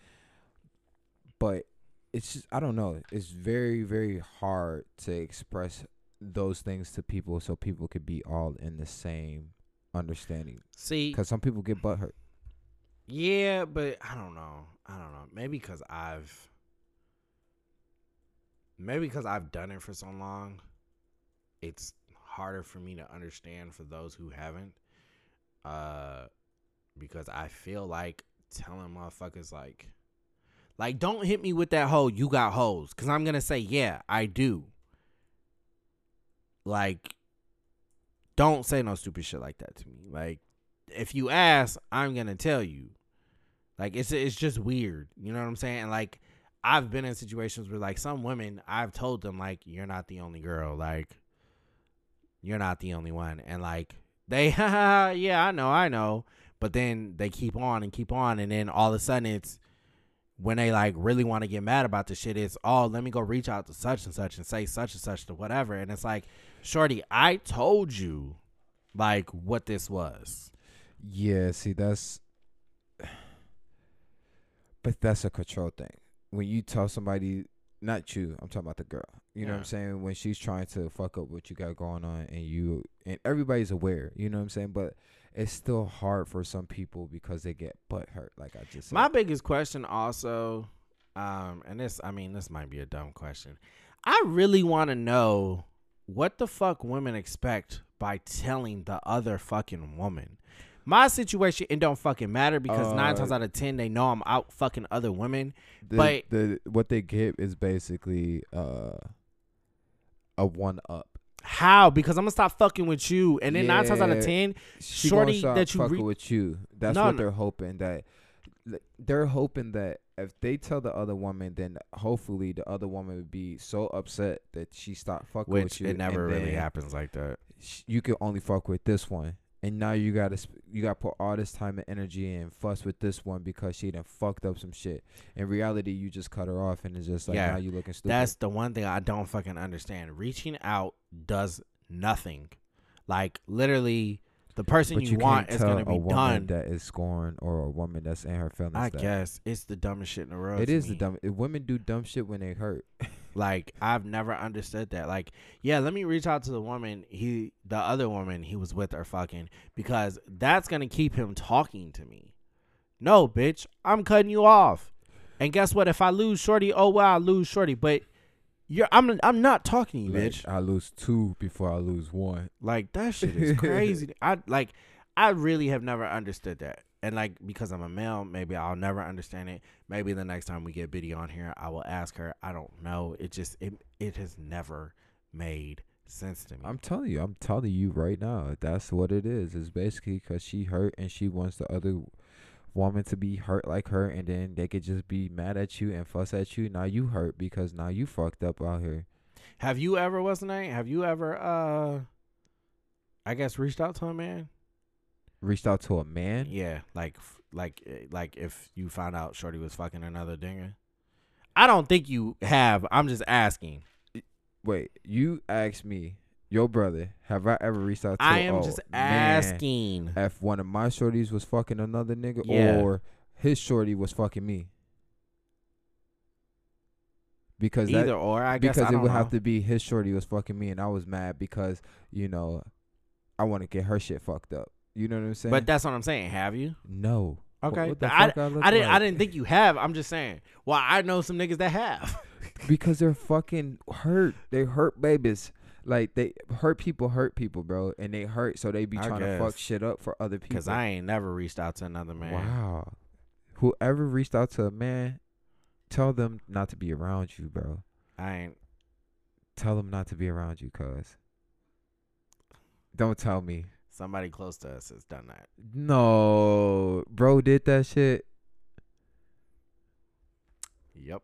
But it's just I don't know. It's very very hard to express those things to people so people could be all in the same understanding. See, Because some people get butthurt. Yeah, but I don't know. I don't know. Maybe because I've maybe because I've done it for so long, it's harder for me to understand for those who haven't. Uh, because I feel like telling motherfuckers like, like don't hit me with that hoe. You got hoes, because I'm gonna say yeah, I do. Like, don't say no stupid shit like that to me. Like, if you ask, I'm gonna tell you. Like it's it's just weird. You know what I'm saying? Like I've been in situations where like some women I've told them like you're not the only girl. Like you're not the only one. And like they, yeah, I know, I know. But then they keep on and keep on, and then all of a sudden it's when they like really want to get mad about the shit. It's oh, let me go reach out to such and such and say such and such to whatever. And it's like, shorty, I told you, like what this was. Yeah, see that's but that's a control thing. When you tell somebody not you, I'm talking about the girl. You know what I'm saying? When she's trying to fuck up what you got going on and you and everybody's aware, you know what I'm saying? But it's still hard for some people because they get butt hurt, like I just said. My biggest question also, um, and this, I mean, this might be a dumb question. I really want to know what the fuck women expect by telling the other fucking woman. My situation, it don't fucking matter because nine Uh, times out of ten, they know I'm out fucking other women. the, but the what they get is basically uh a one up. how? Because I'm gonna stop fucking with you, and then nine times out of ten, She shorty that you re- with you. That's No, what they're hoping that they're hoping that if they tell the other woman, then hopefully the other woman would be so upset that she stopped fucking with you. it never really happens like that. You can only fuck with this one, and now you gotta sp- you gotta put all this time and energy and fuss with this one because she done fucked up some shit. In reality, you just cut her off, and it's just like Yeah, now you looking stupid. That's the one thing I don't fucking understand. Reaching out does nothing. Like literally, the person but you, you, want is gonna a be woman done. that is scorned or a woman that's in her feelings. I that guess it's the dumbest shit in the world. It is is the dumb. Women do dumb shit when they hurt. Like I've never understood that. Like, yeah, let me reach out to the woman he, the other woman he was with or fucking, because that's gonna keep him talking to me. No, bitch, I'm cutting you off. And guess what? If I lose Shorty, oh well, I lose Shorty. But you're, I'm, I'm not talking to you, Like, bitch. I lose two before I lose one. Like that shit is crazy. I like I really have never understood that. And like because I'm a male, maybe I'll never understand it. Maybe the next time we get Biddy on here, I will ask her. I don't know. It just it it has never made sense to me. I'm telling you, I'm telling you right now, that's what it is. It's basically because she hurt and she wants the other woman to be hurt like her, and then they could just be mad at you and fuss at you. Now you hurt because now you fucked up out here. have you ever what's the name? Have you ever uh I guess reached out to a man? Reached out to a man. Yeah, like like eh, like if you found out Shorty was fucking another dinger. I don't think you have. I'm just asking. Wait, you asked me, your brother, have I ever reached out to? I am just man asking. if one of my shorties was fucking another nigga, Yeah. or his shorty was fucking me. Because that, Either or, I guess because I it would have to be his shorty was fucking me, and I was mad because you know I want to get her shit fucked up. You know what I'm saying? But that's what I'm saying. Have you? no. Okay. what the I, I, I didn't. I didn't think you have. I'm just saying. Well, I know some niggas that have. because they're fucking hurt. They hurt babies. Like they hurt people, hurt people, bro, and they hurt, so they be trying to fuck shit up for other people. Because I ain't never reached out to another man. Wow. Whoever reached out to a man, tell them not to be around you, bro. I ain't. Tell them not to be around you, cuz. Don't tell me. Somebody close to us has done that. No, bro did that shit. Yep.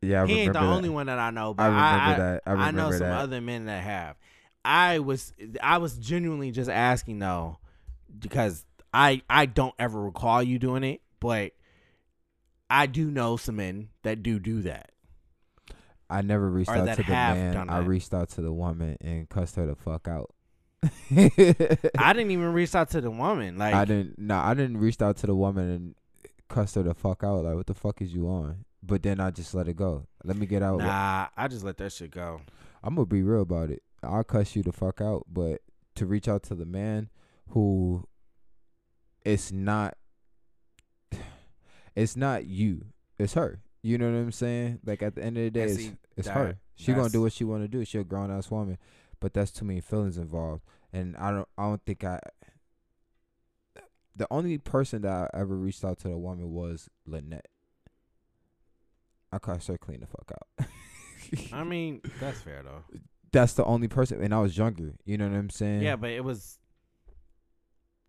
Yeah, I he ain't the that. only one that I know, but I remember that. I remember that. I remember I, know some that. other men that have. I was I was genuinely just asking though, because I I don't ever recall you doing it, but I do know some men that do do that. I never reached out to the man. I reached out to the woman and cussed her the fuck out. I didn't even reach out to the woman. Like I didn't. No, I didn't reach out to the woman and cuss her the fuck out. Like, what the fuck is you on? But then I just let it go. Let me get out. Nah, I just let that shit go. I'm gonna be real about it. I'll cuss you the fuck out, but to reach out to the man who it's not it's not you. It's her. You know what I'm saying? Like at the end of the day, And it's, it's that- her. She gonna do what she wanna do. She a grown ass woman. But that's too many feelings involved. And I don't I don't think I the only person that I ever reached out to the woman was Lynette. I cussed her clean the fuck out. I mean, that's fair though. that's the only person and I was younger. You know what I'm saying? Yeah, but it was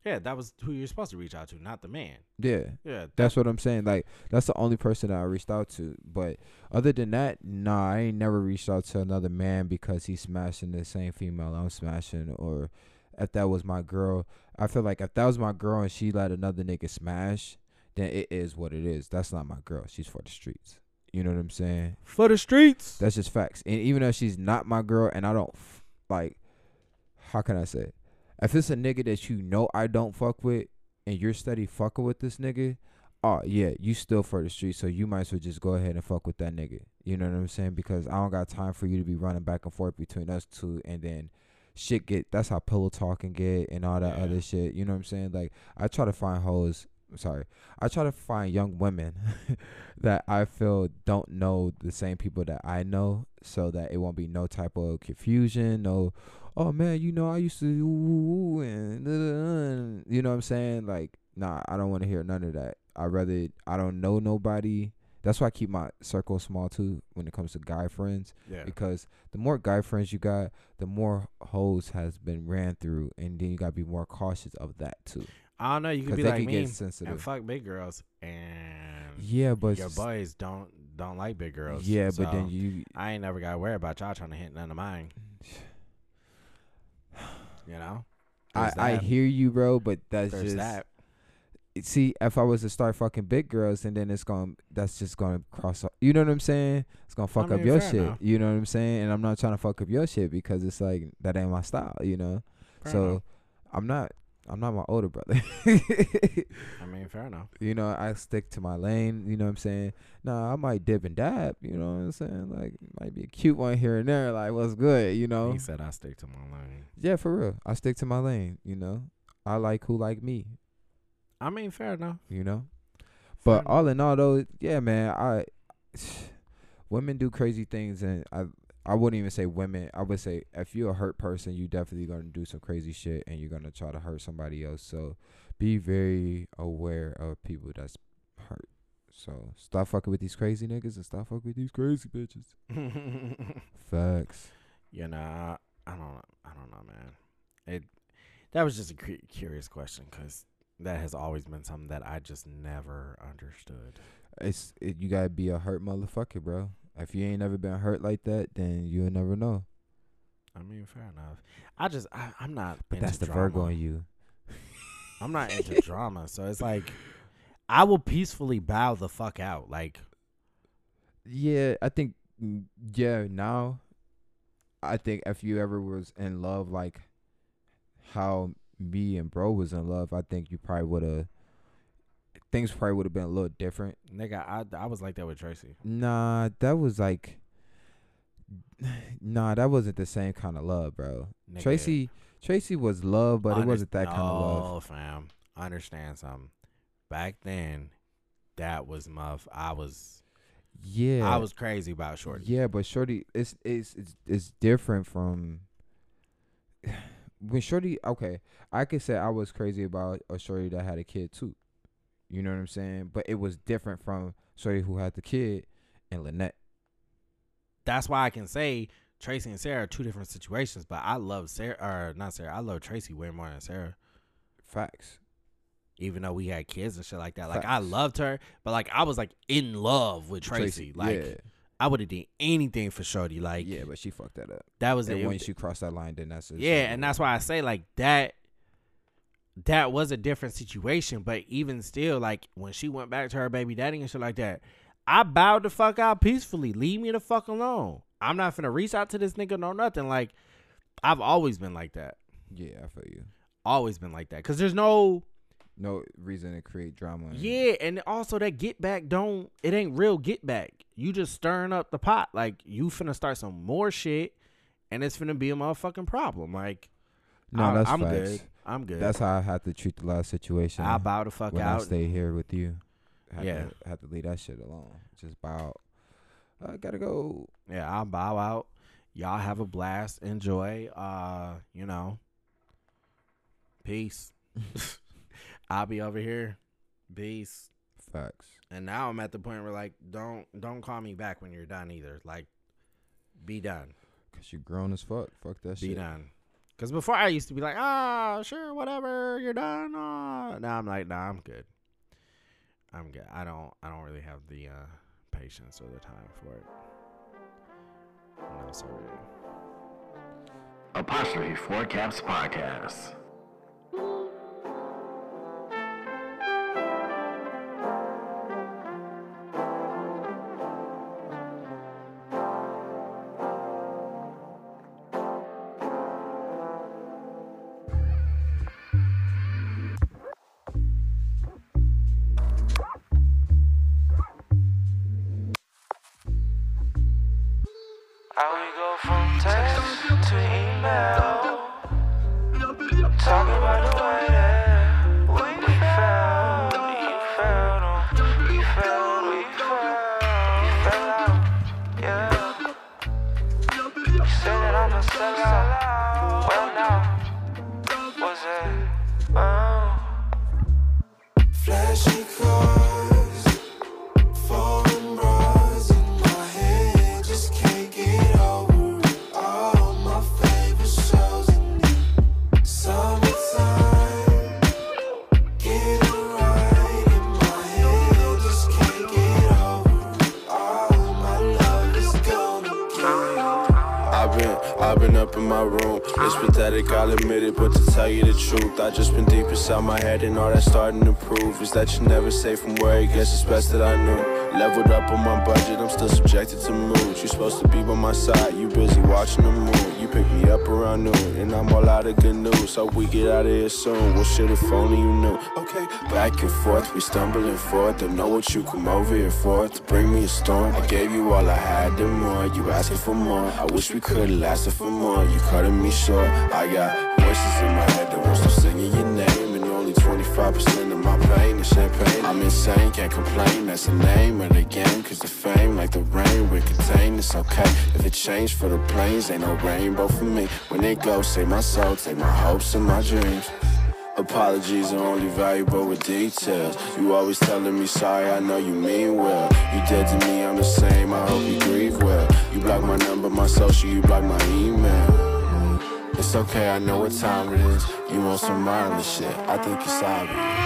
Yeah, that was who you're supposed to reach out to, not the man. Yeah. Yeah, That's what I'm saying. Like that's the only person that I reached out to. But other than that, nah, I ain't never reached out to another man because he's smashing the same female I'm smashing or if that was my girl. I feel like if that was my girl and she let another nigga smash, then it is what it is. That's not my girl. She's for the streets. You know what I'm saying? for the streets. That's just facts. And even though she's not my girl and I don't like how can I say it? If it's a nigga that you know I don't fuck with and you're steady fucking with this nigga, oh yeah, you still for the street, so you might as well just go ahead and fuck with that nigga. You know what I'm saying? Because I don't got time for you to be running back and forth between us two and then shit get that's how pillow talking get and all that Yeah. other shit. You know what I'm saying? Like I try to find hoes sorry. I try to find young women that I feel don't know the same people that I know so that it won't be no type of confusion, no oh man, you know I used to ooh, ooh, and, da, da, da," and you know what I'm saying? Like, nah, I don't want to hear none of that. I rather I don't know nobody. That's why I keep my circle small too when it comes to guy friends Yeah. because the more guy friends you got, the more hoes has been ran through, and then you gotta be more cautious of that too. I don't know. You could be like can me and fuck big girls, and Yeah, but your boys don't don't like big girls. Yeah, but then you I ain't never got to worry about y'all trying to hit none of mine. You know. I, There's I that. hear you, bro, but that's There's just that. see if I was to start fucking big girls and then it's going to that's just gonna cross up you know what I'm saying? It's gonna fuck up mean, your shit. enough. You know what I'm saying? And I'm not trying to fuck up your shit because it's like that ain't my style, you know? Fair so enough. I'm not I'm not my older brother. I mean, fair enough. you know, I stick to my lane, you know what I'm saying? Nah, I might dip and dab, you know what I'm saying? Like might be a cute one here and there, like what's good, you know? He said I stick to my lane. Yeah, for real. I stick to my lane, you know. I like who like me, I mean, fair enough. you know. Fair But enough. all in all, though, yeah, man, I women do crazy things, and I I wouldn't even say women. I would say if you're a hurt person, you're definitely gonna do some crazy shit, and you're gonna try to hurt somebody else. So be very aware of people that's hurt. So stop fucking with these crazy niggas and stop fucking with these crazy bitches. Facts. you know, I, I don't know. I don't know, man. It that was just a cu- curious question because that has always been something that I just never understood. It's it, you gotta be a hurt motherfucker, bro. If you ain't never been hurt like that, then you'll never know. I mean, fair enough. I just I, I'm not. But that's the drama. Virgo in you. I'm not into drama, so it's like I will peacefully bow the fuck out. Like Yeah, I think mm, yeah, now I think if you ever was in love like how me and bro was in love, I think you probably would have things probably would have been a little different. nigga, I I was like that with Tracy. Nah, that was like Nah, that wasn't the same kind of love, bro. Nigga. Tracy Tracy was love, but it wasn't that kind of love. Oh, fam, understand something. Back then, that was muff. I was Yeah. I was crazy about Shorty. Yeah, but Shorty, it's it's it's it's different from when Shorty. Okay, I could say I was crazy about a Shorty that had a kid too. You know what I'm saying? But it was different from Shorty who had the kid and Lynette. That's why I can say Tracy and Sarah are two different situations. But I love Sarah, or not Sarah. I love Tracy way more than Sarah. Facts. Even though we had kids and shit like that, like I loved her, but like I was like in love with Tracy. Like yeah, I would have done anything for Shorty. Like yeah, but she fucked that up. that was And it. once you cross that line, then that's it. Yeah, and that's why I say like that that was a different situation, but even still, like when she went back to her baby daddy and shit like that, I bowed the fuck out peacefully. Leave me the fuck alone. I'm not finna reach out to this nigga no nothing. Like I've always been like that. yeah, I feel you. Always been like that. Cause there's no No reason to create drama. yeah, and also that get back don't it ain't real get back. You just stirring up the pot. Like you finna start some more shit and it's finna be a motherfucking problem. Like no, I, that's I'm facts. good. I'm good. That's how I had to treat the last situation. I bow the fuck when out. I stay here with you. Had Yeah. to, had to leave that shit alone. Just bow out. I gotta go. Yeah, I'll bow out. Y'all have a blast. Enjoy. Uh, you know. Peace. I'll be over here. Peace. Facts. And now I'm at the point where like don't don't call me back when you're done either. Like be done. Cause you're grown as fuck. Fuck that Be shit. Be done. Cause before I used to be like, ah, sure, whatever, you're done. Ah. Now I'm like, nah, I'm good. I'm good. I don't, I don't really have the uh, patience or the time for it. No, sorry. Apostrophe 4 Caps Podcast. That you never say from where it gets it's best that I knew. Leveled up on my budget, I'm still subjected to moods. You're supposed to be by my side, you busy watching the moon. You pick me up around noon, and I'm all out of good news. Hope we get out of here soon. Well, shit, if only you knew. Okay, back and forth, we stumbling forth. Don't know what you come over here for to bring me a storm. I gave you all I had and more. You asking for more. I wish we could've lasted for more. You cutting me short. I got voices in my head that won't stop singing your name, and you're only 25% champagne. I'm insane, can't complain. That's the name of the game, cause the fame, like the rain, we're contained. It's okay if it changed for the planes. Ain't no rainbow for me. When it goes, save my soul, take my hopes and my dreams. Apologies are only valuable with details. You always telling me sorry, I know you mean well. You dead to me, I'm the same, I hope you grieve well. You block my number, my social, you block my email. It's okay, I know what time it is. You want some mindless shit, I think it's obvious.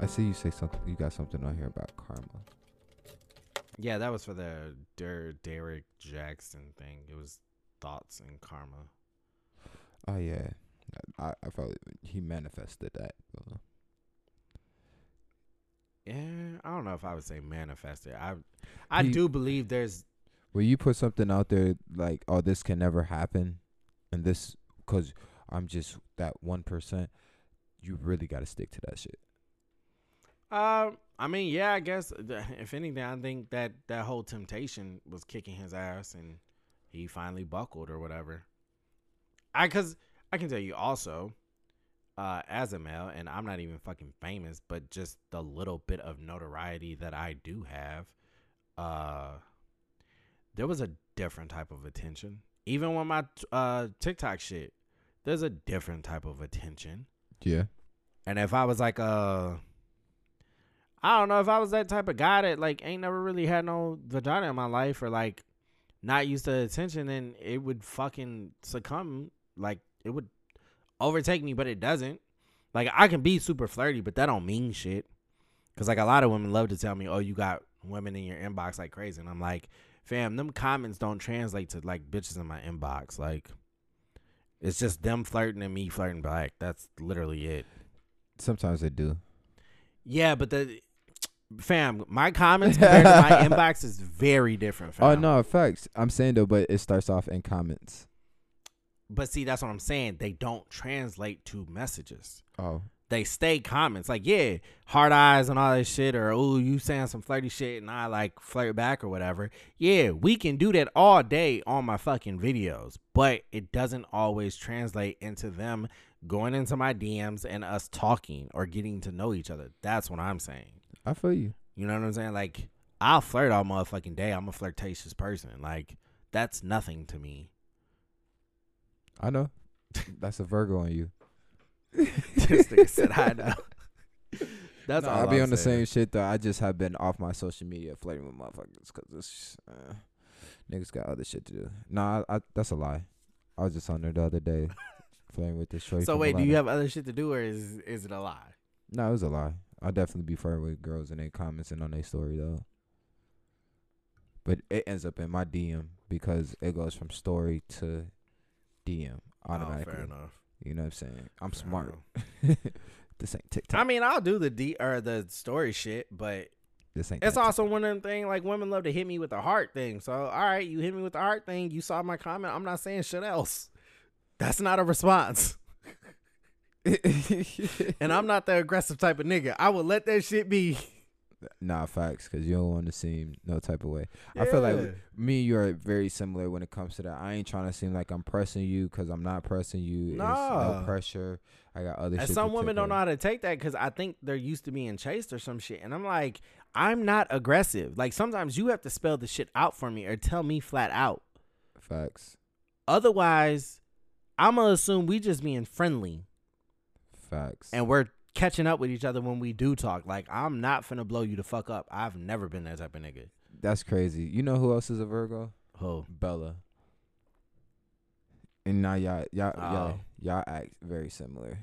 I see you say something. You got something on here about karma. Yeah, that was for the Der- Derrick Jaxn thing. It was thoughts and karma. Oh yeah, I I felt he manifested that. uh, Yeah, I don't know if I would say manifested. I I He- do believe there's When you put something out there like, "Oh, this can never happen," and this, cause I'm just that one percent, you really got to stick to that shit. Um, I mean, yeah, I guess if anything, I think that that whole temptation was kicking his ass, and he finally buckled or whatever. I cause I can tell you also, uh, as a male, and I'm not even fucking famous, but just the little bit of notoriety that I do have, uh, there was a different type of attention. Even when my uh TikTok shit, there's a different type of attention. Yeah. And if I was like uh I don't know if I was that type of guy that like ain't never really had no vagina in my life or like not used to attention then it would fucking succumb like it would overtake me but it doesn't. Like I can be super flirty but that don't mean shit. Cuz like a lot of women love to tell me, "Oh, you got women in your inbox like crazy." And I'm like, "Fam, them comments don't translate to like bitches in my inbox. Like it's just them flirting and me flirting back. That's literally it." Sometimes they do. Yeah, but the fam, my comments compared to my inbox is very different. Oh, fam. Oh no, facts. I'm saying though, but it starts off in comments. But see, that's what I'm saying. They don't translate to messages. Oh, They stay comments. Like, yeah, hard eyes and all that shit, or oh, you saying some flirty shit and I like flirt back or whatever. Yeah, we can do that all day on my fucking videos, but it doesn't always translate into them going into my DMs and us talking or getting to know each other. That's what I'm saying. I feel you. You know what I'm saying? Like I'll flirt all motherfucking day. I'm a flirtatious person. Like that's nothing to me. I know. That's a Virgo on you. this nigga said I know. That's No, all I'll be I'm on the saying. same shit though. I just have been off my social media flirting with motherfuckers because this uh, niggas got other shit to do. Nah, I, I, that's a lie. I was just on there the other day flirting with this shorty. So wait, do you have other shit to do or is is it a lie? No, it was a lie. I'll definitely be flirting with girls and they commenting on their story though. But it ends up in my DM because it goes from story to DM automatically. Oh, fair enough. You know what I'm saying? I'm Fair smart. this ain't TikTok. I mean, I'll do the D or the story shit, but this ain't it's also one of them things like women love to hit me with the heart thing. So all right, you hit me with the heart thing. You saw my comment. I'm not saying shit else. That's not a response. and I'm not the aggressive type of nigga. I will let that shit be. Nah, facts, because you don't want to seem no type of way. I feel like me and you are very similar when it comes to that. I ain't trying to seem like I'm pressing you because I'm not pressing you. It's no pressure. I got other And shit. some to women don't know how to take that because I think they're used to being chased or some shit. And I'm like, I'm not aggressive. Like sometimes you have to spell the shit out for me or tell me flat out. Facts. Otherwise, I'm gonna assume we just being friendly Facts. and we're catching up with each other when we do talk. Like I'm not finna blow you the fuck up. I've never been that type of nigga. That's crazy. You know who else is a Virgo? Who? Bella. And now y'all y'all oh. y'all, Oh. y'all act very similar.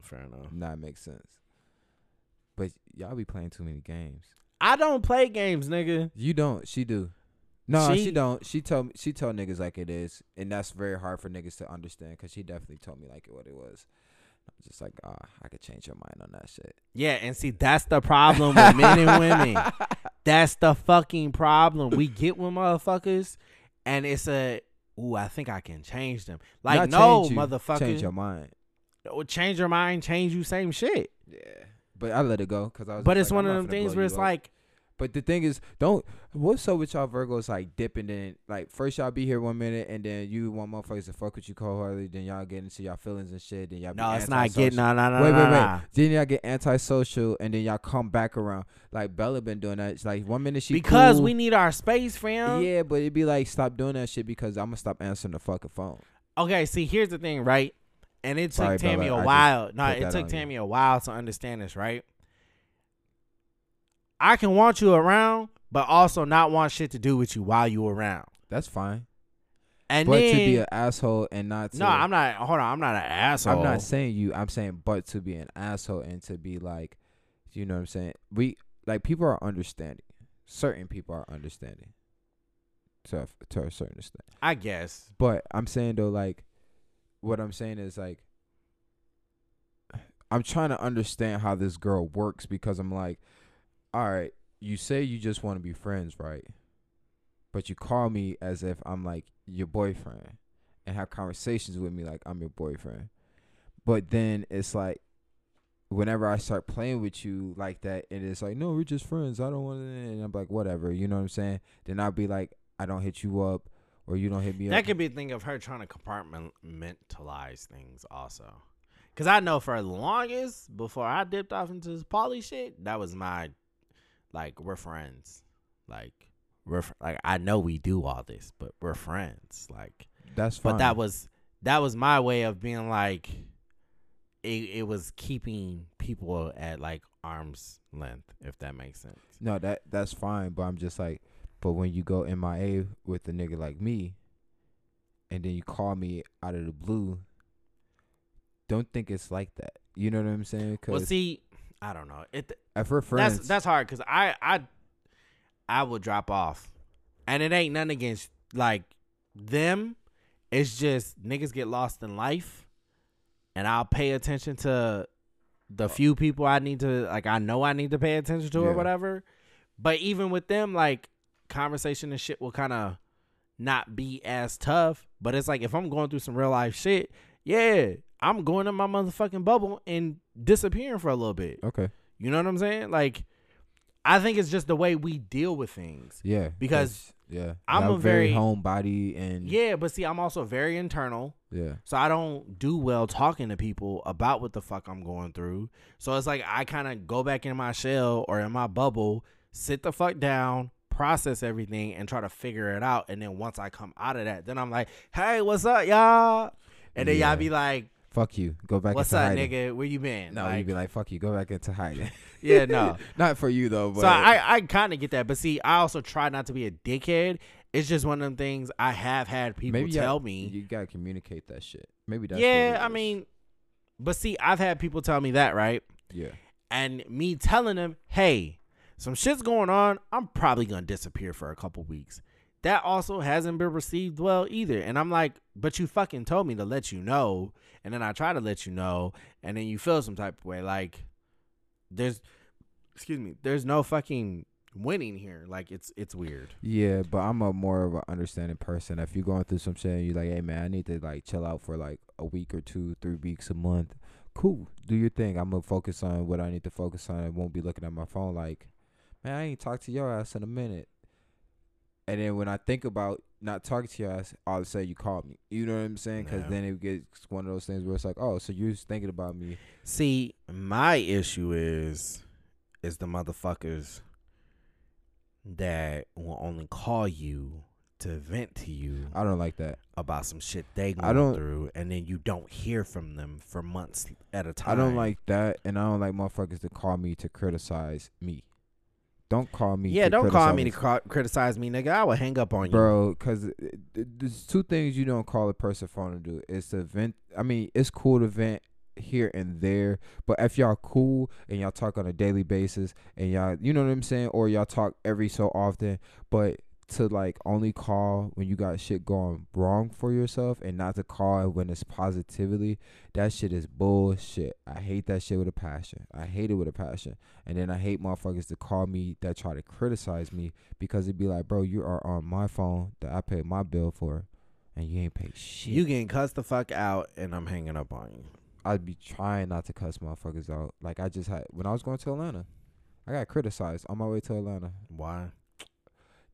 Fair enough. That makes sense. But y'all be playing too many games. I don't play games, nigga. You don't. She do. No, she, She- don't. She told me. She told niggas like it is, and that's very hard for niggas to understand. Cause she definitely told me like what it was. Just like, ah, I could change your mind on that shit. Yeah, and see that's the problem with men and women. That's the fucking problem. We get with motherfuckers, and it's a, ooh, I think I can change them. Like, Not no, change you, motherfucker. Change your mind. Change your mind, change you, same shit. Yeah, but I let it go because I was. But it's like, one of them things where it's up. like, But the thing is, don't. What's up with y'all Virgos like dipping in? Like first y'all be here one minute, and then you want motherfuckers to fuck with you cold heartedly. Then y'all get into y'all feelings and shit. Then y'all be no, it's not getting, no, no, no, wait, no, wait, wait. nah. Then y'all get antisocial, and then y'all come back around. Like Bella been doing that. It's like one minute she Because cool. we need our space, fam. Yeah, but it'd be like stop doing that shit because I'm gonna stop answering the fucking phone. Okay, see, here's the thing, right? And it took Sorry, Tammy Bella, a while. No, it took on you. Tammy a while to understand this, right? I can want you around, but also not want shit to do with you while you around. That's fine. And but then, to be an asshole and not to, no, I'm not. Hold on, I'm not an asshole. I'm not saying you. I'm saying but to be an asshole and to be like, you know what I'm saying. We like people are understanding. Certain people are understanding. To to a certain extent. I guess. But I'm saying though, like, what I'm saying is like, I'm trying to understand how this girl works because I'm like, all right, you say you just want to be friends, right? But you call me as if I'm like your boyfriend and have conversations with me like I'm your boyfriend. But then it's like, whenever I start playing with you like that, and it's like, no, we're just friends. I don't want to. And I'm like, whatever. You know what I'm saying? Then I'll be like, I don't hit you up, or you don't hit me That up. could be a thing of her trying to compartmentalize things, also. Cause I know for the longest before I dipped off into this poly shit, that was my, like, we're friends, like, we're fr- like I know we do all this, but we're friends, like. That's fine. But that was that was my way of being like, it it was keeping people at like arm's length, if that makes sense. No, that that's fine, but I'm just like, but when you go MIA with a nigga like me, and then you call me out of the blue, don't think it's like that. You know what I'm saying? Well, Cause see, I don't know. It uh, if we're friends, That's that's hard because I I I would drop off, and it ain't nothing against like them. It's just niggas get lost in life, and I'll pay attention to the uh, few people I need to like. I know I need to pay attention to or whatever. But even with them, like conversation and shit will kind of not be as tough. But it's like if I'm going through some real life shit, yeah, I'm going in my motherfucking bubble and disappearing for a little bit. okay, You know what I'm saying? Like, I think it's just the way we deal with things. yeah, Because Yeah, I'm a very- homebody and Yeah, but see, I'm also very internal. yeah. So I don't do well talking to people about what the fuck I'm going through. So it's like I kind of go back in my shell or in my bubble, sit the fuck down, process everything, and try to figure it out. And then once I come out of that, then I'm like, hey, what's up, y'all? And then Yeah. y'all be like, Fuck you. Go back. What's into up, hiding. nigga? Where you been? No, Like, you'd be like, fuck you. Go back into hiding. Yeah, no. not for you though. But so I, I kind of get that. But see, I also try not to be a dickhead. It's just one of them things I have had people maybe tell y'all- me. you gotta communicate that shit. Maybe that's yeah, I mean, but see, I've had people tell me that, right? yeah. and me telling them, hey, some shit's going on. I'm probably gonna disappear for a couple weeks. That also hasn't been received well either. And I'm like, but you fucking told me to let you know, and then I try to let you know, and then you feel some type of way. Like, there's, excuse me, there's no fucking winning here. Like, it's it's weird. Yeah, but I'm a more of an understanding person. If you're going through some shit you're like, hey man, I need to like chill out for like a week or two, three weeks, a month. Cool, do your thing. I'm gonna focus on what I need to focus on. I won't be looking at my phone like, man, I ain't talked to your ass in a minute. And then when I think about not talking to your ass, all of a sudden you call me. You know what I'm saying? Because Yeah. then it gets one of those things where it's like, oh, so you're thinking about me. See, my issue is is the motherfuckers that will only call you to vent to you I don't like that. about some shit they I don't- through, and then you don't hear from them for months at a time. I don't like that, and I don't like motherfuckers to call me to criticize me. Don't call me. Yeah, to don't call me to criticize- criticize me, nigga. I will hang up on you, bro. Because there's two things you don't call a person phone to do. It's to vent. I mean, it's cool to vent here and there, but if y'all cool and y'all talk on a daily basis and y'all, you know what I'm saying, or y'all talk every so often, but to like only call when you got shit going wrong for yourself and not to call when it's positively, that shit is bullshit. I hate that shit with a passion. I hate it with a passion. And then I hate motherfuckers to call me that try to criticize me because it'd be like, bro, you are on my phone that I paid my bill for and you ain't paid shit. you getting cussed the fuck out, and I'm hanging up on you. I'd be trying not to cuss motherfuckers out. Like I just had when I was going to Atlanta, I got criticized on my way to Atlanta. Why?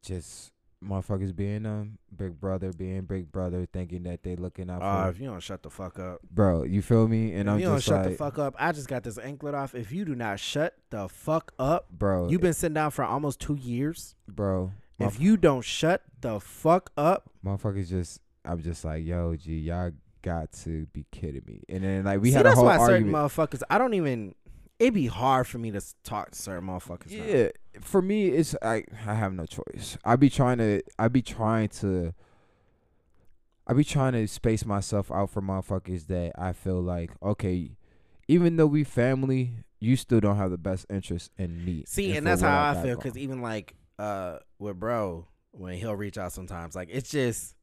Just motherfuckers being um big brother, being big brother, thinking that they looking out Uh, for if you don't shut the fuck up, bro. You feel me? And if I'm you don't shut like, the fuck up, I just got this anklet off. If you do not shut the fuck up, bro. you've been sitting down for almost two years. bro. If you don't shut the fuck up, motherfuckers just, I'm just like, yo, G, y'all got to be kidding me. And then like we see, had a that's whole why certain argument. motherfuckers. I don't even. It'd be hard for me to talk to certain motherfuckers. now. Yeah, for me, it's I I have no choice. I be trying to I be trying to I be trying to space myself out for motherfuckers that I feel like okay, even though we family, you still don't have the best interest in me. See, and for that's how I got feel. Because even like uh with bro, when he'll reach out sometimes, like it's just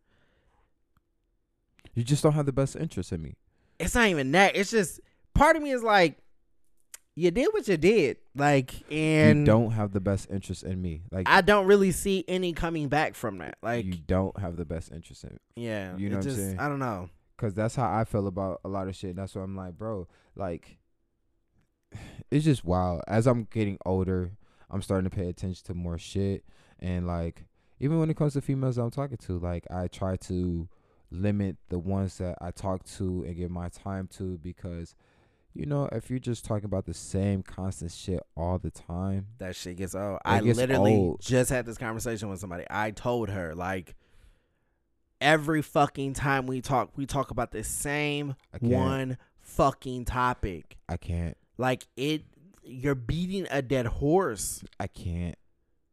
you just don't have the best interest in me. it's not even that. It's just part of me is like, you did what you did, like, and you don't have the best interest in me. Like I don't really see any coming back from that. Like, you don't have the best interest in. yeah, you know what I'm saying? I don't know. Cause that's how I feel about a lot of shit. That's why I'm like, bro, like, it's just wild. As I'm getting older, I'm starting to pay attention to more shit, and like, even when it comes to females I'm talking to, like, I try to limit the ones that I talk to and give my time to because, you know, if you're just talking about the same constant shit all the time, That shit gets old. I gets literally old. just had this conversation with somebody. I told her like. Every fucking time we talk, we talk about the same one fucking topic. I can't, Like it, you're beating a dead horse. I can't.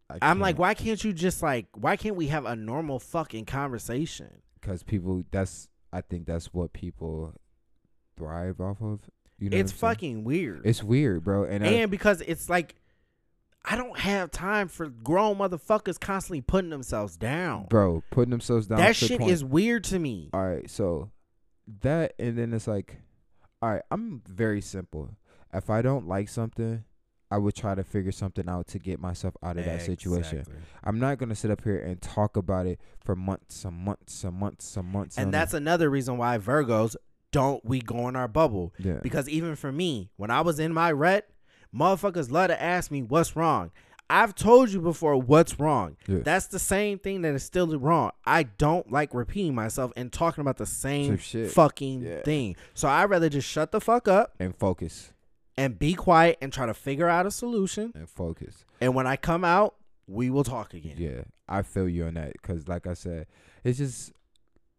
I I'm like, why can't you just like, why can't we have a normal fucking conversation? because people that's I think that's what people thrive off of. You know, it's what I'm saying? fucking weird. It's weird, bro. And, I- and because it's like, I don't have time for grown motherfuckers constantly putting themselves down. bro, putting themselves down. that shit point- is weird to me. all right. So that and then it's like, all right. I'm very simple. If I don't like something, I would try to figure something out to get myself out of that situation. I'm not gonna sit up here and talk about it for months and months and months and months. And that's another reason why Virgos don't we go in our bubble. Yeah. Because even for me, when I was in my rut, motherfuckers love to ask me what's wrong. I've told you before what's wrong. Yeah. That's the same thing that is still wrong. I don't like repeating myself and talking about the same fucking Yeah. thing. So I'd rather just shut the fuck up and focus and be quiet and try to figure out a solution. and focus. And when I come out, we will talk again. Yeah, I feel you on that because, like I said, it's just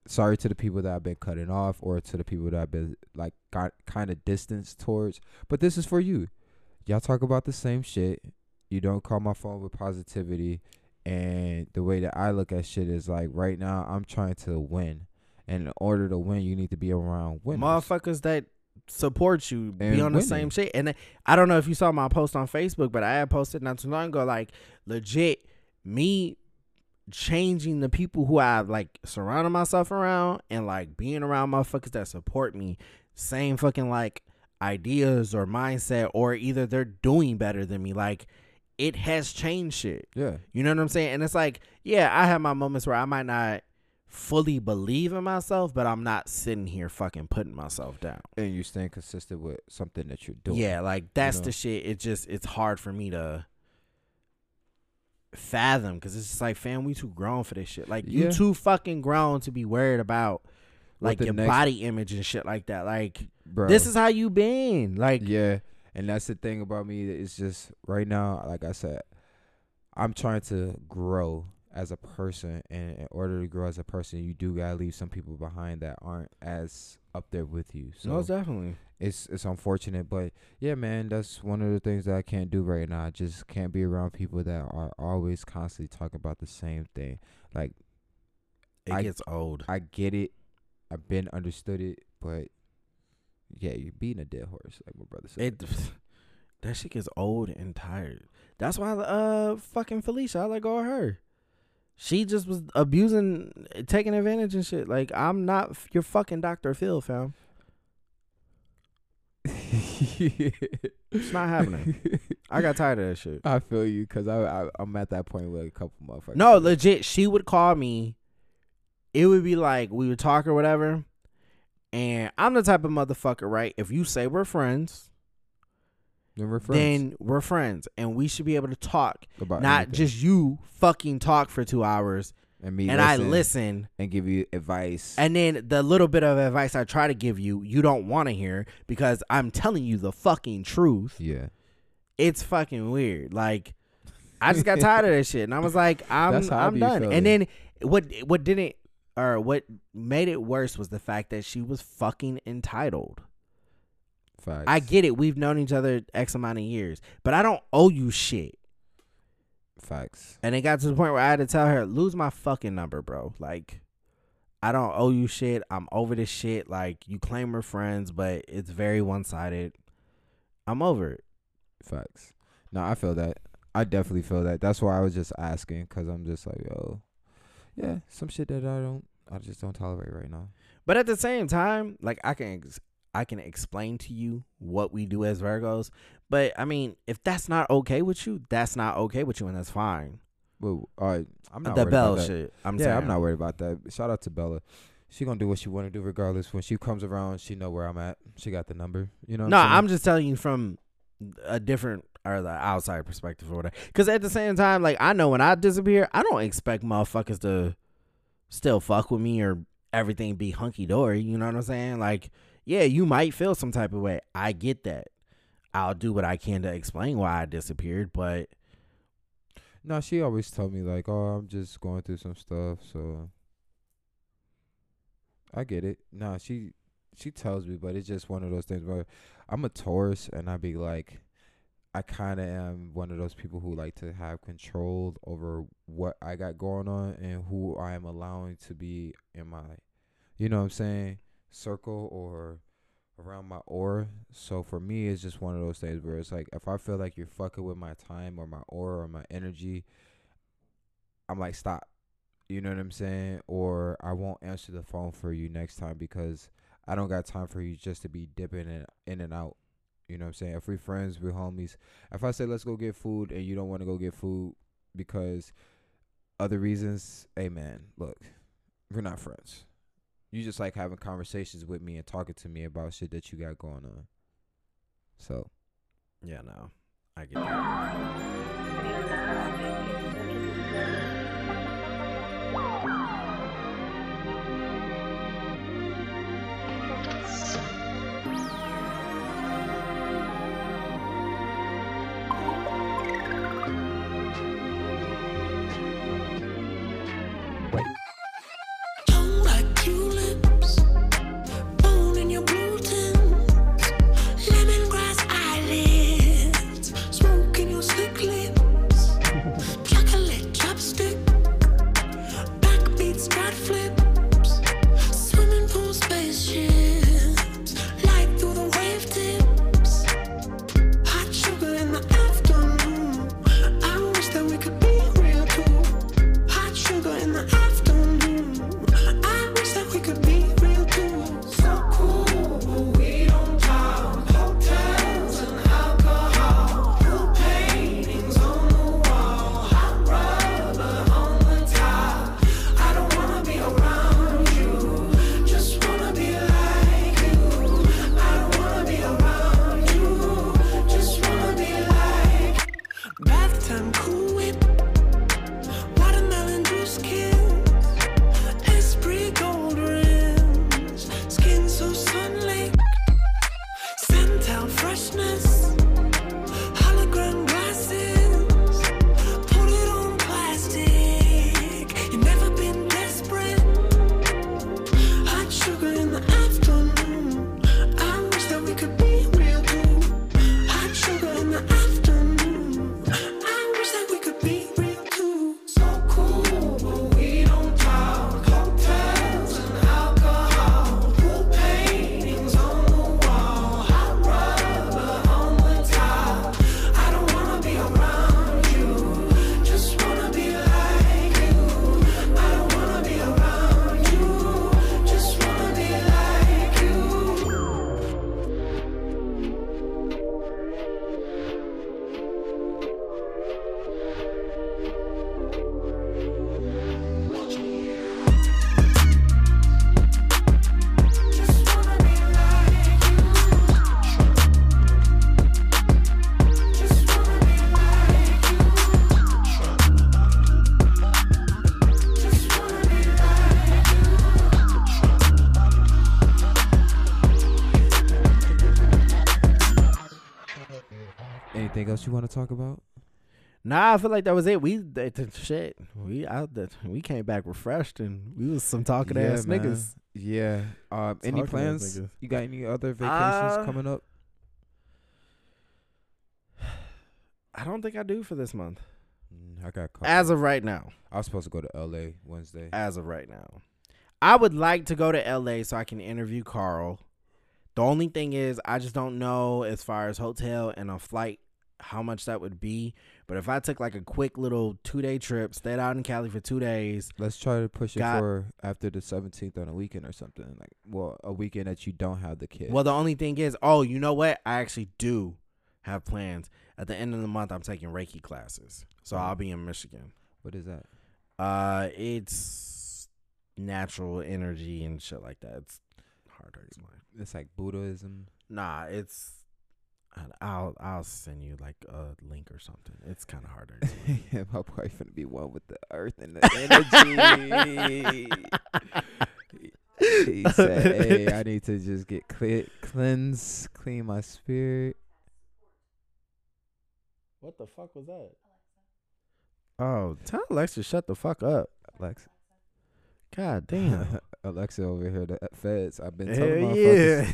sorry to the people that I've been cutting off or to the people that I've been like got kind of distanced towards. But this is for you. Y'all talk about the same shit. You don't call my phone with positivity. And the way that I look at shit is like right now I'm trying to win. And in order to win, you need to be around winners. Motherfuckers that support you be And on the same shit. And uh, I don't know if you saw my post on Facebook, but I had posted not too long ago, like legit me changing the people who I like surrounding myself around and like being around motherfuckers that support me, same fucking like ideas or mindset, or either they're doing better than me. Like it has changed shit. Yeah. You know what I'm saying? And it's like, yeah, I have my moments where I might not fully believe in myself, but I'm not sitting here fucking putting myself down. And you staying consistent with something that you're doing. Yeah, like that's know? the shit. It just it's hard for me to fathom because it's just like, fam, we too grown for this shit. Like you Yeah. too fucking grown to be worried about like your next- body image and shit like that. Like Bro. this is how you been. Like Yeah, and that's the thing about me. It's just right now, like I said, I'm trying to grow as a person, and in order to grow as a person, you do gotta leave some people behind that aren't as up there with you. So most definitely. it's it's unfortunate, but yeah, man, that's one of the things that I can't do right now. I just can't be around people that are always constantly talking about the same thing. Like It I- gets old. I get it, I've been understood it, but yeah, you're beating a dead horse, like my brother said. It that shit gets old and tired. That's why uh fucking Felicia, I let go of her. She just was abusing, taking advantage and shit. Like I'm not your fucking Dr. Phil, fam. It's not happening. I got tired of that shit. I feel you because I, I I'm at that point with a couple motherfuckers. No, legit. She would call me. It would be like we would talk or whatever, and I'm the type of motherfucker, right? If you say we're friends, then we're friends. then we're friends, and we should be able to talk, About not anything. just you fucking talk for two hours and me and I listen. and give you advice. And then the little bit of advice I try to give you, you don't want to hear because I'm telling you the fucking truth. yeah, It's fucking weird. Like I just got tired of that shit, and I was like, I'm I'm done. And then what what didn't or what made it worse was the fact that she was fucking entitled. Facts. I get it. We've known each other X amount of years, but I don't owe you shit. facts. And it got to the point where I had to tell her, lose my fucking number, bro. Like, I don't owe you shit. I'm over this shit. Like, you claim we're friends, but it's very one sided. I'm over it. Facts. No, I feel that. I definitely feel that. That's why I was just asking because I'm just like, yo, yeah, some shit that I don't, I just don't tolerate right now. But at the same time, like I can I can explain to you what we do as Virgos. But I mean, if that's not okay with you, that's not okay with you, and that's fine. But all right, I'm not the worried Bell about that. shit. I'm yeah, saying. I'm not worried about that. Shout out to Bella. She gonna do what she want to do regardless. When she comes around, she know where I'm at. She got the number. You know. what No, I'm. I'm just telling you from a different or the outside perspective or whatever. Because at the same time, like I know when I disappear, I don't expect motherfuckers to still fuck with me or everything be hunky dory. You know what I'm saying? Like, yeah, you might feel some type of way. I get that. I'll do what I can to explain why I disappeared, but No, she always told me like, "Oh, I'm just going through some stuff." So I get it. No, she she tells me, but it's just one of those things where I'm a Taurus, and I be like, I kind of am one of those people who like to have control over what I got going on and who I am allowing to be in my, you know what I'm saying, circle or around my aura. So for me, it's just one of those things where it's like if I feel like you're fucking with my time or my aura or my energy, I'm like stop. You know what I'm saying? Or I won't answer the phone for you next time because I don't got time for you just to be dipping in, in and out. You know what I'm saying? If we're friends, we're homies. If I say let's go get food and you don't want to go get food because other reasons, hey man, look, we're not friends. You just like having conversations with me and talking to me about shit that you got going on. So yeah, no, I get that. You want to talk about? Nah, I feel like that was it. We that, that shit. We out that we came back refreshed and we was some talking ass man. niggas. Yeah. Um, any plans? You got any other vacations Uh, coming up? I don't think I do for this month. Mm, I got a couple. As of right now. I was supposed to go to L.A. Wednesday. As of right now. I would like to go to LA so I can interview Carl. The only thing is I just don't know as far as hotel and a flight how much that would be. But if I took like a quick little two day trip, stayed out in Cali for two days, Let's try to push it Got- for after the 17th on a weekend or something. Like, well, a weekend that you don't have the kid. Well, the only thing is, oh, you know what? I actually do have plans. At the end of the month, I'm taking Reiki classes, so Oh. I'll be in Michigan. what is that? Uh, it's natural energy and shit like that. It's hard to explain. It's like Buddhism. Nah, it's. I- I'll I'll send you like a link or something. It's kind of hard to explain. yeah, my boy finna be one with the earth and the energy. he said, "Hey, I need to just get cle- cleanse, clean my spirit." what the fuck was that? Oh, tell Alexa shut the fuck up. Alexa, God damn. Alexa over here, the feds. I've been telling my. Hell telling yeah.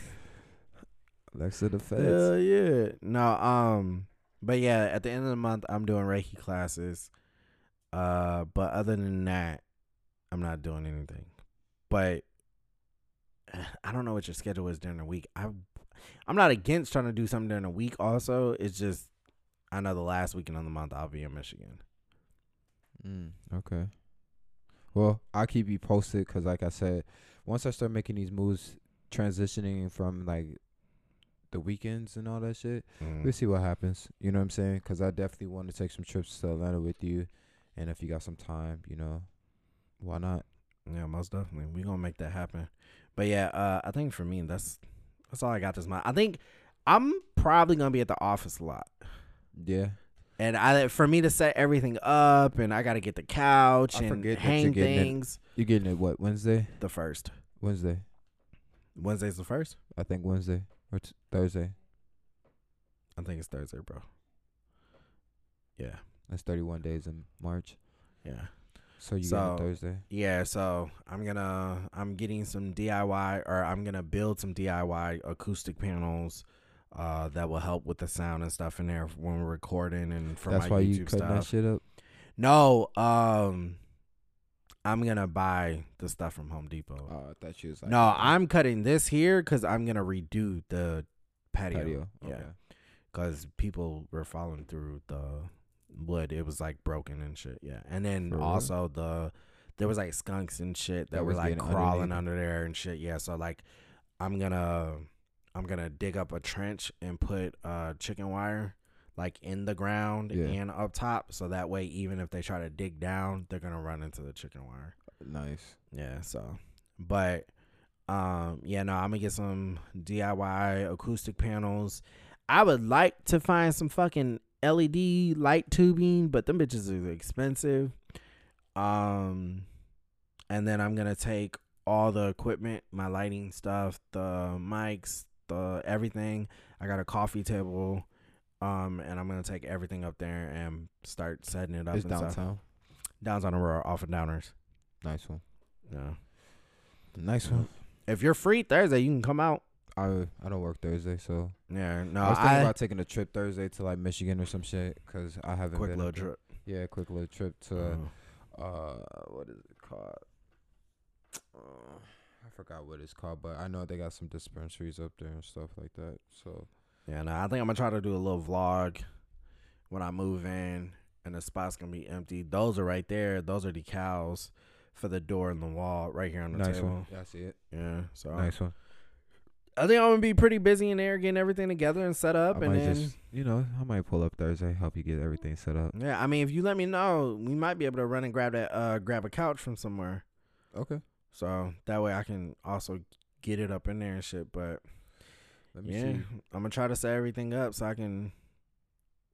Motherfuckers. Alexa, the feds. Hell yeah. No, um, but yeah, at the end of the month, I'm doing Reiki classes. Uh, but other than that, I'm not doing anything. But I don't know what your schedule is during the week. I, I'm not against trying to do something during the week. Also, it's just I know the last weekend of the month I'll be in Michigan. Mm, okay. Well, I'll keep you posted because, like I said, once I start making these moves, transitioning from like the weekends and all that shit, Mm. we'll see what happens. You know what I'm saying? Because I definitely want to take some trips to Atlanta with you, and if you got some time, you know, why not? Yeah, most definitely. We gonna make that happen. But yeah, uh, I think for me that's that's all I got this month. I think I'm probably gonna be at the office a lot. Yeah. And I for me to set everything up and I gotta get the couch I and hang you're getting it- things. You getting it what Wednesday? The first. Wednesday. Wednesday's the first? I think Wednesday or t- Thursday. I think it's Thursday, bro. Yeah. That's 31 days in March. Yeah. So you So, Thursday? Yeah, so I'm gonna I'm getting some DIY or I'm gonna build some DIY acoustic panels uh that will help with the sound and stuff in there when we're recording and for That's my why YouTube you cutting stuff. that shit up. No, um I'm gonna buy the stuff from Home Depot. Oh, I thought you was like no, I'm cutting this here because I'm gonna redo the patio. Patio, Yeah, because people were falling through the wood. It was like broken and shit. Yeah, and then For real? also the there was like skunks and shit that, That were like crawling underneath. under there and shit. Yeah, so like I'm gonna I'm gonna dig up a trench and put uh chicken wire like in the ground Yeah. and up top, so that way even if they try to dig down, they're gonna run into the chicken wire. Nice. Yeah, so but um yeah, no, I'm gonna get some DIY acoustic panels. I would like to find some fucking LED light tubing, but them bitches are expensive. Um and then I'm gonna take all the equipment, my lighting stuff, the mics, the everything. I got a coffee table. Um, and I'm gonna take everything up there and start setting it up. It's and stuff. downtown. Downtown Aurora, off of Downers. Nice one. Yeah. Nice one. If you're free Thursday, you can come out. I I don't work Thursday, so Yeah, no, I was thinking I- about taking a trip Thursday to like Michigan or some shit because I haven't Quick been little trip. Yeah, quick little trip to Oh. uh what is it called? Uh, I forgot what it's called, but I know they got some dispensaries up there and stuff like that. So Yeah, no, I think I'm gonna try to do a little vlog when I move in and the spot's gonna be empty. Those are right there. Those are decals for the door and the wall right here on the nice table. one. Yeah, I see it. Yeah, so Nice one. I think I'm gonna be pretty busy in there getting everything together and set up, I and might then just you know I might pull up Thursday, help you get everything set up. yeah, I mean, if you let me know, we might be able to run and grab that uh grab a couch from somewhere. Okay. So that way I can also get it up in there and shit. But Let me yeah, see. I'm gonna try to set everything up so I can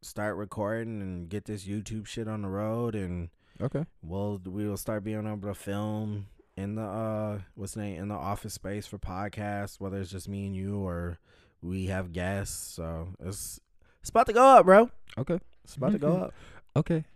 start recording and get this YouTube shit on the road, and Okay. we'll we will start being able to film in the uh what's the name in the office space for podcasts, whether it's just me and you or we have guests. So it's It's about to go up, bro. Okay. It's about to go up. Okay.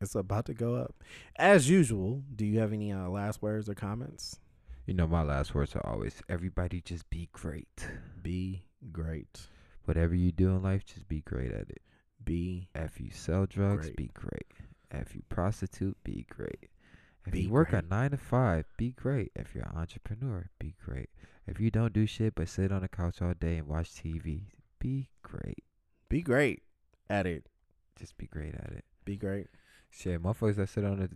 It's about to go up. As usual, do you have any uh, last words or comments? You know my last words are always everybody just be great. Be great. Whatever you do in life, just be great at it. Be If you sell drugs, Great. be great. If you prostitute, be great. If Be you work great. a nine to five, be great. If you're an entrepreneur, be great. If you don't do shit but sit on the couch all day and watch TV, be great. be great at it. Just be great at it. Be great. Shit, motherfuckers that sit on the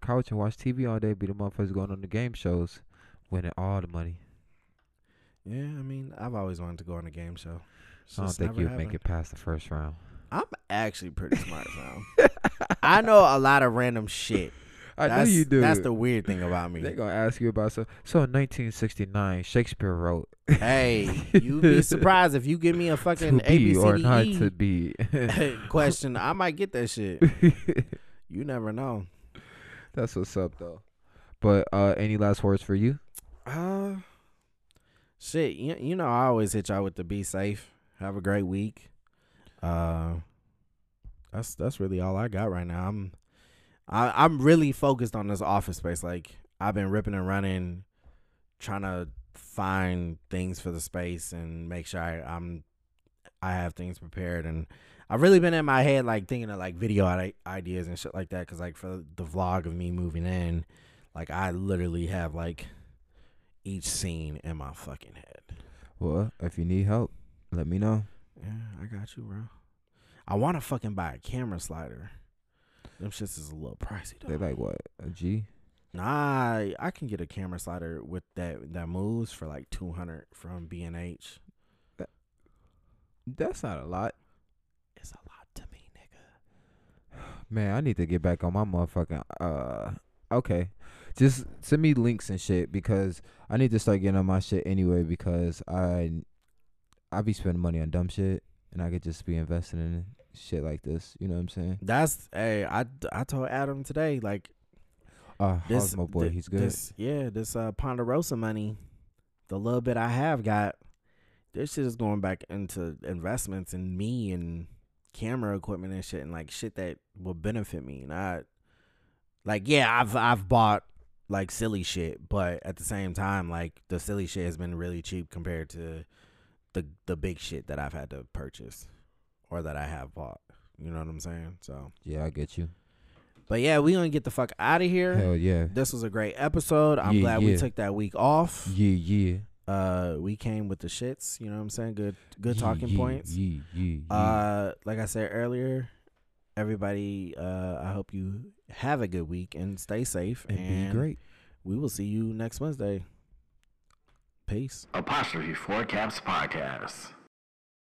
couch and watch TV all day be the motherfuckers going on the game shows, winning all the money. Yeah, I mean, I've always wanted to go on a game show. I don't think you'd make it past the first round. I'm actually pretty smart, fam. I know a lot of random shit. I know That's- you do. That's the weird thing about me. They're gonna ask you about so. So in 1969, Shakespeare wrote. Hey, you'd be surprised if you give me a fucking to be or not to be. Question. I might get that shit. You never know. That's what's up though. But uh, any last words for you? Uh, shit. You, you know, I always hit y'all with the be safe. Have a great week. Uh, that's that's really all I got right now. I'm, I, I'm really focused on this office space. Like I've been ripping and running, trying to find things for the space and make sure I, I'm, I have things prepared. And I've really been in my head like thinking of like video ideas and shit like that. Cause like for the vlog of me moving in, like I literally have like each scene in my fucking head. Well, if you need help, let me know. Yeah, I got you, bro. I want to fucking buy a camera slider. Them shits is a little pricey though. They like what a G. Nah, I can get a camera slider with that that moves for like two hundred from B and H. That's not a lot. It's a lot to me, nigga. Man, I need to get back on my motherfucking. Uh, okay, just send me links and shit because I need to start getting on my shit anyway because I, I be spending money on dumb shit and I could just be investing in shit like this. You know what I'm saying? That's hey, I I told Adam today like Uh, this my boy? thi- He's good. This, yeah, this uh Ponderosa money, the little bit I have got, this shit is going back into investments in me and camera equipment and shit and like shit that will benefit me. Not like yeah, I've I've bought like silly shit, but at the same time, like the silly shit has been really cheap compared to the the big shit that I've had to purchase or that I have bought. You know what I'm saying? So yeah, I get you. but yeah, we gonna get the fuck out of here. Hell yeah. This was a great episode. I'm Yeah, glad we took that week off. Yeah, yeah. Uh, we came with the shits. You know what I'm saying? Good, good Yeah, talking yeah, points. Yeah, yeah, yeah. Uh, like I said earlier, everybody. Uh, I hope you have a good week and stay safe. And be great. We will see you next Wednesday. Peace. Apostrophe 4 Caps Podcast.